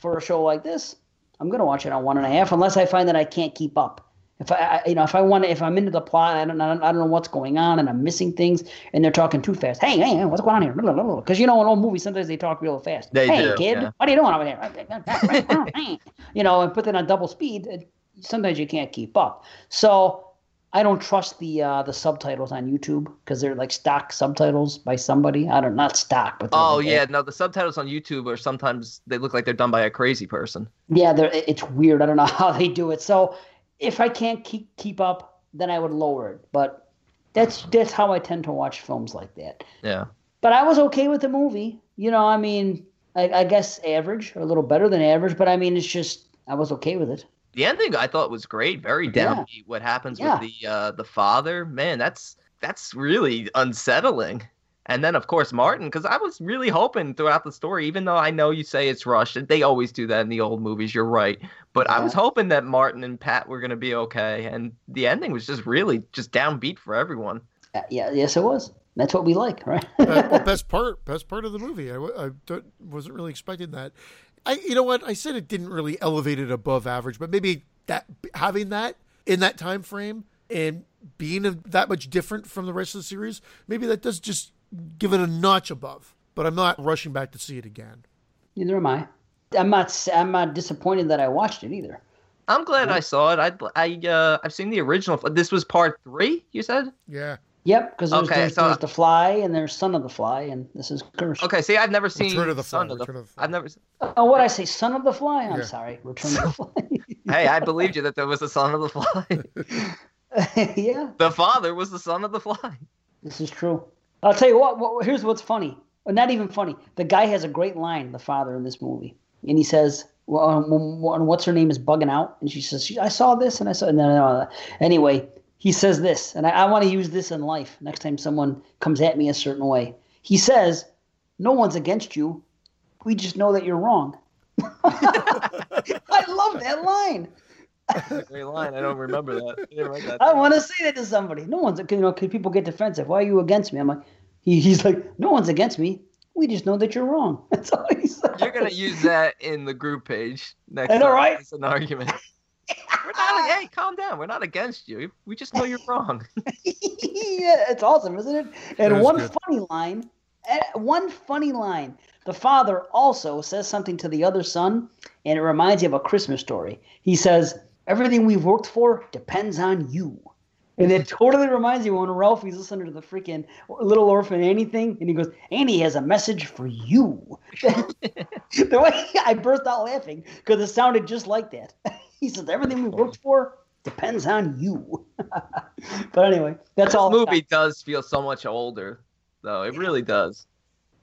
for a show like this, I'm gonna watch it on one and a half, unless I find that I can't keep up. If I, I you know, if I want to, if I'm into the plot, I don't, I don't, I don't know what's going on, and I'm missing things, and they're talking too fast. Hey, hey, what's going on here? Because you know, in old movies, sometimes they talk real fast. They hey, do, kid, yeah. what are you doing over there? you know, and put that on double speed. Uh, sometimes you can't keep up. So I don't trust the uh, the subtitles on YouTube because they're like stock subtitles by somebody. I don't not stock, but Oh like- yeah, no, the subtitles on YouTube are sometimes they look like they're done by a crazy person. yeah, they're, it's weird. I don't know how they do it. So if I can't keep keep up, then I would lower it. But that's that's how I tend to watch films like that. Yeah. But I was okay with the movie. You know, I mean, I, I guess average or a little better than average. But I mean, it's just I was okay with it. The ending I thought was great, very Yeah. downbeat. What happens Yeah. with the uh, the father, man, that's that's really unsettling. And then of course Martin, because I was really hoping throughout the story, even though I know you say it's rushed, they always do that in the old movies. You're right, but I was hoping that Martin and Pat were gonna be okay, and the ending was just really just downbeat for everyone. Uh, yeah, yes, it was. That's what we like, right? Be- well, best part, best part of the movie. I, don't, wasn't really expecting that. I, you know what? I said it didn't really elevate it above average, but maybe that having that in that time frame and being that much different from the rest of the series, maybe that does just give it a notch above. But I'm not rushing back to see it again. Neither am I. I'm not. s- I'm not disappointed that I watched it either. I'm glad I saw it. I I uh, I've seen the original. This was part three. You said. Yeah. Yep, because there's, Okay, there's, so- there's the Fly and there's Son of the Fly, and this is Curse. Okay, see, I've never seen Return of the Son Fly, of the. Return of the Fly. I've never. Oh, what I say, Son of the Fly? I'm Yeah. sorry, Return of the Fly. Hey, I believed you that there was a son of the fly. yeah, the father was the son of the fly. this is true. I'll tell you what. what here's what's funny. Well, not even funny. The guy has a great line. The father in this movie, and he says, "Well, um, um, what's her name is bugging out," and she says, "I saw this and I saw." And then, uh, anyway, he says this, and I, I want to use this in life. Next time someone comes at me a certain way, he says, "No one's against you. We just know that you're wrong." I love that line. Great line. I don't remember that. I that I want to say that to somebody. No one's, you know, 'cause people get defensive. Why are you against me? I'm like, he, he's like, no one's against me. We just know that you're wrong. That's all he said. You're gonna use that in the group page next I know, time right? as an argument. We're not. Hey, calm down. We're not against you. We just know you're wrong. yeah, it's awesome, isn't it? And That is one good. funny line, eh, one funny line. The father also says something to the other son, and it reminds you of a Christmas story. He says, "Everything we've worked for depends on you." And it totally reminds you when Ralphie's listening to the freaking Little Orphan Annie thing, and he goes, "Annie has a message for you." the way I burst out laughing because it sounded just like that. He says, "Everything we've worked for depends on you." but anyway, that's this all. movie does feel so much older, though. It really does.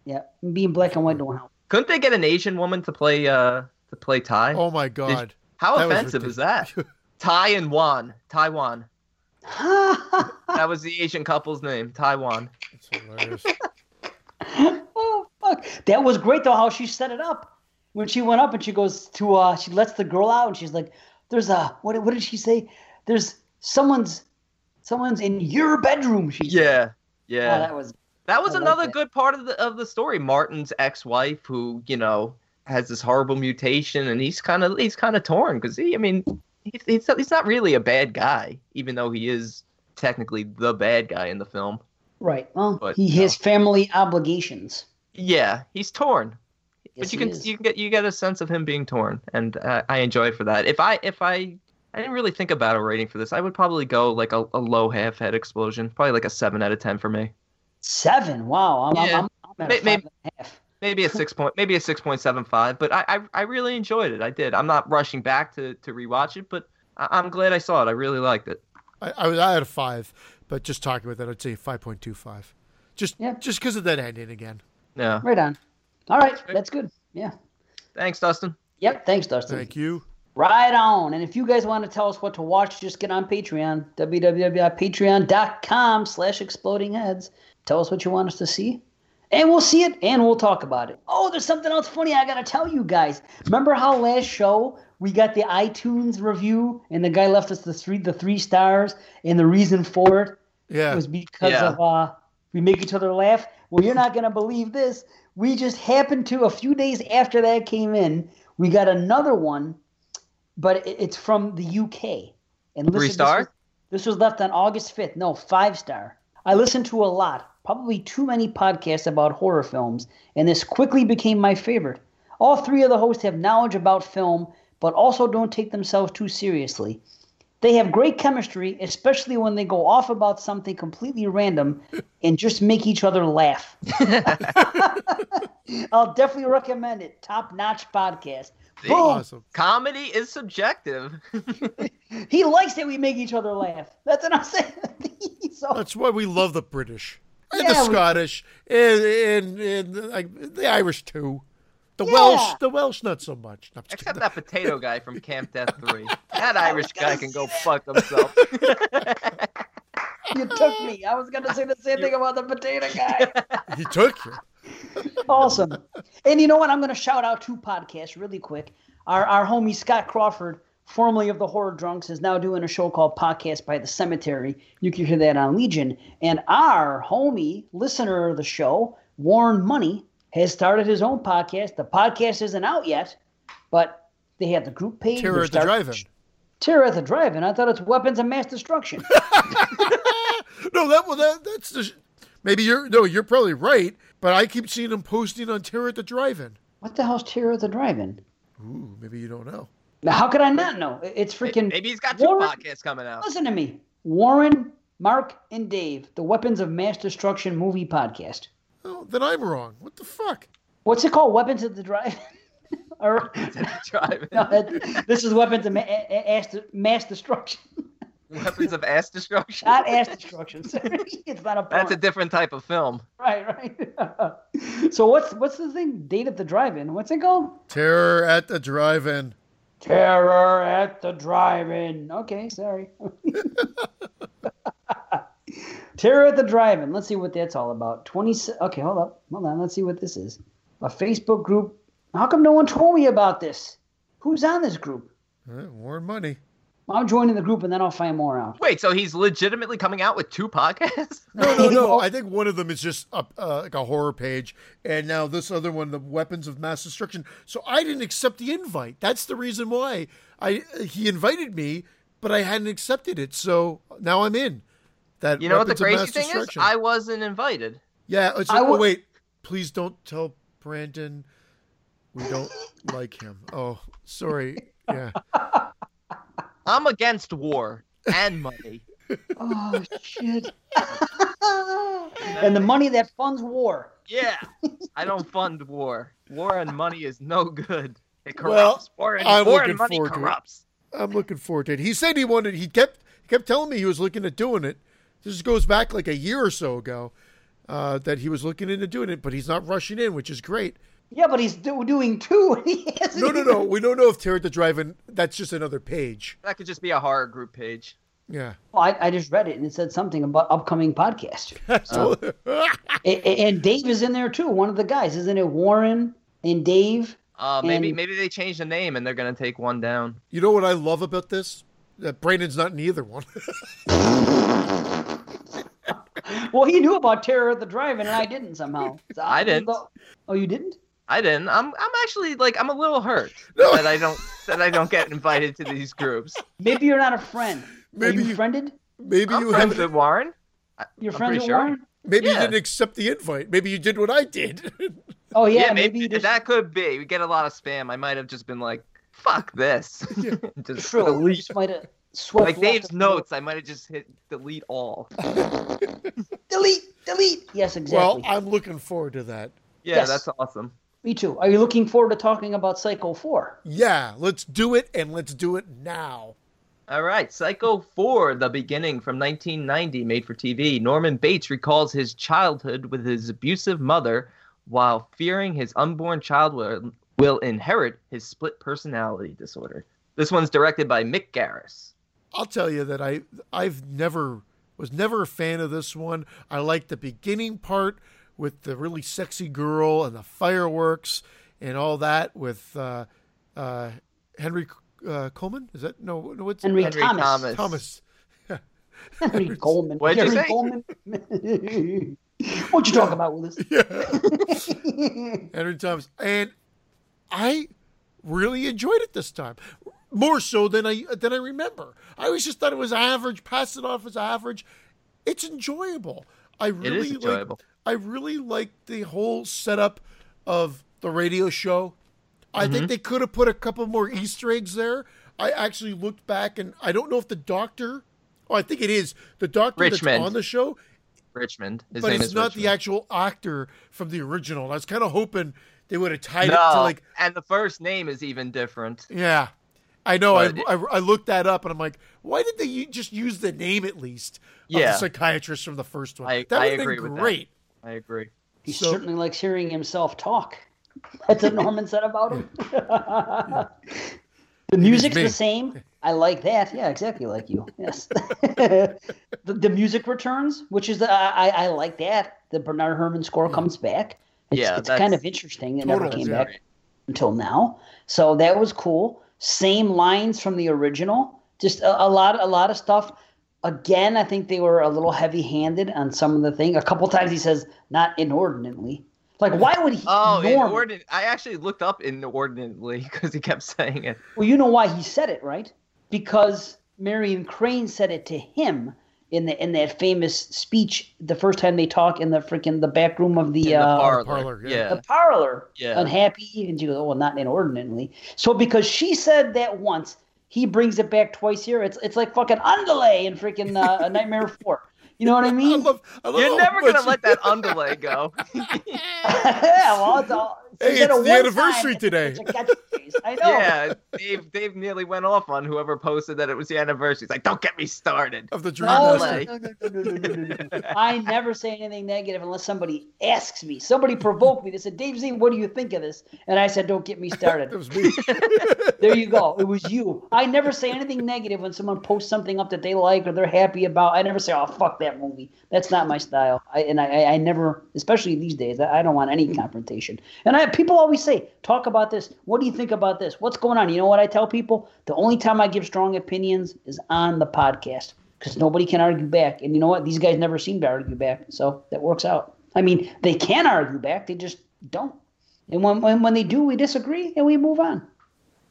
Yeah, being black and white don't help. Couldn't they get an Asian woman to play uh to play Tai? Oh my God. How that offensive is that? Tai and Wan. Taiwan. That was the Asian couple's name. Taiwan. That's hilarious. oh fuck! That was great though. How she set it up when she went up and she goes to uh she lets the girl out and she's like, "There's a what? What did she say? There's someone's someone's in your bedroom." She said. Yeah. Oh, Yeah. that was That was I another good part of the of the story. Martin's ex-wife, who you know has this horrible mutation, and he's kind of he's kind of torn because he, I mean, he's, he's he's not really a bad guy, even though he is technically the bad guy in the film. right. Well, But, he no. has family obligations. Yeah, he's torn, Yes, but you can is. you can get you get a sense of him being torn, and uh, I enjoy for that. If I if I I didn't really think about a rating for this, I would probably go like a, a low half head explosion, probably like a seven out of ten for me. Seven. Wow. I'm, Yeah. I'm, I'm, I'm at May- a may- five and a half. maybe a six point maybe a six point seven five but I, I i really enjoyed it i did i'm not rushing back to to rewatch it but I, i'm glad i saw it i really liked it I, I was I had a five, but just talking with that, I'd say five point two five. Just Yeah. just because of that ending again. yeah Right on. All right. That's good. Yeah. thanks dustin Yep. Thanks, Dustin. Thank you. Right on. And if you guys want to tell us what to watch, just get on Patreon, www.patreon.com slash exploding heads. Tell us what you want us to see. And we'll see it and we'll talk about it. Oh, there's something else funny I gotta tell you guys. Remember how last show we got the iTunes review and the guy left us the three the three stars and the reason for it Yeah. It was because Yeah. of uh We make each other laugh. Well, you're not going to believe this. We just happened to, a few days after that came in, we got another one, but it's from the UK. And listen, Three this was- This was left on August 5th. No, five star. I listen to a lot, probably too many podcasts about horror films, and this quickly became my favorite. All three of the hosts have knowledge about film, but also don't take themselves too seriously. They have great chemistry, especially when they go off about something completely random and just make each other laugh. I'll definitely recommend it. Top notch podcast. See? Boom! Awesome. Comedy is subjective. He likes that we make each other laugh. That's what I'm saying. so, That's why we love the British and Yeah, the we- Scottish and and, and like, the Irish too. The Yeah. Welsh, the Welsh, not so much. No, Except kidding. that potato guy from Camp Death 3. That Irish guy can go fuck himself. you took me. I was going to say the same thing about the potato guy. he took you. awesome. And you know what? I'm going to shout out two podcasts really quick. Our, our homie Scott Crawford, formerly of the Horror Drunks, is now doing a show called Podcast by the Cemetery. You can hear that on Legion. And our homie, listener of the show, Warren Money, has started his own podcast. The podcast isn't out yet, but they have the group page. Terror at the start- drive-in. Terror at the Drive-In. I thought it's weapons of mass destruction. No, that well, that that's the. Maybe you're no, you're probably right. But I keep seeing him posting on Terror at the Drive-In. what the hell's Terror at the Drive-In? Ooh, maybe you don't know. Now, how could I not know? It's freaking. Maybe he's got two Warren- podcasts coming out. Listen to me. Warren, Mark, and Dave, the Weapons of Mass Destruction movie podcast. Oh, then I'm wrong. What the fuck? What's it called? Weapons of the Drive? or Driving. no, that- this is Weapons of ma- a- a- ass- Mass Destruction, Weapons of ass destruction. not ass destruction. it's not a porn. That's a different type of film. right, right. so what's what's the thing? Date at the Drive-In. What's it called? Terror at the Drive-In. Terror at the Drive-In. Okay, sorry. Terror at the Drive-In. Let's see what that's all about. Twenty. Okay, hold up, hold on. Let's see what this is. A Facebook group. How come no one told me about this? Who's on this group? Uh, more money. I'm joining the group and then I'll find more out. Wait, so he's legitimately coming out with two podcasts? No, no, no. I think one of them is just up, uh, like a horror page, and now this other one, the weapons of mass destruction. So I didn't accept the invite. That's the reason why I he invited me, but I hadn't accepted it. So now I'm in. That You know what the weapons crazy thing is? I wasn't invited. yeah. It's I like, oh wait, please don't tell Brandon we don't like him. Oh, sorry. Yeah. I'm against war and money. Oh shit! and the money that funds war. Yeah, I don't fund war. War and money is no good. It Well, corrupts. war and, I'm war looking and money forward to it. corrupts. I'm looking forward to it. He said he wanted. He kept he kept telling me he was looking at doing it. This goes back like a year or so ago uh, that he was looking into doing it, but he's not rushing in, which is great. Yeah, but he's do- doing two. No, no, no. We don't know if Terror at the Drive-In. That's just another page. That could just be a horror group page. Yeah. Oh, I, I just read it and it said something about upcoming podcast. So, A- a- and Dave is in there too. One of the guys, isn't it? Warren and Dave. Uh, maybe And- maybe they changed the name and they're gonna take one down. you know what I love about this? That Brandon's not in either one. Well, he knew about Terror at the Drive-In, and I didn't somehow. So I didn't. Oh, you didn't? I didn't. I'm I'm actually like I'm a little hurt No. that I don't that I don't get invited to these groups. Maybe you're not a friend. Maybe Are you, you- friended? maybe I'm you friends have. with Warren. You're I'm friends with sure. Warren? Maybe you didn't accept the invite. Maybe you did what I did. Oh yeah, Yeah, maybe, maybe, just that could be. We get a lot of spam. I might have just been like, "Fuck this." just true. Delete. just might have swept Like Dave's of- notes, I might have just hit delete all. Delete, delete. Yes, exactly. well, I'm looking forward to that. Yeah, Yes. that's awesome. Me too. Are you looking forward to talking about Psycho Four? Yeah, let's do it, and let's do it now. All right, Psycho 4, The Beginning from 1990, made for TV. Norman Bates recalls his childhood with his abusive mother while fearing his unborn child will, will inherit his split personality disorder. This one's directed by Mick Garris. I'll tell you that I I've never was never a fan of this one. I like the beginning part with the really sexy girl and the fireworks and all that with uh, uh, Henry uh, Coleman. Is that no? no what's Henry, Henry Thomas. Thomas. Thomas? Henry Coleman. What'd you Henry say? Coleman. What you talking about, Willis? Yeah. Henry Thomas, and I really enjoyed it this time, more so than I than I remember. I always just thought it was average, passed it off as average. It's enjoyable. I really enjoyable. Like, I really like the whole setup of the radio show. I Mm-hmm. think they could have put a couple more Easter eggs there. I actually looked back, and I don't know if the doctor. Oh, I think it is the doctor Richmond. that's on the show Richmond. His but it's is not the actual actor from the original. I was kind of hoping they would have tied it to like, and the first name is even different. yeah. I know. I, But- I I looked that up and I'm like, why did they just use the name at least of Yeah. the psychiatrist from the first one? I- that would have been with that. great. I agree. He So- certainly likes hearing himself talk. That's what Norman said about him. the music's the same. I like that. Yeah, exactly like you. Yes. the, the music returns, which is the, I, I like that. The Bernard Herrmann score comes back. It's, Yeah, it's kind of interesting. It never came back until now. So that was cool. Same lines from the original. Just a, a lot, a lot of stuff. Again, I think they were a little heavy-handed on some of the thing. A couple times he says "not inordinately." Like, why would he? Oh, inordinate. I actually looked up inordinately because he kept saying it. Well, you know why he said it, right? Because Marion Crane said it to him in the in that famous speech the first time they talk in the freaking the back room of the, the uh, parlor. parlor, yeah. yeah. the parlor, Yeah. unhappy, and she goes, "Oh, well, not inordinately." So because she said that once, he brings it back twice here. It's it's like fucking underlay in freaking uh, A Nightmare Four. You know what I I mean? love. I love You're never gonna let that underlay go. yeah, well, it's all. She Hey, it's it the one anniversary time, today. It's a catchphrase. I know. yeah, Dave. Dave nearly went off on whoever posted that it was the anniversary. He's like, "Don't get me started." of the Dream No, Master. no, no, no, no, no, no, no, no. I never say anything negative unless somebody asks me. Somebody provoked me. They said, Dave Z, what do you think of this? And I said, don't get me That started. was me. there you go. It was you. I never say anything negative when someone posts something up that they like or they're happy about. I never say, oh, fuck that movie. That's not my style. I, and I, I, never, especially these days, I don't want any confrontation. And I people always say, talk about this. What do you think about this? What's going on? You know what I tell people? The only time I give strong opinions is on the podcast because nobody can argue back. And you know what? These guys never seem to argue back. So that works out. I mean, they can argue back, they just don't. And when, when, when they do, we disagree and we move on.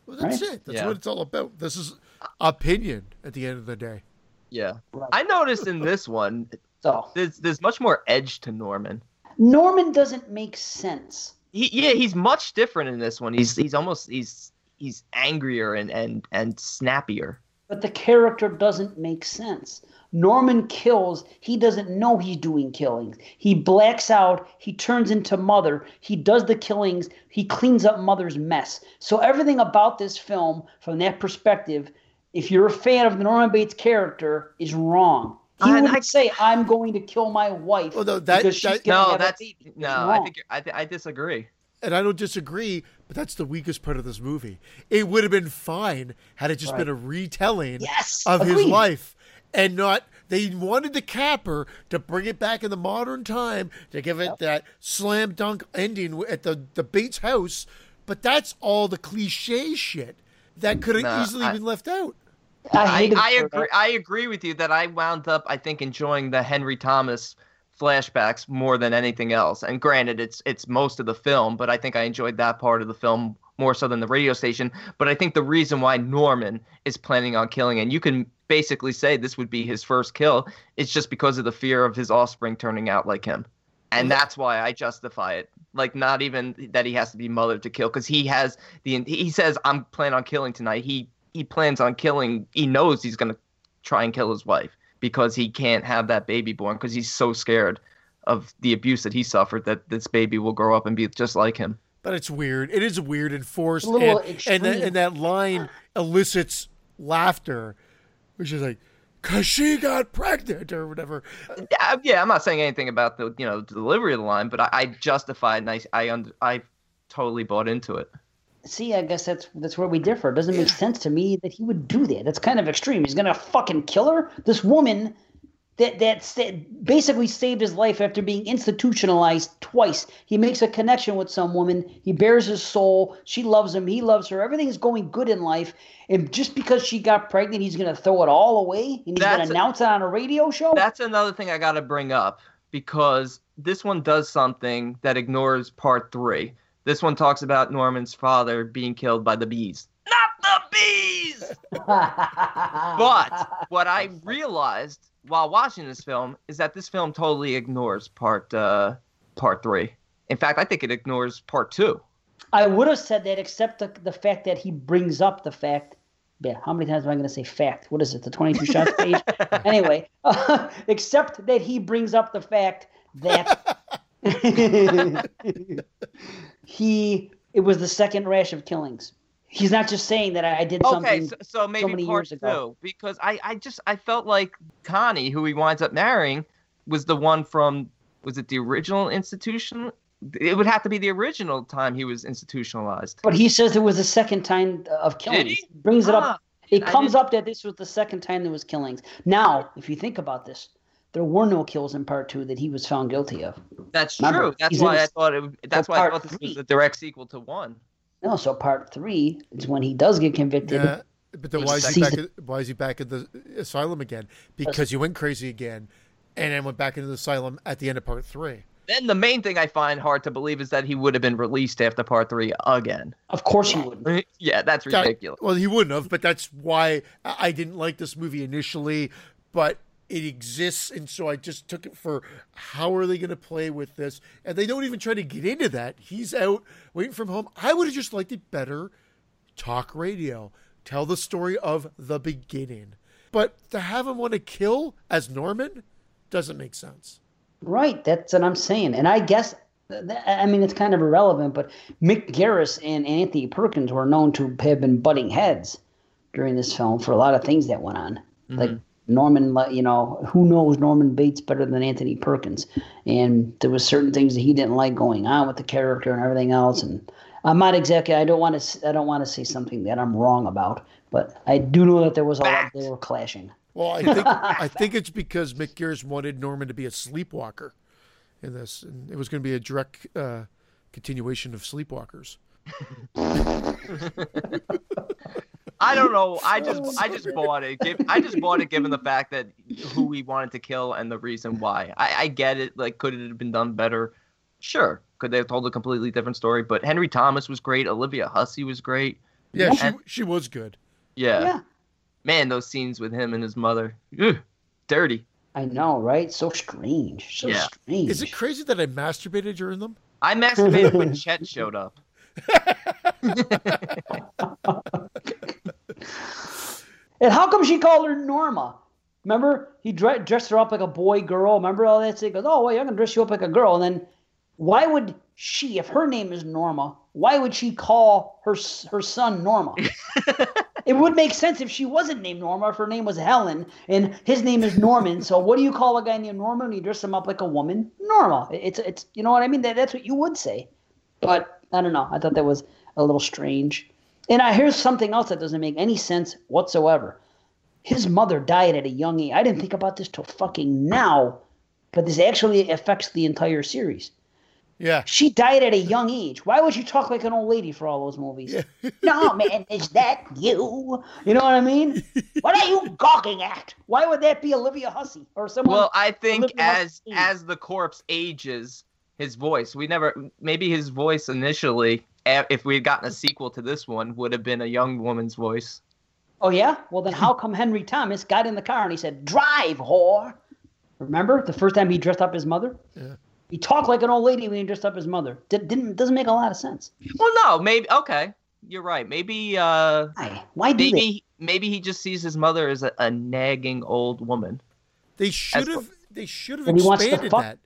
Well, that's Right? it. That's Yeah. what it's all about. This is opinion at the end of the day. Yeah, Right. I noticed in this one, So there's there's much more edge to Norman. Norman doesn't make sense. He, yeah, he's much different in this one. He's he's almost he's he's angrier and and and snappier. but the character doesn't make sense. Norman kills, he doesn't know he's doing killings. He blacks out, he turns into Mother, he does the killings, he cleans up Mother's mess. So everything about this film, from that perspective, if you're a fan of the Norman Bates character, is wrong. He And wouldn't I- say, "I'm going to kill my wife Well, no, that- because she's that- gonna No, have a that's baby." It's no. I think I I disagree. And I don't disagree, but that's the weakest part of this movie. It would have been fine had it just Right. been a retelling Yes, of his agreed. life and not they wanted the capper to bring it back in the modern time to give it that slam dunk ending at the the Bates house, but that's all the cliche shit that could have Nah, easily I- been left out. I, I, I agree. I agree with you that I wound up, I think, enjoying the Henry Thomas flashbacks more than anything else. And granted, it's it's most of the film, but I think I enjoyed that part of the film more so than the radio station. But I think the reason why Norman is planning on killing, and you can basically say this would be his first kill, It's just because of the fear of his offspring turning out like him. And that's why I justify it. Like not even that he has to be mothered to kill, because he has the he says I'm planning on killing tonight. He he plans on killing. He knows he's gonna try and kill his wife because he can't have that baby born because he's so scared of the abuse that he suffered that this baby will grow up and be just like him. But it's weird. It is weird and forced, A little and and, that, extreme. and that line elicits laughter, which is like, "Cause she got pregnant" or whatever. Yeah, yeah. I'm not saying anything about the you know the delivery of the line, but I, I justify it and I I, under, I totally bought into it. See, I guess that's that's where we differ. It doesn't make sense to me that he would do that. That's kind of extreme. He's gonna fucking kill her. This woman that that basically saved his life after being institutionalized twice. He makes a connection with some woman. He bears his soul. She loves him. He loves her. Everything's going good in life. And just because she got pregnant, he's gonna throw it all away and he's gonna announce it on a radio show. That's another thing I got to bring up because this one does something that ignores part three. This one talks about Norman's father being killed by the bees. Not the bees! but what I realized while watching this film is that this film totally ignores part uh, part three. In fact, I think it ignores part two. I would have said that, except the, the fact that he brings up the fact. Yeah, how many times am I going to say fact? What is it? The 22 shots page? anyway, uh, except that he brings up the fact that he it was the second rash of killings. He's not just saying that I, did something. Okay, so, so maybe many part years ago. two because I, I just I felt like Connie, who he winds up marrying, was the one from was it the original institution? It would have to be the original time he was institutionalized. But he says it was the second time of killings. Brings it Ah, up. It I comes didn't- up that this was the second time there was killings. Now, if you think about this, there were no kills in part two that he was found guilty of. That's Remember, true. That's why I thought it. That's why I thought this was three. a direct sequel to one. No, so part three is when he does get convicted. Yeah, but then why is he back? At, why is he back at the asylum again? Because he went crazy again, and then went back into the asylum at the end of part three. Then the main thing I find hard to believe is that he would have been released after part three again. Of course he wouldn't. yeah, that's That- ridiculous. well, he wouldn't have, but that's why I I didn't like this movie initially. But it exists, and so I just took it for how are they going to play with this? And they don't even try to get into that. He's out waiting from home. I would have just liked it better. Talk radio, tell the story of the beginning. But to have him want to kill as Norman doesn't make sense. Right, that's what I'm saying. And I guess, I mean, it's kind of irrelevant, but Mick Garris and Anthony Perkins were known to have been butting heads during this film for a lot of things that went on. Like mm-hmm. Norman, you know, who knows Norman Bates better than Anthony Perkins? And there was certain things that he didn't like going on with the character and everything else. And I'm not exactly, I don't want to, I don't want to say something that I'm wrong about, but I do know that there was a lot, Fact. they were clashing. Well, I think I think it's because Mick Garris wanted Norman to be a sleepwalker in this, and it was going to be a direct uh, continuation of Sleepwalkers. I don't know. I just I just bought it. I just bought it given the fact that who he wanted to kill and the reason why. I, I get it. Like, could it have been done better? Sure. Could they have told a completely different story? But Henry Thomas was great. Olivia Hussey was great. Yeah, she she was good. Yeah. yeah. Man, those scenes with him and his mother. Ugh, dirty. I know, right? So strange. So Yeah. strange. Is it crazy that I masturbated during them? I masturbated when Chet showed up. And how come she called her Norma? Remember, he dre- dressed her up like a boy, girl. Remember all that? So he goes, "Oh, well, I'm gonna dress you up like a girl." And then, why would she, if her name is Norma, why would she call her her son Norma? it would make sense if she wasn't named Norma, if her name was Helen and his name is Norman. So what do you call a guy named Norma when you dress him up like a woman? Norma. It's it's you know what I mean. That, that's what you would say. But I don't know. I thought that was a little strange. And I hear something else that doesn't make any sense whatsoever. His mother died at a young age. I didn't think about this till fucking now, but this actually affects the entire series. Yeah, She died at a young age. Why would you talk like an old lady for all those movies? no, man, is that you? You know what I mean? what are you gawking at? Why would that be Olivia Hussey or someone? Well, I think Olivia as Hussey. as the corpse ages, his voice. We never maybe his voice initially, if we had gotten a sequel to this one, would have been a young woman's voice. oh yeah. Well, then how come Henry Thomas got in the car and he said, "Drive, whore"? Remember the first time he dressed up his mother? Yeah. He talked like an old lady when he dressed up his mother. Did, didn't doesn't make a lot of sense. Well, no, maybe okay. You're right. Maybe uh Why? Why do that? maybe maybe he just sees his mother as a, a nagging old woman. they should As- have they should have And he wants to expanded that.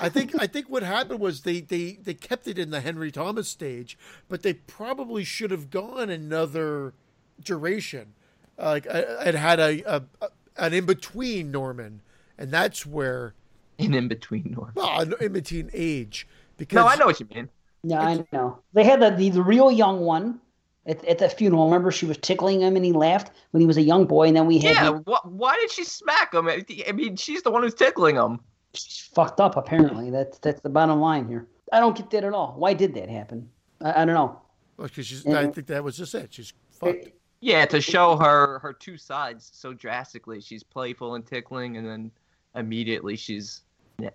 I think I think what happened was they, they they kept it in the Henry Thomas stage, but they probably should have gone another duration. Uh, like uh, it had a, a, a an in between Norman, and that's where In in between Norman. well an in between age because No, I know what you mean. Yeah, I know. They had the, the, the real young one at, at the funeral. Remember, she was tickling him and he laughed when he was a young boy. And then we had Yeah. him- Wh- why did she smack him? I I mean, she's the one who's tickling him. She's fucked up, apparently. That's, that's the bottom line here. I don't get that at all. Why did that happen? I, I don't know. because she's I think that was just it. She's fucked. Yeah, to show her her two sides so drastically. She's playful and tickling, and then immediately she's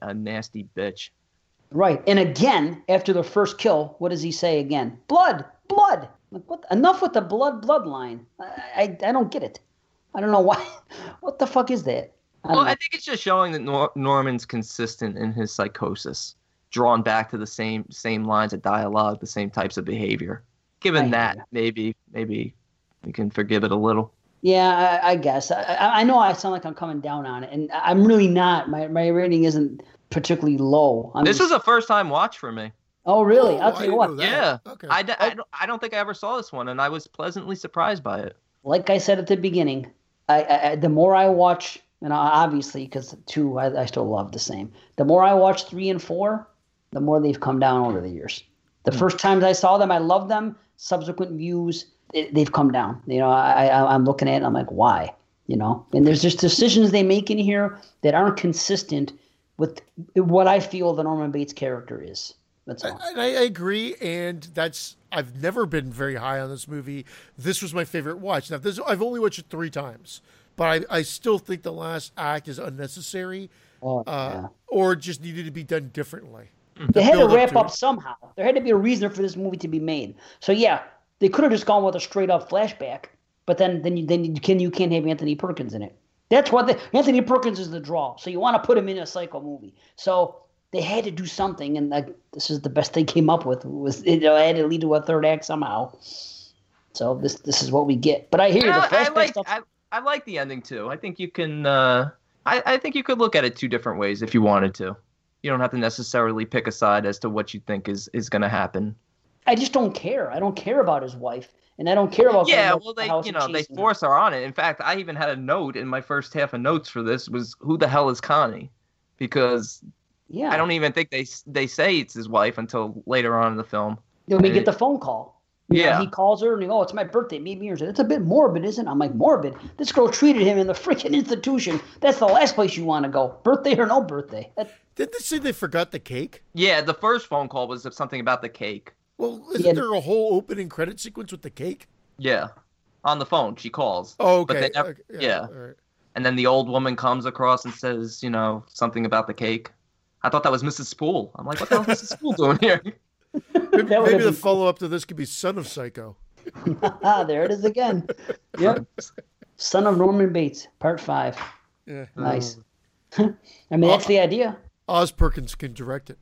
a nasty bitch. Right. And again, after the first kill, what does he say again? Blood, blood. Like what? Enough with the blood bloodline. I, I, I don't get it. I don't know why. What the fuck is that? I Well, know. I think it's just showing that Nor- Norman's consistent in his psychosis, drawn back to the same same lines of dialogue, the same types of behavior. Given I that, ya. maybe maybe we can forgive it a little. Yeah, I, I guess. I, I I know I sound like I'm coming down on it, and I'm really not. My my rating isn't particularly low. I'm This just- is a first time watch for me. oh really? Oh, I'll tell you what. know that. Yeah. Okay. I, d- I, oh. don't, I don't think I ever saw this one, and I was pleasantly surprised by it. Like I said at the beginning, I, I I- the more I watch, and obviously because two I, I still love the same. The more I watch three and four, the more they've come down over the years. The hmm. first times I saw them, I loved them. Subsequent views, it, they've come down. You know, I, I I'm looking at it, and I'm like, why? You know, and there's just decisions they make in here that aren't consistent with what I feel the Norman Bates character is. That's all. And I, I agree, and that's I've never been very high on this movie. This was my favorite watch. Now, this I've only watched it three times, but I, I still think the last act is unnecessary, Oh, uh, yeah. or just needed to be done differently. They had to build up wrap to up somehow. There had to be a reason for this movie to be made. So yeah, they could have just gone with a straight up flashback. But then, then you then you can you can't have Anthony Perkins in it. That's what the, Anthony Perkins is the draw. So you want to put him in a psycho movie. So they had to do something, and like this is the best they came up with. Was you know, I had to lead to a third act somehow. So this this is what we get. But I hear you. The I, I like stuff. I, I like the ending too. I think you can. Uh, I, I think you could look at it two different ways if you wanted to. You don't have to necessarily pick a side as to what you think is is going to happen. I just don't care. I don't care about his wife, and I don't care about. Yeah, well, they house you know they her. force her on it. In fact, I even had a note in my first half of notes for this was who the hell is Connie, because Yeah, I don't even think they they say it's his wife until later on in the film. Then we And get the phone call. You know, Yeah. he calls her and he, oh, it's my birthday. Meet me here. It's a bit morbid, isn't it? I'm like, morbid? This girl treated him in the freaking institution. That's the last place you want to go. Birthday or no birthday. That, Did they say they forgot the cake? Yeah, the first phone call was something about the cake. Well, isn't Yeah. there a whole opening credit sequence with the cake? Yeah, on the phone she calls. Oh, But okay. they never- okay, yeah. all right. And then the old woman comes across and says, you know, something about the cake. I thought that was Mrs. Spool. I'm like, what the hell is Mrs. Spool doing here? Maybe, maybe the been follow up to this could be Son of Psycho. ah, there it is again. Yep. Son of Norman Bates, part five. Yeah. Nice. I mean, that's the idea. Oz Perkins can direct it.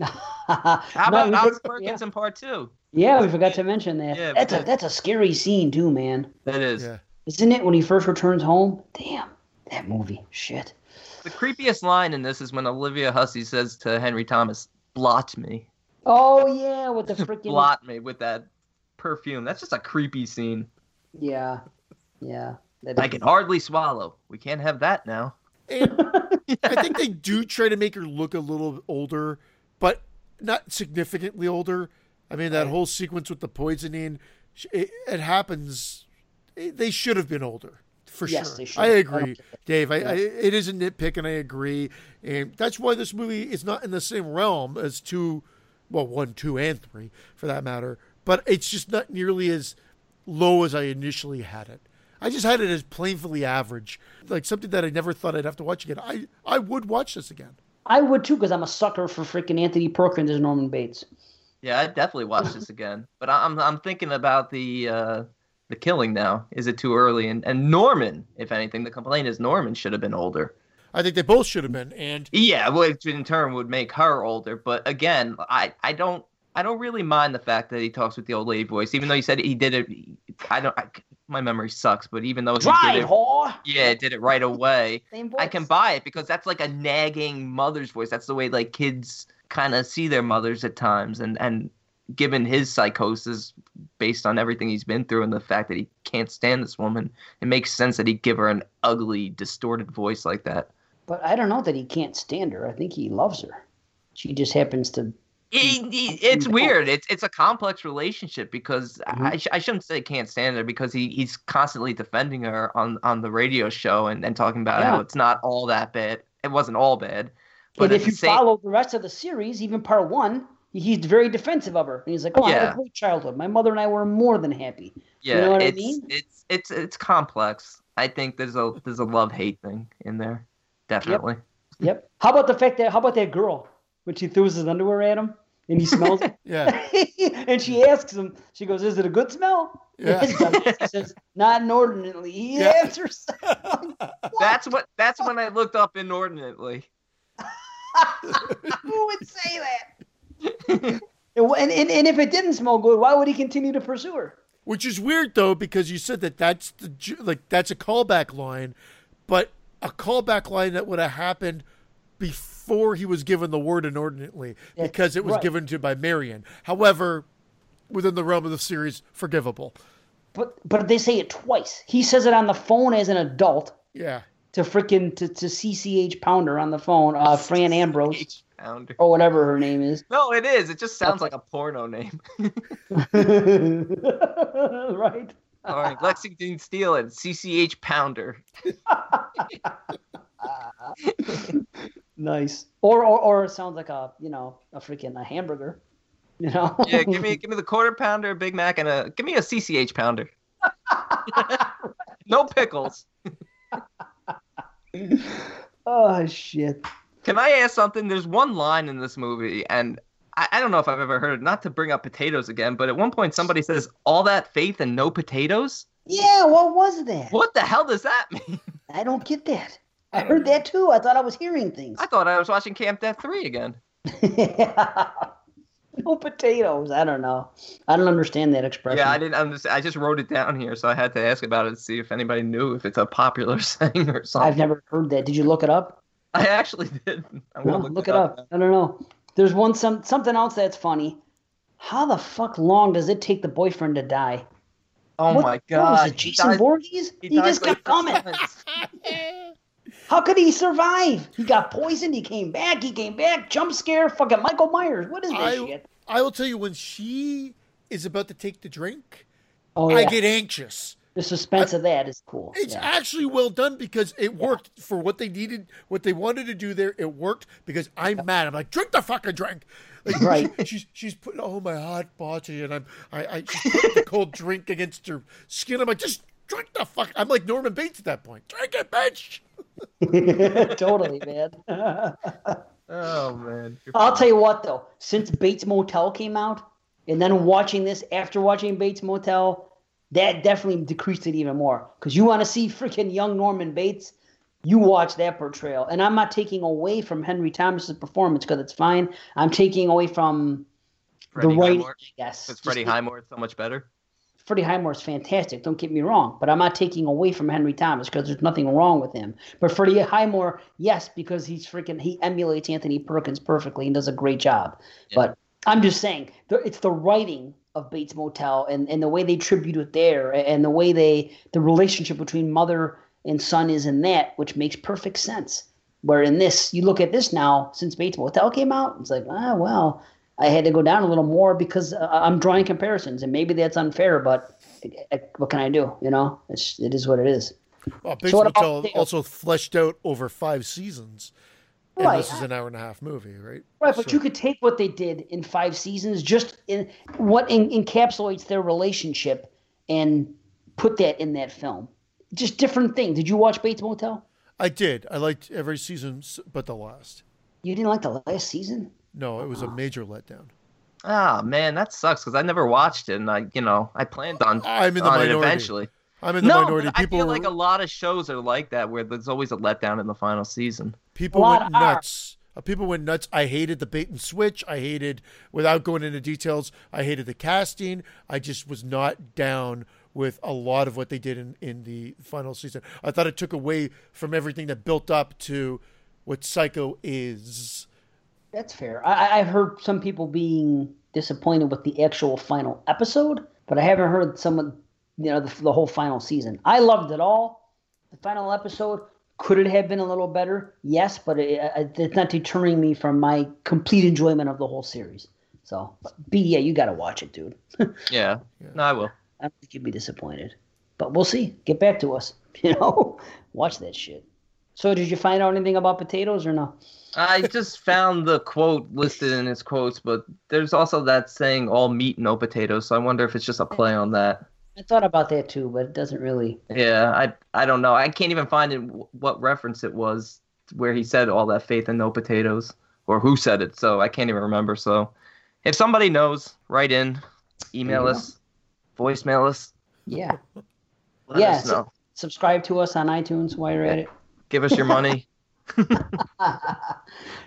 How about we Oz did- Perkins in part two? Yeah, we forgot to mention that. Yeah, that's a that's a scary scene too, man. That is. Yeah. Isn't it when he first returns home? Damn, that movie. Shit. The creepiest line in this is when Olivia Hussey says to Henry Thomas, blot me. Oh yeah, with the freaking Blot me with that perfume. That's just a creepy scene. Yeah, yeah. That I can hardly swallow. We can't have that now. And I think they do try to make her look a little older, but not significantly older. I mean, that whole sequence with the poisoning, it, it happens. it- they should have been older, for Yes, sure. they should. I I agree, don't- Dave. I, I, it is a nitpick, and I agree. And that's why this movie is not in the same realm as two, well, one, two, and three, for that matter. But it's just not nearly as low as I initially had it. I just had it as plainly average, like something that I never thought I'd have to watch again. I, I would watch this again. I would too, because I'm a sucker for freaking Anthony Perkins as Norman Bates. Yeah, I'd definitely watch this again. But I'm I'm thinking about the uh, the killing now. Is it too early? And and Norman, if anything, the complaint is Norman should have been older. I think they both should have been. And Yeah, which in turn would make her older. But again, I I don't I don't really mind the fact that he talks with the old lady voice, even though he said he did it. I don't. I, my memory sucks, but even though he did it, whore. yeah, did it right away. I can buy it because that's like a nagging mother's voice. That's the way like kids kind of see their mothers at times, and and given his psychosis based on everything he's been through and the fact that he can't stand this woman, it makes sense that he'd give her an ugly, distorted voice like that. But I don't know that he can't stand her. I think he loves her. She just happens to. It- it- it's weird. It's it's a complex relationship because Mm-hmm. I, sh- I shouldn't say can't stand her because he, he's constantly defending her on, on the radio show and, and talking about how it's not all that bad. It wasn't all bad. But and if you same- follow the rest of the series, even part one, he's very defensive of her. And he's like, "Oh, I had Yeah. a great childhood. My mother and I were more than happy." Yeah, you know what I it's, mean? It's it's it's complex. I think there's a there's a love hate thing in there, definitely. Yep. How about the fact that? How about that girl? when she throws his underwear at him and he smells it. Yeah. and she asks him, she goes, "Is it a good smell?" Yeah. he says, "Not inordinately." He Yeah. answers. That's what. That's when I looked up inordinately. Who would say that? And, and, and if it didn't smell good, why would he continue to pursue her? Which is weird though, because you said that that's the like that's a callback line, but a callback line that would have happened before he was given the word inordinately, That's because it was right. given to by Marion. However, within the realm of the series, forgivable. But but they say it twice. He says it on the phone as an adult Yeah. to freaking to, to CCH Pounder on the phone, uh, Fran Ambrose H pounder. or whatever her name is. No, it is. It just sounds like a porno name. right. All right, Lexington Steele and CCH Pounder. Nice. Or, or or it sounds like a you know a freaking a hamburger. You know. Yeah, give me give me the quarter pounder, Big Mac, and a give me a CCH pounder. no pickles. oh shit. Can I ask something? There's one line in this movie, and I, I don't know if I've ever heard it. Not to bring up potatoes again, but at one point somebody says, "All that faith and no potatoes." Yeah. What was that? What the hell does that mean? I don't get that. I heard that too. I thought I was hearing things. I thought I was watching Camp Death Three again. no potatoes. I don't know. I don't understand that expression. Yeah, I didn't understand. I just wrote it down here, so I had to ask about it to see if anybody knew if it's a popular saying or something. I've never heard that. Did you look it up? I actually did. I'm No, gonna look, it up. I don't know. There's one some something else that's funny. How the fuck long does it take the boyfriend to die? Oh What- my what god! was it, He Jason died- Voorhees? he He, died just like kept coming. How could he survive? He got poisoned. He came back. He came back. Jump scare. Fucking Michael Myers. What is this I, shit? I will tell you when she is about to take the drink, Oh yeah. I get anxious. The suspense of that is cool. It's yeah. actually well done because it worked for what they needed, what they wanted to do there. It worked because I'm mad. I'm like, drink the fucking drink. Like, Right. she's she's putting all my hot body, and I'm I, I she's putting the cold drink against her skin. I'm like, just drink the fuck. I'm like Norman Bates at that point. Drink it, bitch. totally, man. Oh man. You're I'll tell you what though, since Bates Motel came out, and then watching this after watching Bates Motel, that definitely decreased it even more. Because you want to see freaking young Norman Bates, you watch that portrayal. And I'm not taking away from Henry Thomas's performance because it's fine. I'm taking away from Freddie the writing, Highmore. I guess. Freddie Highmore so much better? Freddie Highmore is fantastic. Don't get me wrong, but I'm not taking away from Henry Thomas because there's nothing wrong with him. But Freddie Highmore, yes, because he's freaking he emulates Anthony Perkins perfectly and does a great job. Yeah. But I'm just saying, it's the writing of Bates Motel and, and the way they tribute it there and the way they the relationship between mother and son is in that, which makes perfect sense. Where in this, you look at this now, since Bates Motel came out, it's like, ah, well, I had to go down a little more because uh, I'm drawing comparisons, and maybe that's unfair, but uh, what can I do? You know, it's it is what it is. Well, Bates So Motel also fleshed out over five seasons. And Right. this is an hour and a half movie, right? Right, but So- you could take what they did in five seasons, just in what en- encapsulates their relationship, and put that in that film. Just different thing. Did you watch Bates Motel? I did. I liked every season but the last. You didn't like the last season? No, it was a major letdown. Ah man, that sucks because I never watched it, and I, you know, I planned on I'm in the on it eventually. I'm in the no, minority. but I People feel like a lot of shows are like that, where there's always a letdown in the final season. People went nuts. Uh, People went nuts. I hated the bait and switch. I hated, without going into details, I hated the casting. I just was not down with a lot of what they did in, in the final season. I thought it took away from everything that built up to what Psycho is. That's fair. I, I- I've heard some people being disappointed with the actual final episode, but I haven't heard someone, you know, the, the whole final season. I loved it all. The final episode could it have been a little better? Yes, but it, it, it's not deterring me from my complete enjoyment of the whole series. So, but B, yeah, you got to watch it, dude. Yeah, no, I will. I don't think you'd be disappointed, but we'll see. Get back to us. You know, watch that shit. So, did you find out anything about potatoes or no? I just found the quote listed in his quotes, but there's also that saying "all meat, no potatoes." So I wonder if it's just a play on that. I thought about that too, but it doesn't really. Yeah, I I don't know. I can't even find in what reference it was where he said all that faith and no potatoes. or who said it. So I can't even remember. So if somebody knows, write in, email There you us, voicemail us. Yeah. Let Yeah, us so- know. Subscribe to us on iTunes while you're at it. Give us your money.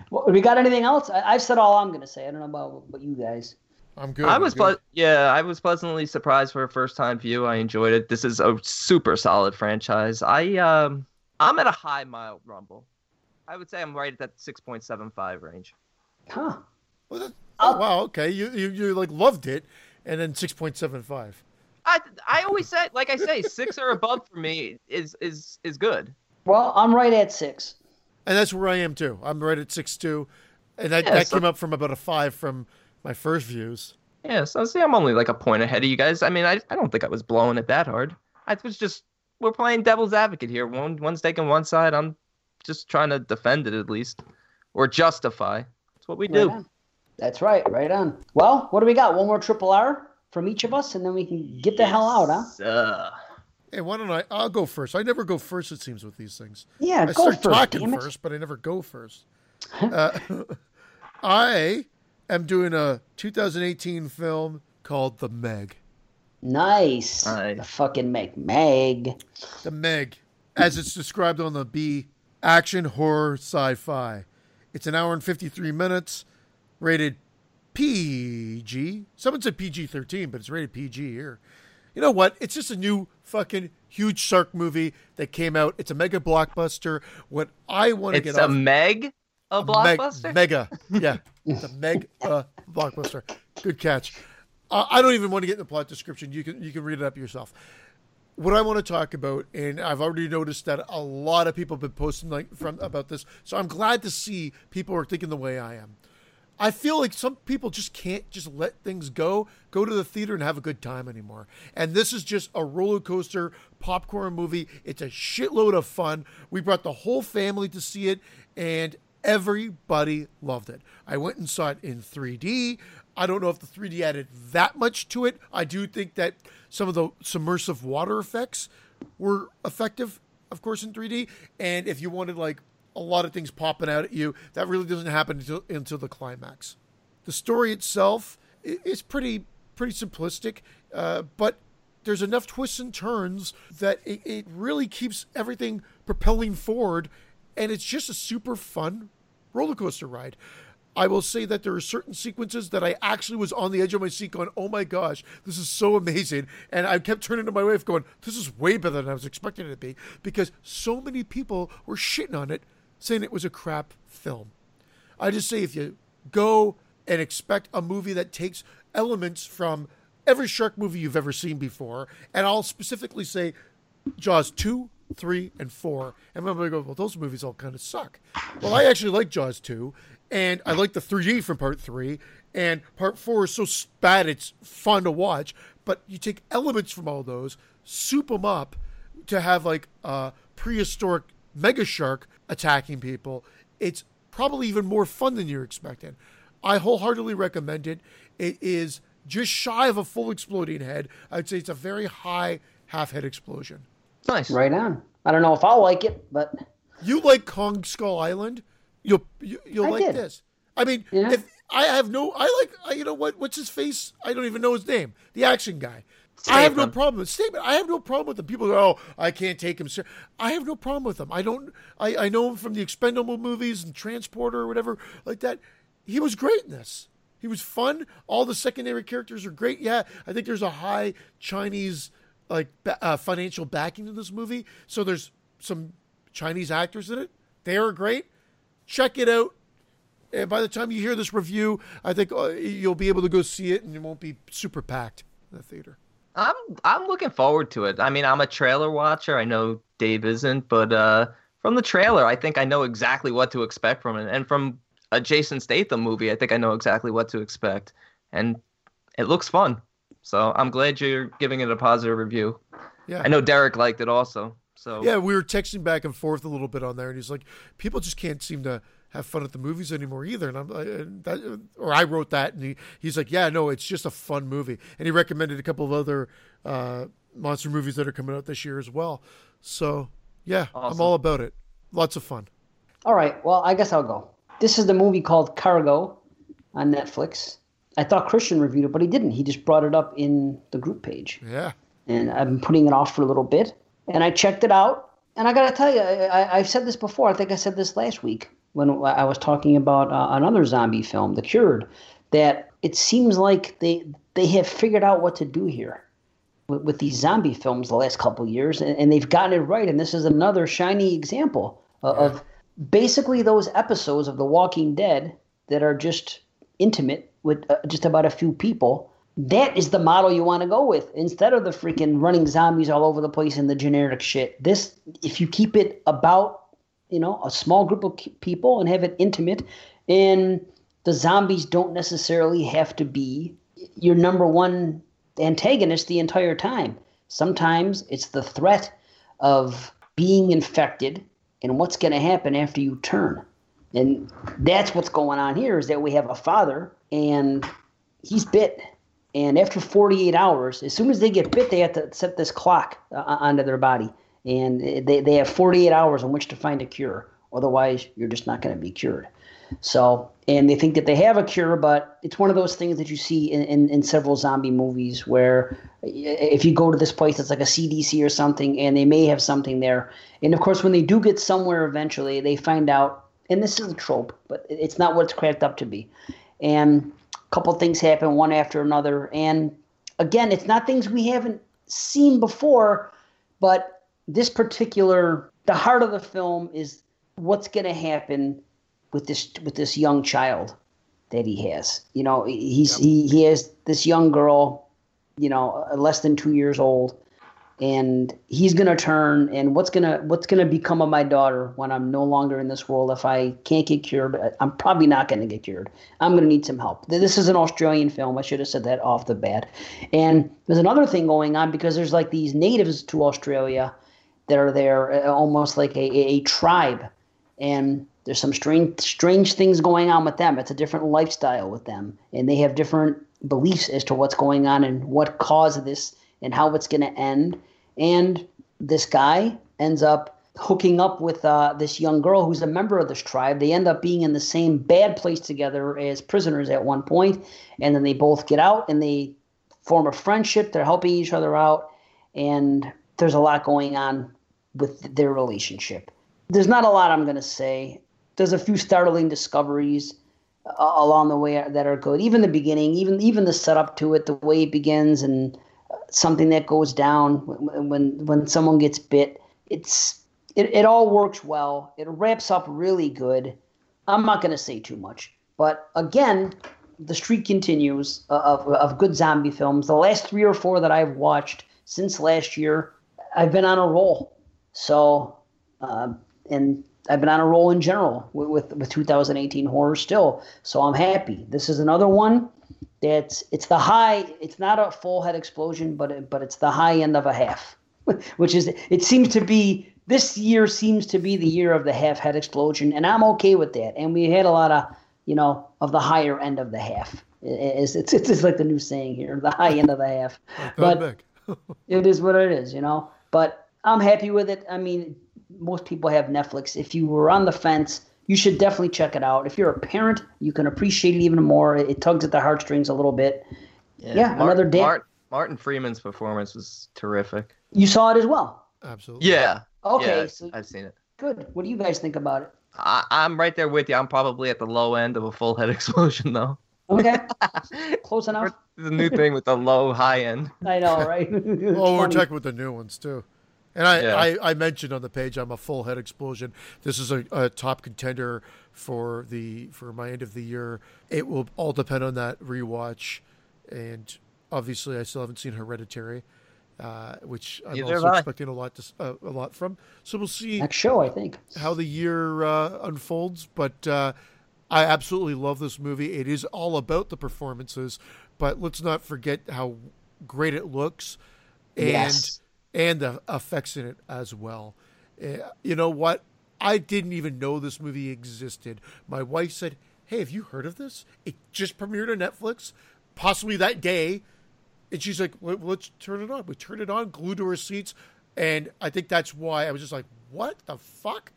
Well, we got anything else? I, I've said all I'm going to say. I don't know about what you guys. I'm good. I was good. ple- yeah, I was pleasantly surprised for a first time view. I enjoyed it. This is a super solid franchise. I um I'm at a high mild rumble. I would say I'm right at that 6.75 range. Huh. Well, that- oh, wow. Okay. You, you you like loved it, and then six point seven five. I I always say like I say 6 or above for me is is is good. Well, I'm right at six. And that's where I am too. I'm right at six two, and that, Yeah, that so- came up from about a five from my first views. Yeah, so see I'm only like a point ahead of you guys. I mean, I I don't think I was blowing it that hard. I was just we're playing devil's advocate here. One one's taking one side. I'm just trying to defend it at least or justify. That's what we Right do. on. That's right. Right on. Well, what do we got? One more triple R from each of us, and then we can get the hell out, huh? Uh, Hey, why don't I? I'll go first. I never go first. It seems with these things. Yeah, I go start first. talking damn it. first, but I never go first. uh, I am doing a 2018 film called The Meg. Nice. Nice. The fucking Meg. Meg. The Meg, as it's described on the B, action horror sci-fi. It's an hour and 53 minutes, rated PG. Someone said PG-13, but it's rated PG here. You know what? It's just a new fucking huge shark movie that came out. It's a mega blockbuster. What I want to it's get a off Meg, a blockbuster. mega, yeah, the meg uh, blockbuster. Good catch. Uh, I don't even want to get in the plot description. You can you can read it up yourself. What I want to talk about, and I've already noticed that a lot of people have been posting like from about this, so I'm glad to see people are thinking the way I am. I feel like some people just can't just let things go, go to the theater and have a good time anymore. And this is just a roller coaster popcorn movie. It's a shitload of fun. We brought the whole family to see it, and everybody loved it. I went and saw it in 3D. I don't know if the 3D added that much to it. I do think that some of the submersive water effects were effective, of course, in 3D. And if you wanted like a lot of things popping out at you, that really doesn't happen until, until the climax. The story itself is pretty pretty simplistic, uh, but there's enough twists and turns that it, it really keeps everything propelling forward, and it's just a super fun roller coaster ride. I will say that there are certain sequences that I actually was on the edge of my seat going, oh my gosh, this is so amazing. And I kept turning to my wife going, this is way better than I was expecting it to be because so many people were shitting on it, saying it was a crap film. I just say if you go and expect a movie that takes elements from every shark movie you've ever seen before, and I'll specifically say Jaws 2, 3, and 4. And I'm going to go, well, those movies all kind of suck. Well, I actually like Jaws 2, and I like the 3D from part 3, and part 4 is so bad it's fun to watch. But you take elements from all those, soup them up to have like a prehistoric mega shark attacking people. It's probably even more fun than you're expecting. I wholeheartedly recommend it. It is just shy of a full exploding head. I'd say it's a very high half head explosion. Nice. Right on. I don't know if I'll like it, but You like Kong Skull Island? You'll you, you'll I like did. this. I mean, Yeah. if I have no, I like you know what? What's his face? I don't even know his name. The action guy. I have no problem with Statham. I have no problem with them. People go, "Oh, I can't take him." ser-" I have no problem with him. I don't. I, I know him from the Expendable movies and Transporter or whatever like that. He was great in this. He was fun. All the secondary characters are great. Yeah, I think there's a high Chinese like uh, financial backing to this movie, so there's some Chinese actors in it. They are great. Check it out. And by the time you hear this review, I think uh, you'll be able to go see it, and it won't be super packed in the theater. I'm I'm looking forward to it. I mean, I'm a trailer watcher. I know Dave isn't, but uh, from the trailer, I think I know exactly what to expect from it. And from a Jason Statham movie, I think I know exactly what to expect. And it looks fun. So I'm glad you're giving it a positive review. Yeah. I know Derek liked it also. So Yeah, we were texting back and forth a little bit on there, and he's like, "People just can't seem to have fun at the movies anymore either." And I'm like, that, or I wrote that, and he, he's like, "Yeah, no, it's just a fun movie." And he recommended a couple of other uh, monster movies that are coming out this year as well. So yeah, I'm all about it. Lots of fun. all right. Well, I guess I'll go. this is the movie called Cargo on Netflix. I thought Christian reviewed it, but he didn't. He just brought it up in the group page. Yeah. And I've been putting it off for a little bit. And I checked it out. And I got to tell you, I, I've said this before. I think I said this last week when I was talking about uh, another zombie film, The Cured, that it seems like they they have figured out what to do here with, with these zombie films the last couple years, and, and, they've gotten it right. And this is another shiny example of, yeah. of basically those episodes of The Walking Dead that are just intimate with uh, just about a few people. That is the model you want to go with instead of the freaking running zombies all over the place and the generic shit. This, if you keep it about, you know, a small group of people and have it intimate, and the zombies don't necessarily have to be your number one antagonist the entire time. Sometimes it's the threat of being infected and what's going to happen after you turn. And that's what's going on here is that we have a father and he's bit. And after 48 hours, as soon as they get bit, they have to set this clock uh, onto their body. And they, they have 48 hours in which to find a cure. Otherwise, you're just not going to be cured. So, and they think that they have a cure, but it's one of those things that you see in, in, in, several zombie movies where if you go to this place, it's like a CDC or something, and they may have something there. And of course, when they do get somewhere eventually, they find out, and this is a trope, but it's not what it's cracked up to be. And a couple things happen one after another. And again, it's not things we haven't seen before, but this particular, the heart of the film is what's going to happen with this with this young child that he has. You know, he's yep. he he has this young girl, you know, less than two years old, and he's gonna turn. And what's gonna what's gonna become of my daughter when I'm no longer in this world? If I can't get cured, I'm probably not gonna get cured. I'm gonna need some help. This is an Australian film. I should have said that off the bat. And there's another thing going on because there's like these natives to Australia that are there, uh, almost like a, a, a tribe, and there's some strange strange things going on with them. It's a different lifestyle with them, and they have different beliefs as to what's going on and what caused this and how it's going to end. And this guy ends up hooking up with uh, this young girl who's a member of this tribe. They end up being in the same bad place together as prisoners at one point, and then they both get out and they form a friendship. They're helping each other out, and there's a lot going on with their relationship. There's not a lot I'm going to say there's a few startling discoveries uh, along the way that are good. Even the beginning, even even the setup to it, the way it begins, and something that goes down when when, when someone gets bit. It's it, it all works well. It wraps up really good. I'm not going to say too much, but again, the streak continues of, of good zombie films. The last three or four that I've watched since last year, I've been on a roll. So, uh, and I've been on a roll in general with, with, with 2018 horror still. So I'm happy. This is another one that's it's the high. It's not a full head explosion, but it, but it's the high end of a half, which is it seems to be this year seems to be the year of the half head explosion, and I'm okay with that. And we had a lot of you know of the higher end of the half. It's it's, it's like the new saying here, the high end of the half. but it is what it is, you know. But I'm happy with it. I mean, most people have Netflix. If you were on the fence, you should definitely check it out. If you're a parent, you can appreciate it even more. It, it tugs at the heartstrings a little bit. Yeah, yeah Martin, another day. Martin, Martin Freeman's performance was terrific. You saw it as well. Absolutely. Yeah. Okay. Yeah, so I've seen it. Good. What do you guys think about it? I, I'm right there with you. I'm probably at the low end of a full head explosion, though. Okay. Close enough. the new thing with the low high end. I know, right? oh, we're checking with the new ones too. And I, yeah. I, I, mentioned on the page I'm a full head explosion. This is a, a, top contender for the for my end of the year. It will all depend on that rewatch, and obviously I still haven't seen Hereditary, uh, which I'm Neither also expecting a lot to, uh, a lot from. So we'll see next show. I think how the year uh, unfolds, but uh, I absolutely love this movie. It is all about the performances, but let's not forget how great it looks, and. Yes and in it as well. Uh, you know what? I didn't even know this movie existed. My wife said, "Hey, have you heard of this? It just premiered on Netflix, possibly that day." And she's like, "Let's turn it on." We turned it on, glued to our seats, and I think that's why I was just like, "What the fuck?"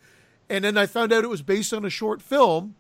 And then I found out it was based on a short film,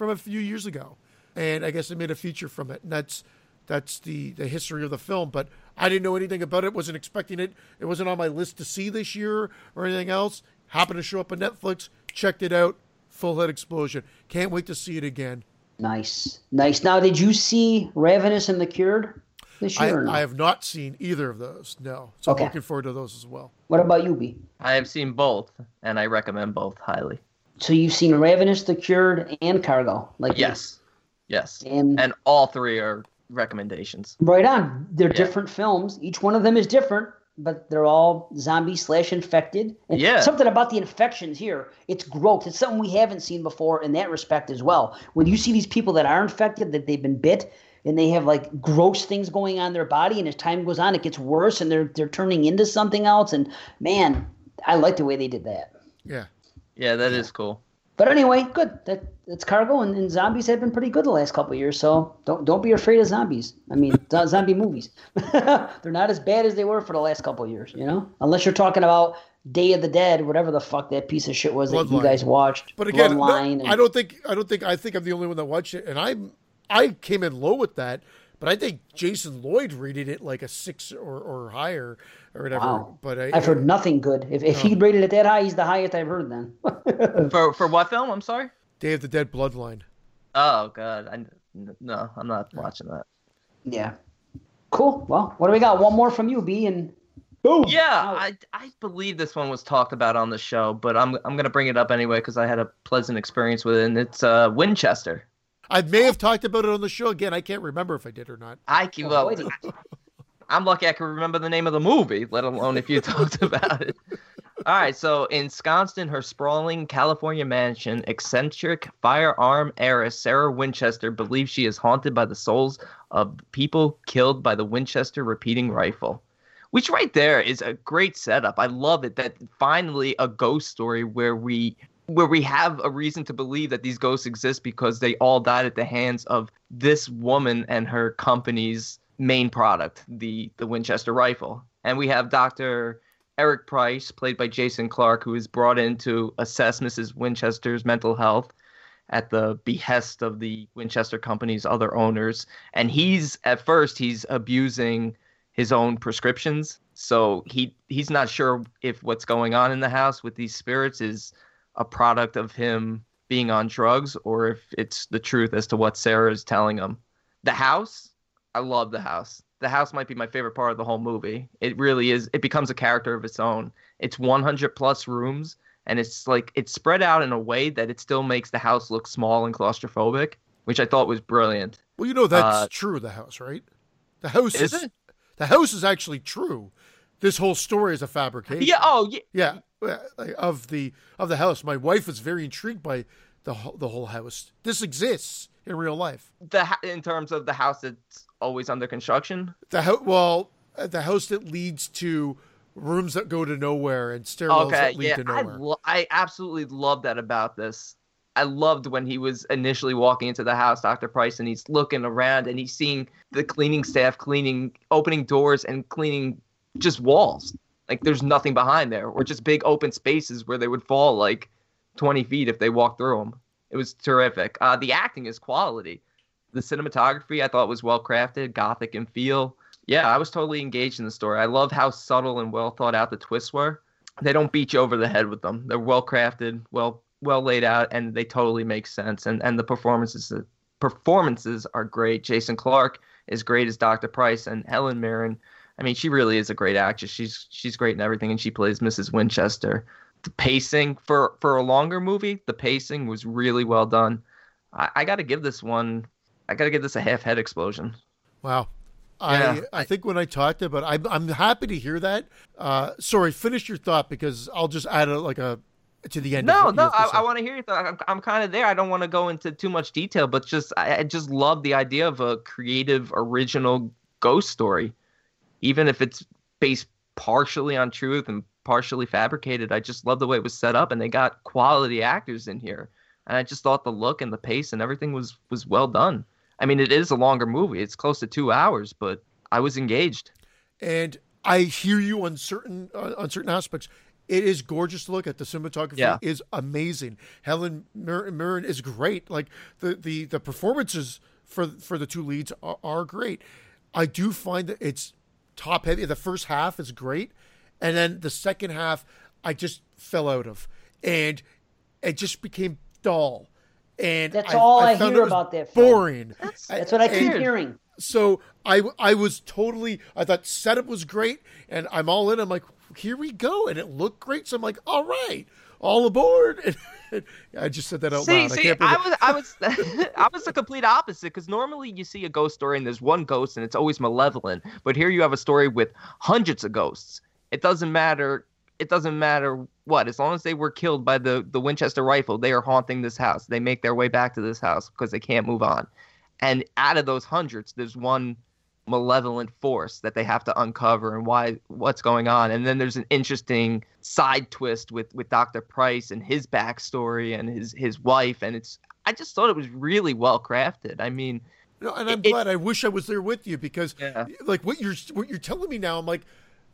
from a few years ago, and I guess they made a feature from it, and that's that's the the history of the film. But I didn't know anything about it. wasn't expecting it. It wasn't on my list to see this year or anything else. Happened to show up on Netflix. Checked it out. Full head explosion. Can't wait to see it again. Nice, nice. Now, did you see Ravenous and the Cured this I, year? or no? I have not seen either of those. No, so Okay. I'm looking forward to those as well. What about you, B? I have seen both, and I recommend both highly. So you've seen Ravenous, the Cured, and Cargo, like me. Yes, yes, And, and all three are recommendations. right on. They're Yeah. different films. Each one of them is different, but they're all zombie slash infected. And Yeah. Something about the infections here. It's growth. It's something we haven't seen before in that respect as well. When you see these people that are infected, that they've been bit, and they have like gross things going on in their body, and as time goes on, it gets worse, and they're they're turning into something else. And man, I like the way they did that. Yeah. Yeah, that is cool. But anyway, good. That that's cargo, and, and zombies have been pretty good the last couple of years. So don't don't be afraid of zombies. I mean, zombie movies. They're not as bad as they were for the last couple of years. You know, unless you're talking about Day of the Dead, whatever the fuck that piece of shit was that you guys watched. But again, no, and- I don't think I don't think I think I'm the only one that watched it, and I'm I came in low with that. But I think Jason Lloyd rated it like a six or, or higher or whatever. Wow. But I, I've heard nothing good. If, if he rated it that high, he's the highest I've heard. Then For for what film? I'm sorry. Day of the Dead Bloodline. Oh god, I no, I'm not watching that. yeah, cool. Well, what do we got? One more from you, B, and boom. Yeah, Out. I I believe this one was talked about on the show, but I'm I'm gonna bring it up anyway because I had a pleasant experience with it. And it's uh Winchester. I may have talked about it on the show again. I can't remember if I did or not. I can, well, I'm lucky I can remember the name of the movie, let alone if you talked about it. All right, so ensconced in her sprawling California mansion, eccentric firearm heiress Sarah Winchester believes she is haunted by the souls of people killed by the Winchester repeating rifle. Which right there is a great setup. I love it that finally a ghost story where we where we have a reason to believe that these ghosts exist because they all died at the hands of this woman and her company's main product, the the Winchester rifle. And we have Dr. Eric Price, played by Jason Clarke, who is brought in to assess Mrs. Winchester's mental health at the behest of the Winchester company's other owners. And he's at first he's abusing his own prescriptions. So he he's not sure if what's going on in the house with these spirits is a product of him being on drugs or if it's the truth as to what Sarah is telling him. The house, I love the house. The house might be my favorite part of the whole movie. It really is. It becomes a character of its own. It's 100 plus rooms and it's like it's spread out in a way that it still makes the house look small and claustrophobic, which I thought was brilliant. Well, you know that's Uh, true. The house, right? The house Is is, the house is actually true. This whole story is a fabrication. Yeah, oh, yeah. yeah, of the of the house. My wife was very intrigued by the whole- the whole house. This exists in real life. The in terms of the house that's always under construction. The house, well, uh, the house that leads to rooms that go to nowhere and stairwells Okay, that lead yeah, to I, nowhere. lo- I absolutely love that about this. I loved when he was initially walking into the house, Dr. Price, and he's looking around and he's seeing the cleaning staff cleaning, opening doors and cleaning just walls. Like there's nothing behind there, or just big open spaces where they would fall like 20 feet if they walked through them. It was terrific. Uh, the acting is quality. The cinematography I thought was well crafted, gothic in feel. Yeah, I was totally engaged in the story. I love how subtle and well thought out the twists were they don't beat you over the head with them. They're well crafted, well well laid out, and they totally make sense. And and the performances performances are great. Jason Clarke is great as Dr. Price, and Helen Mirren. I mean, she really is a great actress. She's she's great in everything, and she plays Mrs. Winchester. The pacing for for a longer movie, the pacing was really well done. I, I got to give this one. I got to give this a half head explosion. Wow. Yeah, I, I think when I talked about, I'm I'm happy to hear that. Uh, sorry, finish your thought because I'll just add a like a to the end. No, no, I. I want to hear your thought. I'm, I'm kind of there. I don't want to go into too much detail, but just I, I just love the idea of a creative, original ghost story, even if it's based partially on truth and partially fabricated. I just love the way it was set up, and they got quality actors in here, and I just thought the look and the pace and everything was was well done. I mean, it is a longer movie; it's close to two hours, but I was engaged. and I hear you on certain uh, on certain aspects. It is gorgeous to look at. The cinematography Yeah. is amazing. Helen Mir- Mirren is great. Like the the the performances for for the two leads are, are great. I do find that it's top heavy. The first half is great, and then the second half I just fell out of, and it just became dull. And That's all I found hear about that film. Boring. That's what I keep hearing. So I I was totally I thought setup was great and I'm all in. I'm like, here we go, and it looked great. So I'm like, all right, all aboard. And, I just said that out See, loud. I see, can't I was, I was, I was the complete opposite because normally you see a ghost story and there's one ghost and it's always malevolent, but here you have a story with hundreds of ghosts. It doesn't matter. It doesn't matter what, as long as they were killed by the the Winchester rifle, they are haunting this house. They make their way back to this house because they can't move on. And out of those hundreds, there's one malevolent force that they have to uncover and why what's going on and then there's an interesting side twist with with dr price and his backstory and his his wife and it's i just thought it was really well crafted i mean No, and I'm It- glad. I wish I was there with you because, Yeah. like, what you're what you're telling me now, I'm like,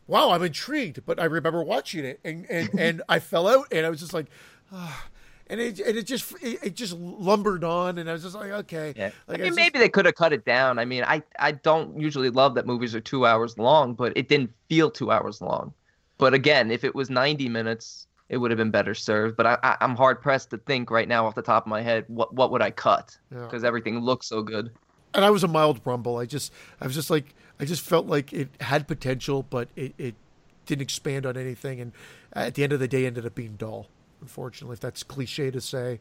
wow, I'm intrigued. But I remember watching it, and and, and I fell out, and I was just like, ah. And it and it just it, it just lumbered on, and I was just like, okay, yeah. Like i mean was maybe they could have cut it down. I mean i i don't usually love that movies are two hours long but it didn't feel two hours long. But again if it was 90 minutes it would have been better served. But I, I i'm hard pressed to think right now off the top of my head what what would i cut? Yeah. because everything looks so good. And I was a mild rumble. I just I was just like I just felt like it had potential, but it, it didn't expand on anything, and at the end of the day, ended up being dull. Unfortunately, if that's cliche to say,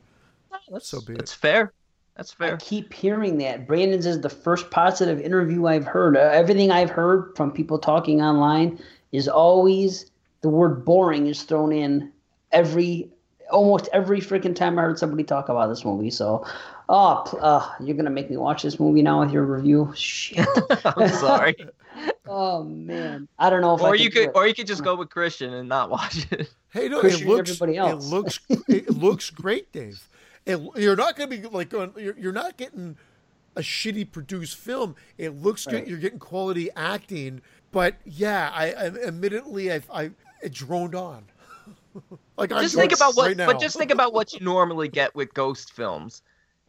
that's, So be it. that's fair that's I fair keep hearing that. Brandon's is the first positive interview I've heard. Uh, everything I've heard from people talking online is always the word boring is thrown in every almost every freaking time I heard somebody talk about this movie. So, oh, uh, you're gonna make me watch this movie now with your review. Shit. i'm sorry oh man, I don't know if I or you do could or you could just go with christian and not watch it Hey, no, Christian it looks everybody else. it looks it looks great, Dave. It, you're not going to be like going. You're, you're not getting a shitty produced film. It looks Right. good. You're getting quality acting, but yeah, I, I admittedly I I it droned on. like I'm just think about what right but just think about what you normally get with ghost films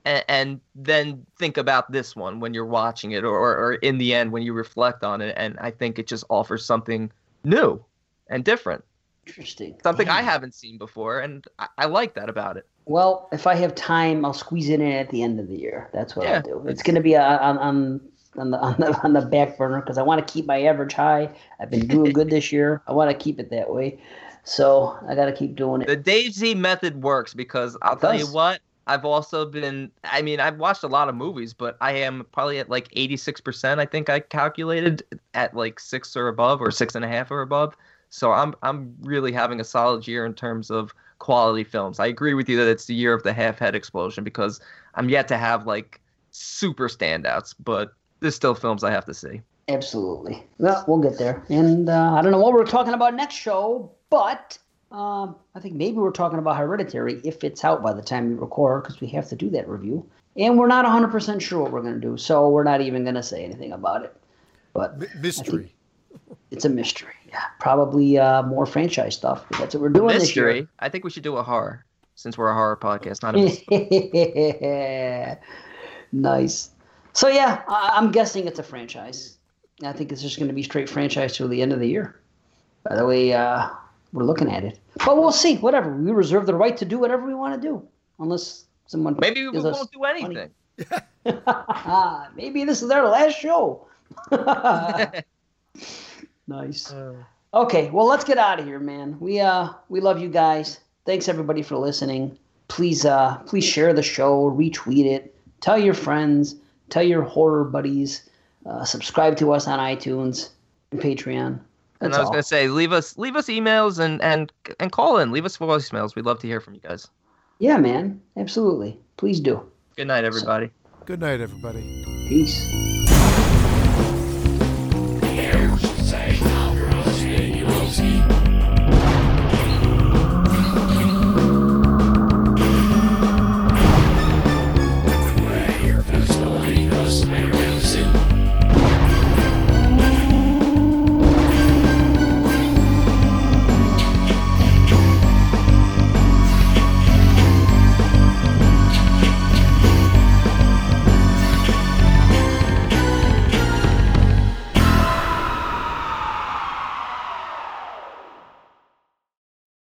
and, and then think about this one when you're watching it or, or in the end when you reflect on it and i think it just offers something new and different Interesting. something i hmm. haven't seen before and I, I like that about it Well, if I have time, I'll squeeze it in at the end of the year. That's what Yeah, I'll do. It's going to be on on on the on the, on the back burner because I want to keep my average high. I've been doing good this year. I want to keep it that way. So I got to keep doing it. the Dave Z method works because I'll It tell you what, I've also been I mean, I've watched a lot of movies, but I am probably at like eighty six percent, I think I calculated at like six or above or six and a half or above. So I'm I'm really having a solid year in terms of quality films. I agree with you that it's the year of the half head explosion because I'm yet to have like super standouts, but there's still films I have to see. Absolutely. Well, we'll get there. And uh, I don't know what we're talking about next show, but um, I think maybe we're talking about Hereditary if it's out by the time we record because we have to do that review. And we're not 100% sure what we're going to do, so we're not even going to say anything about it. But M- mystery. it's a mystery. Yeah, probably uh, more franchise stuff. But that's what we're doing Mystery. I think we should do a horror since we're a horror podcast, not a mystery. nice. So yeah, I- I'm guessing it's a franchise. I think it's just going to be straight franchise till the end of the year. By the way, uh, we're looking at it, but we'll see. Whatever. We reserve the right to do whatever we want to do, unless someone Maybe we won't do anything. Maybe this is our last show. nice. Okay, well let's get out of here, man. We uh we love you guys. Thanks everybody for listening. Please uh please share the show, retweet it, tell your friends, tell your horror buddies, uh, subscribe to us on iTunes and Patreon. And I was all. gonna say, leave us leave us emails and and and call in. Leave us voicemails. We'd love to hear from you guys. Yeah, man. Absolutely. Please do. Good night, everybody. Good night, everybody. Peace.